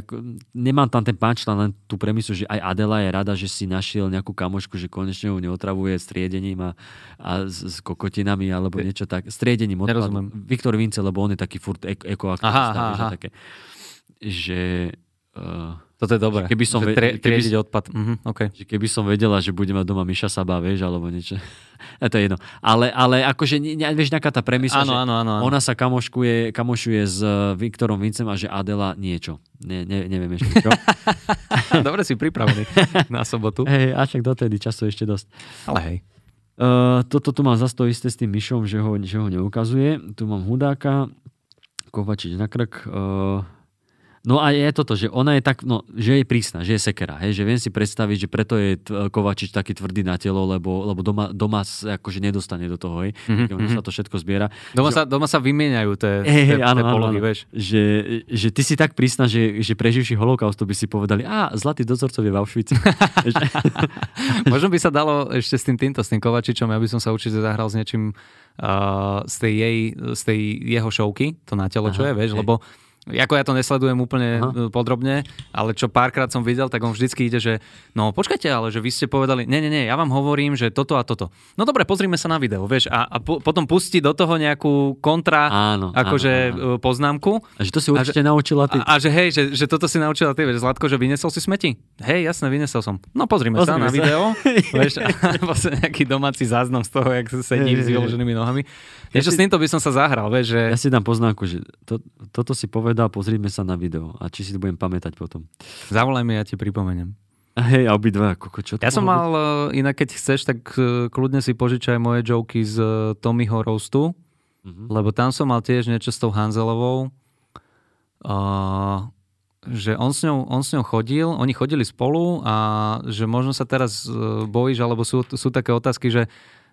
Speaker 1: nemám tam ten punchline, len tú premisu, že aj Adela je rada, že si našiel nejakú kamošku, že konečne ju neotravuje striedením a, a s, s kokotinami alebo niečo tak. Striedením odpadu.
Speaker 2: Nerozumiem.
Speaker 1: Viktor Vince, lebo on je taký furt ek- ekoaktivista.
Speaker 2: Aha.
Speaker 1: Také, že uh,
Speaker 2: Toto je dobré.
Speaker 1: Keby som
Speaker 2: Že trie,
Speaker 1: keby
Speaker 2: triediť odpad. Mhm, okay.
Speaker 1: že keby som vedela, že bude mať doma Miša Saba, vieš, alebo niečo. <laughs> A to je jedno. Ale, ale akože, ne, vieš, nejaká tá premisa,
Speaker 2: Áno,
Speaker 1: že
Speaker 2: áno, áno, áno.
Speaker 1: ona sa kamoškuje, kamošuje s eh, Viktorom Vincem a že Adela niečo. Ne, ne, neviem ešte čo. <laughs>
Speaker 2: Dobre si pripravený <laughs> na sobotu.
Speaker 1: Hej, a však dotedy času ešte dosť.
Speaker 2: Ale hej.
Speaker 1: Uh, toto tu mám zase to isté s tým Myšom, že ho, že ho neukazuje. Tu mám Hudáka, Kovačič na krk. Uh, no a je toto, že ona je tak, no, že je prísna, že je sekera. Hej, že viem si predstaviť, že preto je Kovačič taký tvrdý na telo, lebo, lebo doma, doma sa akože nedostane do toho. Hej.
Speaker 2: Mhm,
Speaker 1: Mm-hmm. Ono sa to všetko zbiera.
Speaker 2: Doma sa, doma sa vymieňajú tie,
Speaker 1: Hej,
Speaker 2: tie,
Speaker 1: áno,
Speaker 2: tie polohy,
Speaker 1: áno.
Speaker 2: vieš.
Speaker 1: Že, že ty si tak prísna, že, že preživší holokaustu by si povedali, a zlatý dozorcov je v Auschwitz. <laughs> <laughs>
Speaker 2: Možno by sa dalo ešte s tým týmto, s tým Kovačičom, ja by som sa určite zahral s niečím uh, z, tej jej, z tej jeho šovky, to na telo, čo
Speaker 1: Aha,
Speaker 2: je, vieš,
Speaker 1: hej.
Speaker 2: lebo ako ja to nesledujem úplne
Speaker 1: Aha.
Speaker 2: Aha. podrobne, ale čo párkrát som videl, tak on vždycky ide, že no počkajte, ale že vy ste povedali, nie, nie, nie, ja vám hovorím, že toto a toto. No dobre, pozrime sa na video, vieš, a, a po, potom pustí do toho nejakú kontra,
Speaker 1: Áno,
Speaker 2: akože
Speaker 1: áno,
Speaker 2: áno, poznámku.
Speaker 1: A že to si určite naučila ty.
Speaker 2: A, a že hej, že, že toto si naučila ty, vieš, Zlatko, že vynesol si smeti? Hej, jasne, vynesol som. No pozrime, sa
Speaker 1: Pozrime
Speaker 2: na
Speaker 1: sa.
Speaker 2: video, <laughs> vieš, alebo <laughs> sa nejaký domáci záznam z toho, jak sedí s vyloženými nohami. Niečo s týmto by som sa zahral, vieš, že...
Speaker 1: Ja si dám poznámku, že to, toto si povedal, pozrime sa na video a či si to budem pamätať potom.
Speaker 2: Zavolaj mi, ja ti pripomeniem.
Speaker 1: Hej, a obidva, koko, čo
Speaker 2: Ja som mal, eh, inak keď chceš, tak eh, kľudne si požičaj moje joky z eh, Tommyho roastu,
Speaker 1: Mhm.
Speaker 2: lebo tam som mal tiež niečo s tou Hanzelovou, uh, že on s, ňou, on s ňou chodil, oni chodili spolu a že možno sa teraz bojíš, alebo sú, sú také otázky, že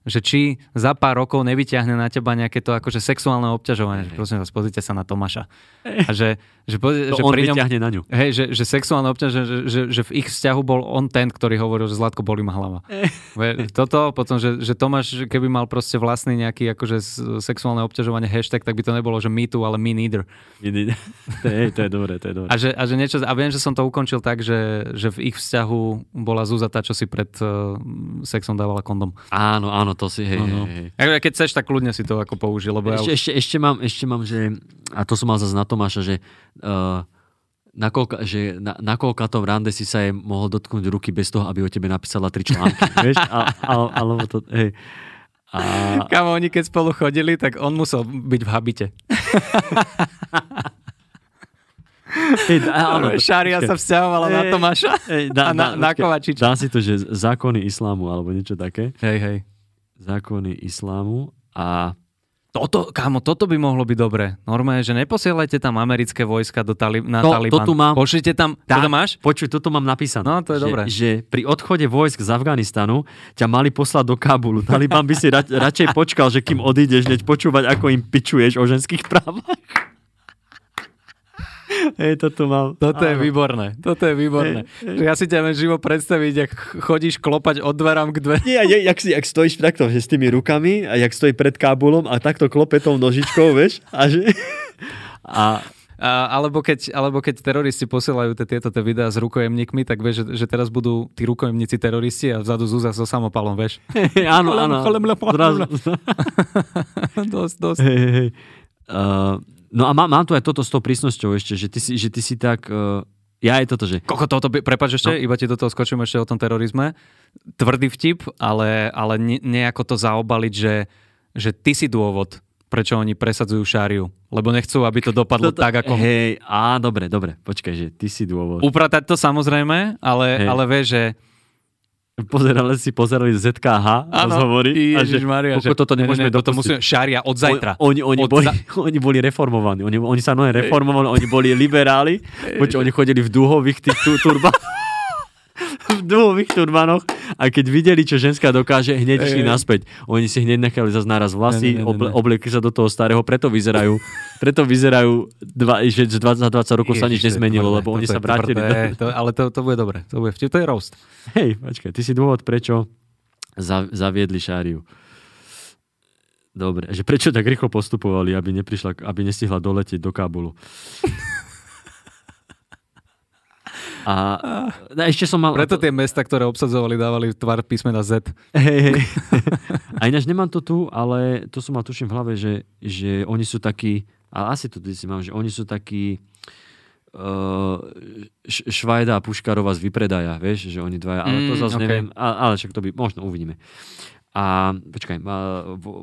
Speaker 2: že či za pár rokov nevyťahne na teba nejaké to akože sexuálne obťažovanie. Že prosím vás, pozrite sa na Tomáša. A že, že, poz-
Speaker 1: To
Speaker 2: že
Speaker 1: on
Speaker 2: pri ňom,
Speaker 1: na ňu.
Speaker 2: Hej, že, že sexuálne obťaženie, že, že, že v ich vzťahu bol on ten, ktorý hovoril, že Zlatko bolí ma hlava. Toto, potom, že, že Tomáš, keby mal proste vlastný nejaký akože sexuálne obťažovanie hashtag, tak by to nebolo, že me too, ale me neither. <laughs>
Speaker 1: to, je, to je dobré, to je dobré.
Speaker 2: A že, a že niečo, a viem, že som to ukončil tak, že, že v ich vzťahu bola Zúza tá, čo si pred uh, sexom dávala kondom.
Speaker 1: Áno, áno, to si, hej,
Speaker 2: No, no.
Speaker 1: hej, hej.
Speaker 2: Keď chceš, tak kľudne si to ako použij, lebo ja
Speaker 1: Ešte,
Speaker 2: už...
Speaker 1: ešte, ešte, mám, ešte mám, že, a to som mal zase na Tomáša, že uh, na, koľka, že na, na koľkatom rande si sa jej mohol dotknúť ruky bez toho, aby o tebe napísala tri články. <laughs> vieš? A, a, alebo to, hej. A,
Speaker 2: Kamo, oni keď spolu chodili, tak on musel byť v habite. <laughs>
Speaker 1: Hej, dá- áno,
Speaker 2: Šária sa vzťahovala na
Speaker 1: Ej,
Speaker 2: Tomáša
Speaker 1: Ej, dá,
Speaker 2: a na,
Speaker 1: dá-
Speaker 2: na Kovačiča.
Speaker 1: Dá si to, že zákony islámu alebo niečo také.
Speaker 2: Hej, hej.
Speaker 1: Zákony islámu a
Speaker 2: Toto, kámo, toto by mohlo byť dobre. Normálne, že neposielajte tam americké vojska do tali- na
Speaker 1: To-
Speaker 2: Taliban.
Speaker 1: to tu mám.
Speaker 2: Pošlite tam, to
Speaker 1: Tak,
Speaker 2: máš?
Speaker 1: Počuj, toto mám napísané.
Speaker 2: No, to je
Speaker 1: že,
Speaker 2: dobré.
Speaker 1: Že pri odchode vojsk z Afganistanu ťa mali poslať do Kábulu. Taliban by si ra- radšej počkal, že kým odídeš, neď počúvať, ako im pičuješ o ženských právach. Hej, toto mám.
Speaker 2: Toto je
Speaker 1: Áno.
Speaker 2: výborné. Toto je výborné. Že ja si ťa viem živo predstaviť, ak chodíš klopať od dverám k dverám.
Speaker 1: Nie, je, jak, si, jak stojíš takto, že s tými rukami a jak stojí pred Kábulom a takto klope tou nožičkou, <laughs> vieš? A že... A,
Speaker 2: A, alebo, keď, alebo keď teroristi posielajú te, tieto te videá s rukojemníkmi, tak vieš, že, že teraz budú tí rukojemníci teroristi a vzadu Zúza so samopalom, vieš. <laughs>
Speaker 1: áno, áno.
Speaker 2: Cholem,
Speaker 1: Zrazu, <laughs>
Speaker 2: dosť, dosť.
Speaker 1: hej, hej, hej. Uh, no a má, mám tu aj toto s tou prísnosťou ešte, že ty si, že ty si tak... Uh, ja je toto, že...
Speaker 2: Koko, toto, prepáč ešte,
Speaker 1: No.
Speaker 2: iba ti do toho skočím ešte o tom terorizme. Tvrdý vtip, ale, ale ne, nejako to zaobaliť, že, že ty si dôvod, prečo oni presadzujú šáriu. Lebo nechcú, aby to dopadlo
Speaker 1: Toto-
Speaker 2: tak, ako...
Speaker 1: Hej, á, dobre, dobre, počkaj, že ty si dôvod.
Speaker 2: Upratať to samozrejme, ale,
Speaker 1: Hej.
Speaker 2: ale vieš, že...
Speaker 1: Pozerali si, pozerali ZKH rozhovory a že
Speaker 2: Ježišmaria,
Speaker 1: koľko toto nemôžeme
Speaker 2: toto
Speaker 1: dopustiť.
Speaker 2: musíme, šária od zajtra.
Speaker 1: Oni, oni,
Speaker 2: Od
Speaker 1: boli,
Speaker 2: za- <laughs>
Speaker 1: oni boli reformovaní. Oni, oni sa nové reformovali, oni boli liberáli. Počuť, oni chodili v duhových tých tu, turbánoch. <laughs> v duhových turbánoch a keď videli, čo ženská dokáže, hneď išli naspäť. Oni si hneď nechali zase naraz vlasy,
Speaker 2: Ne, ne, ne, ne,
Speaker 1: oble, obliekli sa do toho starého, preto vyzerajú, preto vyzerajú dva, že za 20, za 20 rokov sa nič nezmenilo, lebo oni sa vrátili.
Speaker 2: tvrdé,
Speaker 1: Do...
Speaker 2: To, ale to, to bude dobre. To bude vtip, to je roast.
Speaker 1: Hej, počkaj, ty si dôvod, prečo za, zaviedli šáriu. Dobre, že prečo tak rýchlo postupovali, aby, neprišla, aby nestihla doletieť do Kábulu. A, a ešte som mal...
Speaker 2: Preto tie mesta, ktoré obsadzovali, dávali tvar písmena Z.
Speaker 1: Hej, hej. <laughs> A ináč nemám to tu, ale to som mal tuším v hlave, že, že oni sú takí, a asi to si mám, že oni sú takí uh, Švajda a Puškarova z vypredaja, vieš, že oni dvaja, ale to
Speaker 2: Mm,
Speaker 1: zase
Speaker 2: ok.
Speaker 1: neviem, a, ale však to by, možno uvidíme. A počkaj,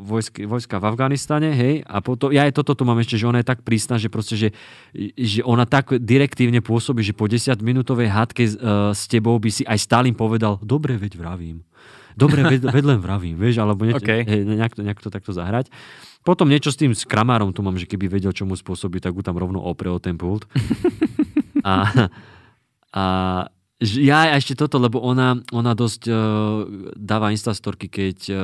Speaker 1: vojsk, vojska v Afganistane, hej, a potom, ja aj toto tu mám ešte, že ona je tak prísna, že proste, že, že ona tak direktívne pôsobí, že po 10 minútovej hádke uh, s tebou by si aj Stalin povedal, dobre, veď vravím. Dobre, ved, ved len vravím, vieš, alebo niečo,
Speaker 2: OK.
Speaker 1: hej, nejak, to, nejak to takto zahrať. Potom niečo s tým s kramárom tu mám, že keby vedel, čo mu spôsobí, tak ho tam rovno opre o ten pult. <laughs> a, a ja ešte toto, lebo ona, ona dosť uh, dáva instastorky, keď uh,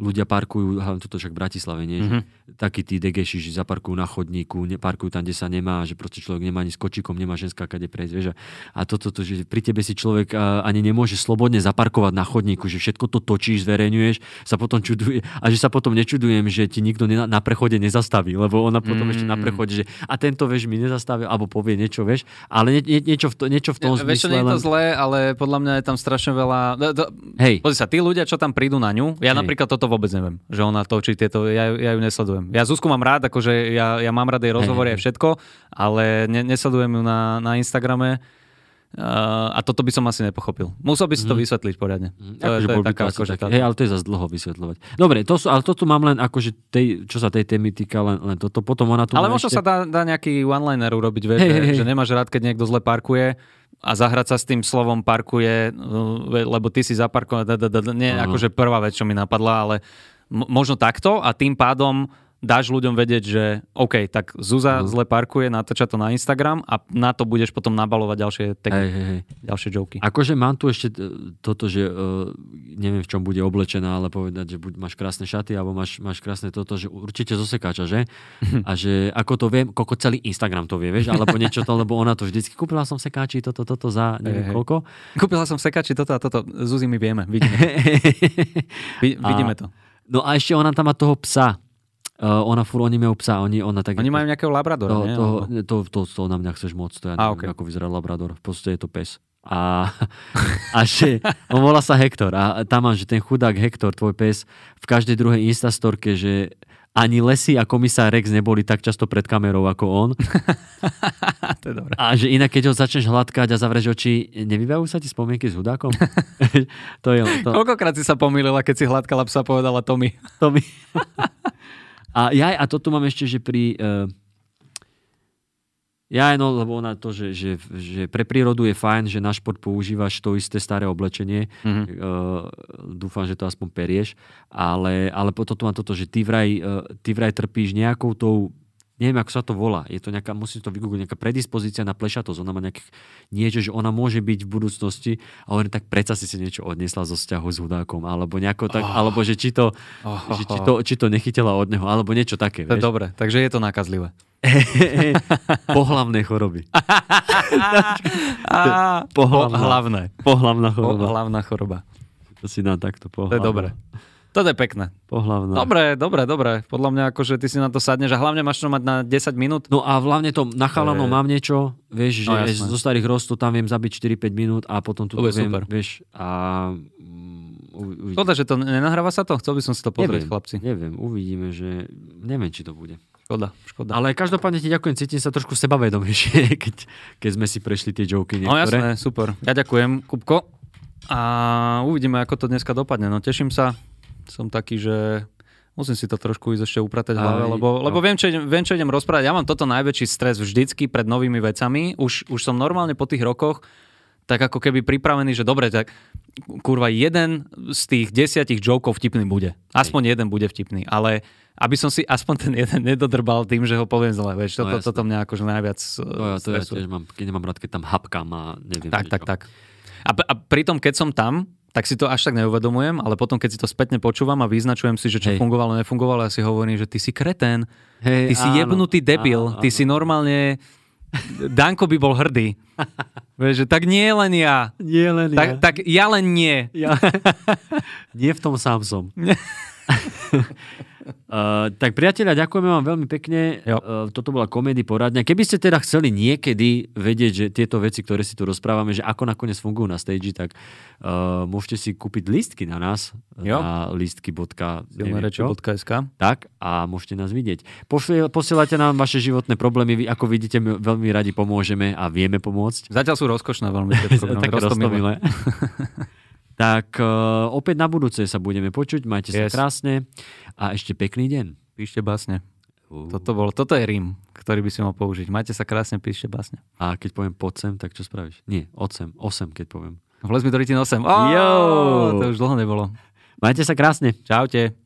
Speaker 1: ľudia parkujú, hlavne toto však v Bratislave, nie? Mm-hmm. Že takí tí degeši, že zaparkujú na chodníku, neparkujú tam, kde sa nemá, že proste človek nemá ani s kočikom, nemá ženská kade prejsť, vieš. A toto, to, že pri tebe si človek uh, ani nemôže slobodne zaparkovať na chodníku, že všetko to točíš, zverejňuješ, sa potom čuduje, a že sa potom nečudujem, že ti nikto ne, na prechode nezastaví, lebo ona potom mm. ešte na prechode, že a tento, vieš, mi nezastavil, alebo povie niečo, vieš, ale nie, nie, niečo, v to, niečo v tom
Speaker 2: čo,
Speaker 1: zmysle.
Speaker 2: To zlé, ale podľa mňa je tam strašne veľa...
Speaker 1: Hej.
Speaker 2: Pozri sa, tí ľudia, čo tam prídu na ňu, ja
Speaker 1: Hej.
Speaker 2: napríklad toto vôbec neviem, že ona točí tieto, ja, ja ju nesledujem. Ja Zuzku mám rád, akože ja, ja mám rád jej rozhovory a všetko, ale ne, nesledujem ju na, na Instagrame. Uh, a toto by som asi nepochopil. Musel by si to vysvetliť poriadne. To, je,
Speaker 1: Akože
Speaker 2: to je taká,
Speaker 1: to
Speaker 2: akože
Speaker 1: taký-
Speaker 2: tá...
Speaker 1: Hej, ale to je zase dlho vysvetľovať. Dobre, to sú, ale to tu mám len akože tej, čo sa tej témy týka, len, len toto. Potom ona tu
Speaker 2: Ale možno
Speaker 1: ešte...
Speaker 2: sa dá, dá nejaký one-liner urobiť, vieš,
Speaker 1: Hej,
Speaker 2: že,
Speaker 1: hej.
Speaker 2: že nemáš rád, keď niekto zle parkuje a zahrať sa s tým slovom parkuje, uh, lebo ty si zaparkoval, nie,
Speaker 1: Áno.
Speaker 2: akože prvá vec, čo mi napadla, ale možno takto a tým pádom dáš ľuďom vedieť, že OK, tak Zuza
Speaker 1: Mhm.
Speaker 2: zle parkuje, natáča to na Instagram a na to budeš potom nabalovať ďalšie
Speaker 1: Hej,
Speaker 2: tagy,
Speaker 1: hej, hej.
Speaker 2: ďalšie joky.
Speaker 1: Akože mám tu ešte e, toto, že uh, neviem, v čom bude oblečená, ale povedať, že buď máš krásne šaty, alebo máš, máš krásne toto, že určite zo sekáča, že? <laughs> A že ako to viem, koľko celý Instagram to vie, vieš? Alebo niečo to, lebo ona to vždycky, kúpila som sekáči, toto, toto za neviem
Speaker 2: Hej, hej.
Speaker 1: koľko.
Speaker 2: Kúpila som sekači toto a toto, Zuzi my vieme, vidíme, <laughs> Vi- vidíme to.
Speaker 1: No a ešte ona tam má toho psa. Uh, ona furt, oni majú psa, oni, ona tak...
Speaker 2: Oni majú nejakého labradora,
Speaker 1: to,
Speaker 2: nie?
Speaker 1: to, to, to, to, na mňa chceš moc, to ja
Speaker 2: A,
Speaker 1: neviem,
Speaker 2: ok.
Speaker 1: ako vyzerá Labrador. V podstate je to pes. A, <laughs> a že, on volá sa Hektor a tam mám, že ten chudák Hektor, tvoj pes, v každej druhej instastorke, že ani Lesy a komisár Rex neboli tak často pred kamerou ako on. <laughs>
Speaker 2: to je dobré.
Speaker 1: A že inak, keď ho začneš hladkať a zavrieš oči, nevybavujú sa ti spomienky s hudákom? <laughs> to je. To,
Speaker 2: Koľkokrát si sa pomýlila, keď si hladkala psa, povedala Tommy.
Speaker 1: to mi... a ja, a toto mám ešte, že pri... Uh, Ja no, lebo ona to, že, že, že pre prírodu je fajn, že na šport používaš to isté staré oblečenie.
Speaker 2: Mhm.
Speaker 1: Uh, dúfam, že to aspoň perieš. Ale, ale tu mám toto, že ty vraj, uh, ty vraj trpíš nejakou tou neviem, ako sa to volá. Je to nejaká, musím to vygoogliť, nejaká predispozícia na plešatosť. Ona má nejaké niečo, že ona môže byť v budúcnosti a hovorím, tak predsa si si niečo odnesla zo vzťahu s hudákom, alebo nejako tak,
Speaker 2: Oh.
Speaker 1: alebo že či to,
Speaker 2: Oh,
Speaker 1: že či to, či to nechytila od neho, alebo niečo také.
Speaker 2: To je
Speaker 1: vieš.
Speaker 2: dobre, takže je to nákazlivé. <laughs>
Speaker 1: Pohlavné choroby. <laughs> Pohlavná.
Speaker 2: hlavné.
Speaker 1: Pohlavná
Speaker 2: Po,
Speaker 1: choroba.
Speaker 2: hlavná choroba.
Speaker 1: To si dám takto.
Speaker 2: To
Speaker 1: Pohlavná.
Speaker 2: je dobre. Toto je pekné.
Speaker 1: Pohlavná.
Speaker 2: Dobre, dobre, dobre. Podľa mňa akože ty si na to sadneš a hlavne máš to mať na 10 minút.
Speaker 1: No a hlavne to na chalanov mám niečo, vieš, že
Speaker 2: No, jasné.
Speaker 1: zo starých rostov tam viem zabiť 4-5 minút a potom tu viem,
Speaker 2: super.
Speaker 1: vieš, a mm.
Speaker 2: Škoda, že to nenahráva sa to? Chcel by som si to pozrieť,
Speaker 1: neviem,
Speaker 2: chlapci.
Speaker 1: Neviem, uvidíme, že neviem, či to bude.
Speaker 2: Škoda, škoda.
Speaker 1: Ale každopádne ti ďakujem, cítim sa trošku sebavedomejšie, <laughs> keď, keď sme si prešli tie joky
Speaker 2: No
Speaker 1: niektoré.
Speaker 2: jasné, super. Ja ďakujem, Kupko. A uvidíme, ako to dneska dopadne. No teším sa. Som taký, že musím si to trošku ísť ešte upratať v hlave,
Speaker 1: Aj,
Speaker 2: lebo,
Speaker 1: no.
Speaker 2: lebo viem, čo idem, viem, čo idem rozprávať. Ja mám toto najväčší stres vždycky pred novými vecami. Už, už som normálne po tých rokoch tak ako keby pripravený, že dobre, tak kurva, jeden z tých desiatich jokov vtipný bude. Aspoň jeden bude vtipný, ale aby som si aspoň ten jeden nedodrbal tým, že ho poviem zle, vieš,
Speaker 1: No
Speaker 2: toto,
Speaker 1: jasné.
Speaker 2: toto mňa akože najviac
Speaker 1: To ja, to ja tiež mám, keď nemám rád, keď tam hapkám a neviem.
Speaker 2: Tak, tak,
Speaker 1: čo.
Speaker 2: tak. A, a pritom, keď som tam, tak si to až tak neuvedomujem, ale potom, keď si to spätne počúvam a vyznačujem si, že čo
Speaker 1: Hej.
Speaker 2: fungovalo, nefungovalo, ja si hovorím, že ty si kretén,
Speaker 1: Hej,
Speaker 2: ty si
Speaker 1: áno,
Speaker 2: jebnutý debil,
Speaker 1: áno,
Speaker 2: ty
Speaker 1: áno.
Speaker 2: si normálne... Danko by bol hrdý. <laughs> Vieš, že tak nie len ja.
Speaker 1: Nie len
Speaker 2: Tak,
Speaker 1: ja.
Speaker 2: tak ja len nie.
Speaker 1: Ja. <laughs> Nie v tom sám som. <laughs> Uh, <laughs> tak priatelia, ďakujeme vám veľmi pekne.
Speaker 2: Jo.
Speaker 1: Uh, toto bola komédy poradňa. Keby ste teda chceli niekedy vedieť, že tieto veci, ktoré si tu rozprávame, že ako nakoniec fungujú na stage, tak uh, môžete si kúpiť lístky na nás
Speaker 2: Jo.
Speaker 1: na
Speaker 2: Silnereči.sk
Speaker 1: tak a môžete nás vidieť. Pošli- Posielate nám vaše životné problémy, vy, ako vidíte, my veľmi radi pomôžeme a vieme pomôcť.
Speaker 2: Zatiaľ sú rozkošné veľmi <laughs>
Speaker 1: Také
Speaker 2: roztomilé.
Speaker 1: roztomilé. <laughs> tak uh, opäť na budúce sa budeme počuť. Majte sa
Speaker 2: Yes.
Speaker 1: krásne a ešte pekný deň.
Speaker 2: Píšte básne. Toto, bol, toto je rím, ktorý by si mal použiť. Majte sa krásne, píšte básne.
Speaker 1: A keď poviem pod sem, tak čo spravíš? Nie, od sem, 8 keď poviem.
Speaker 2: Vlez mi do rytin 8.
Speaker 1: Jo!
Speaker 2: To už dlho nebolo.
Speaker 1: Majte sa krásne.
Speaker 2: Čaute.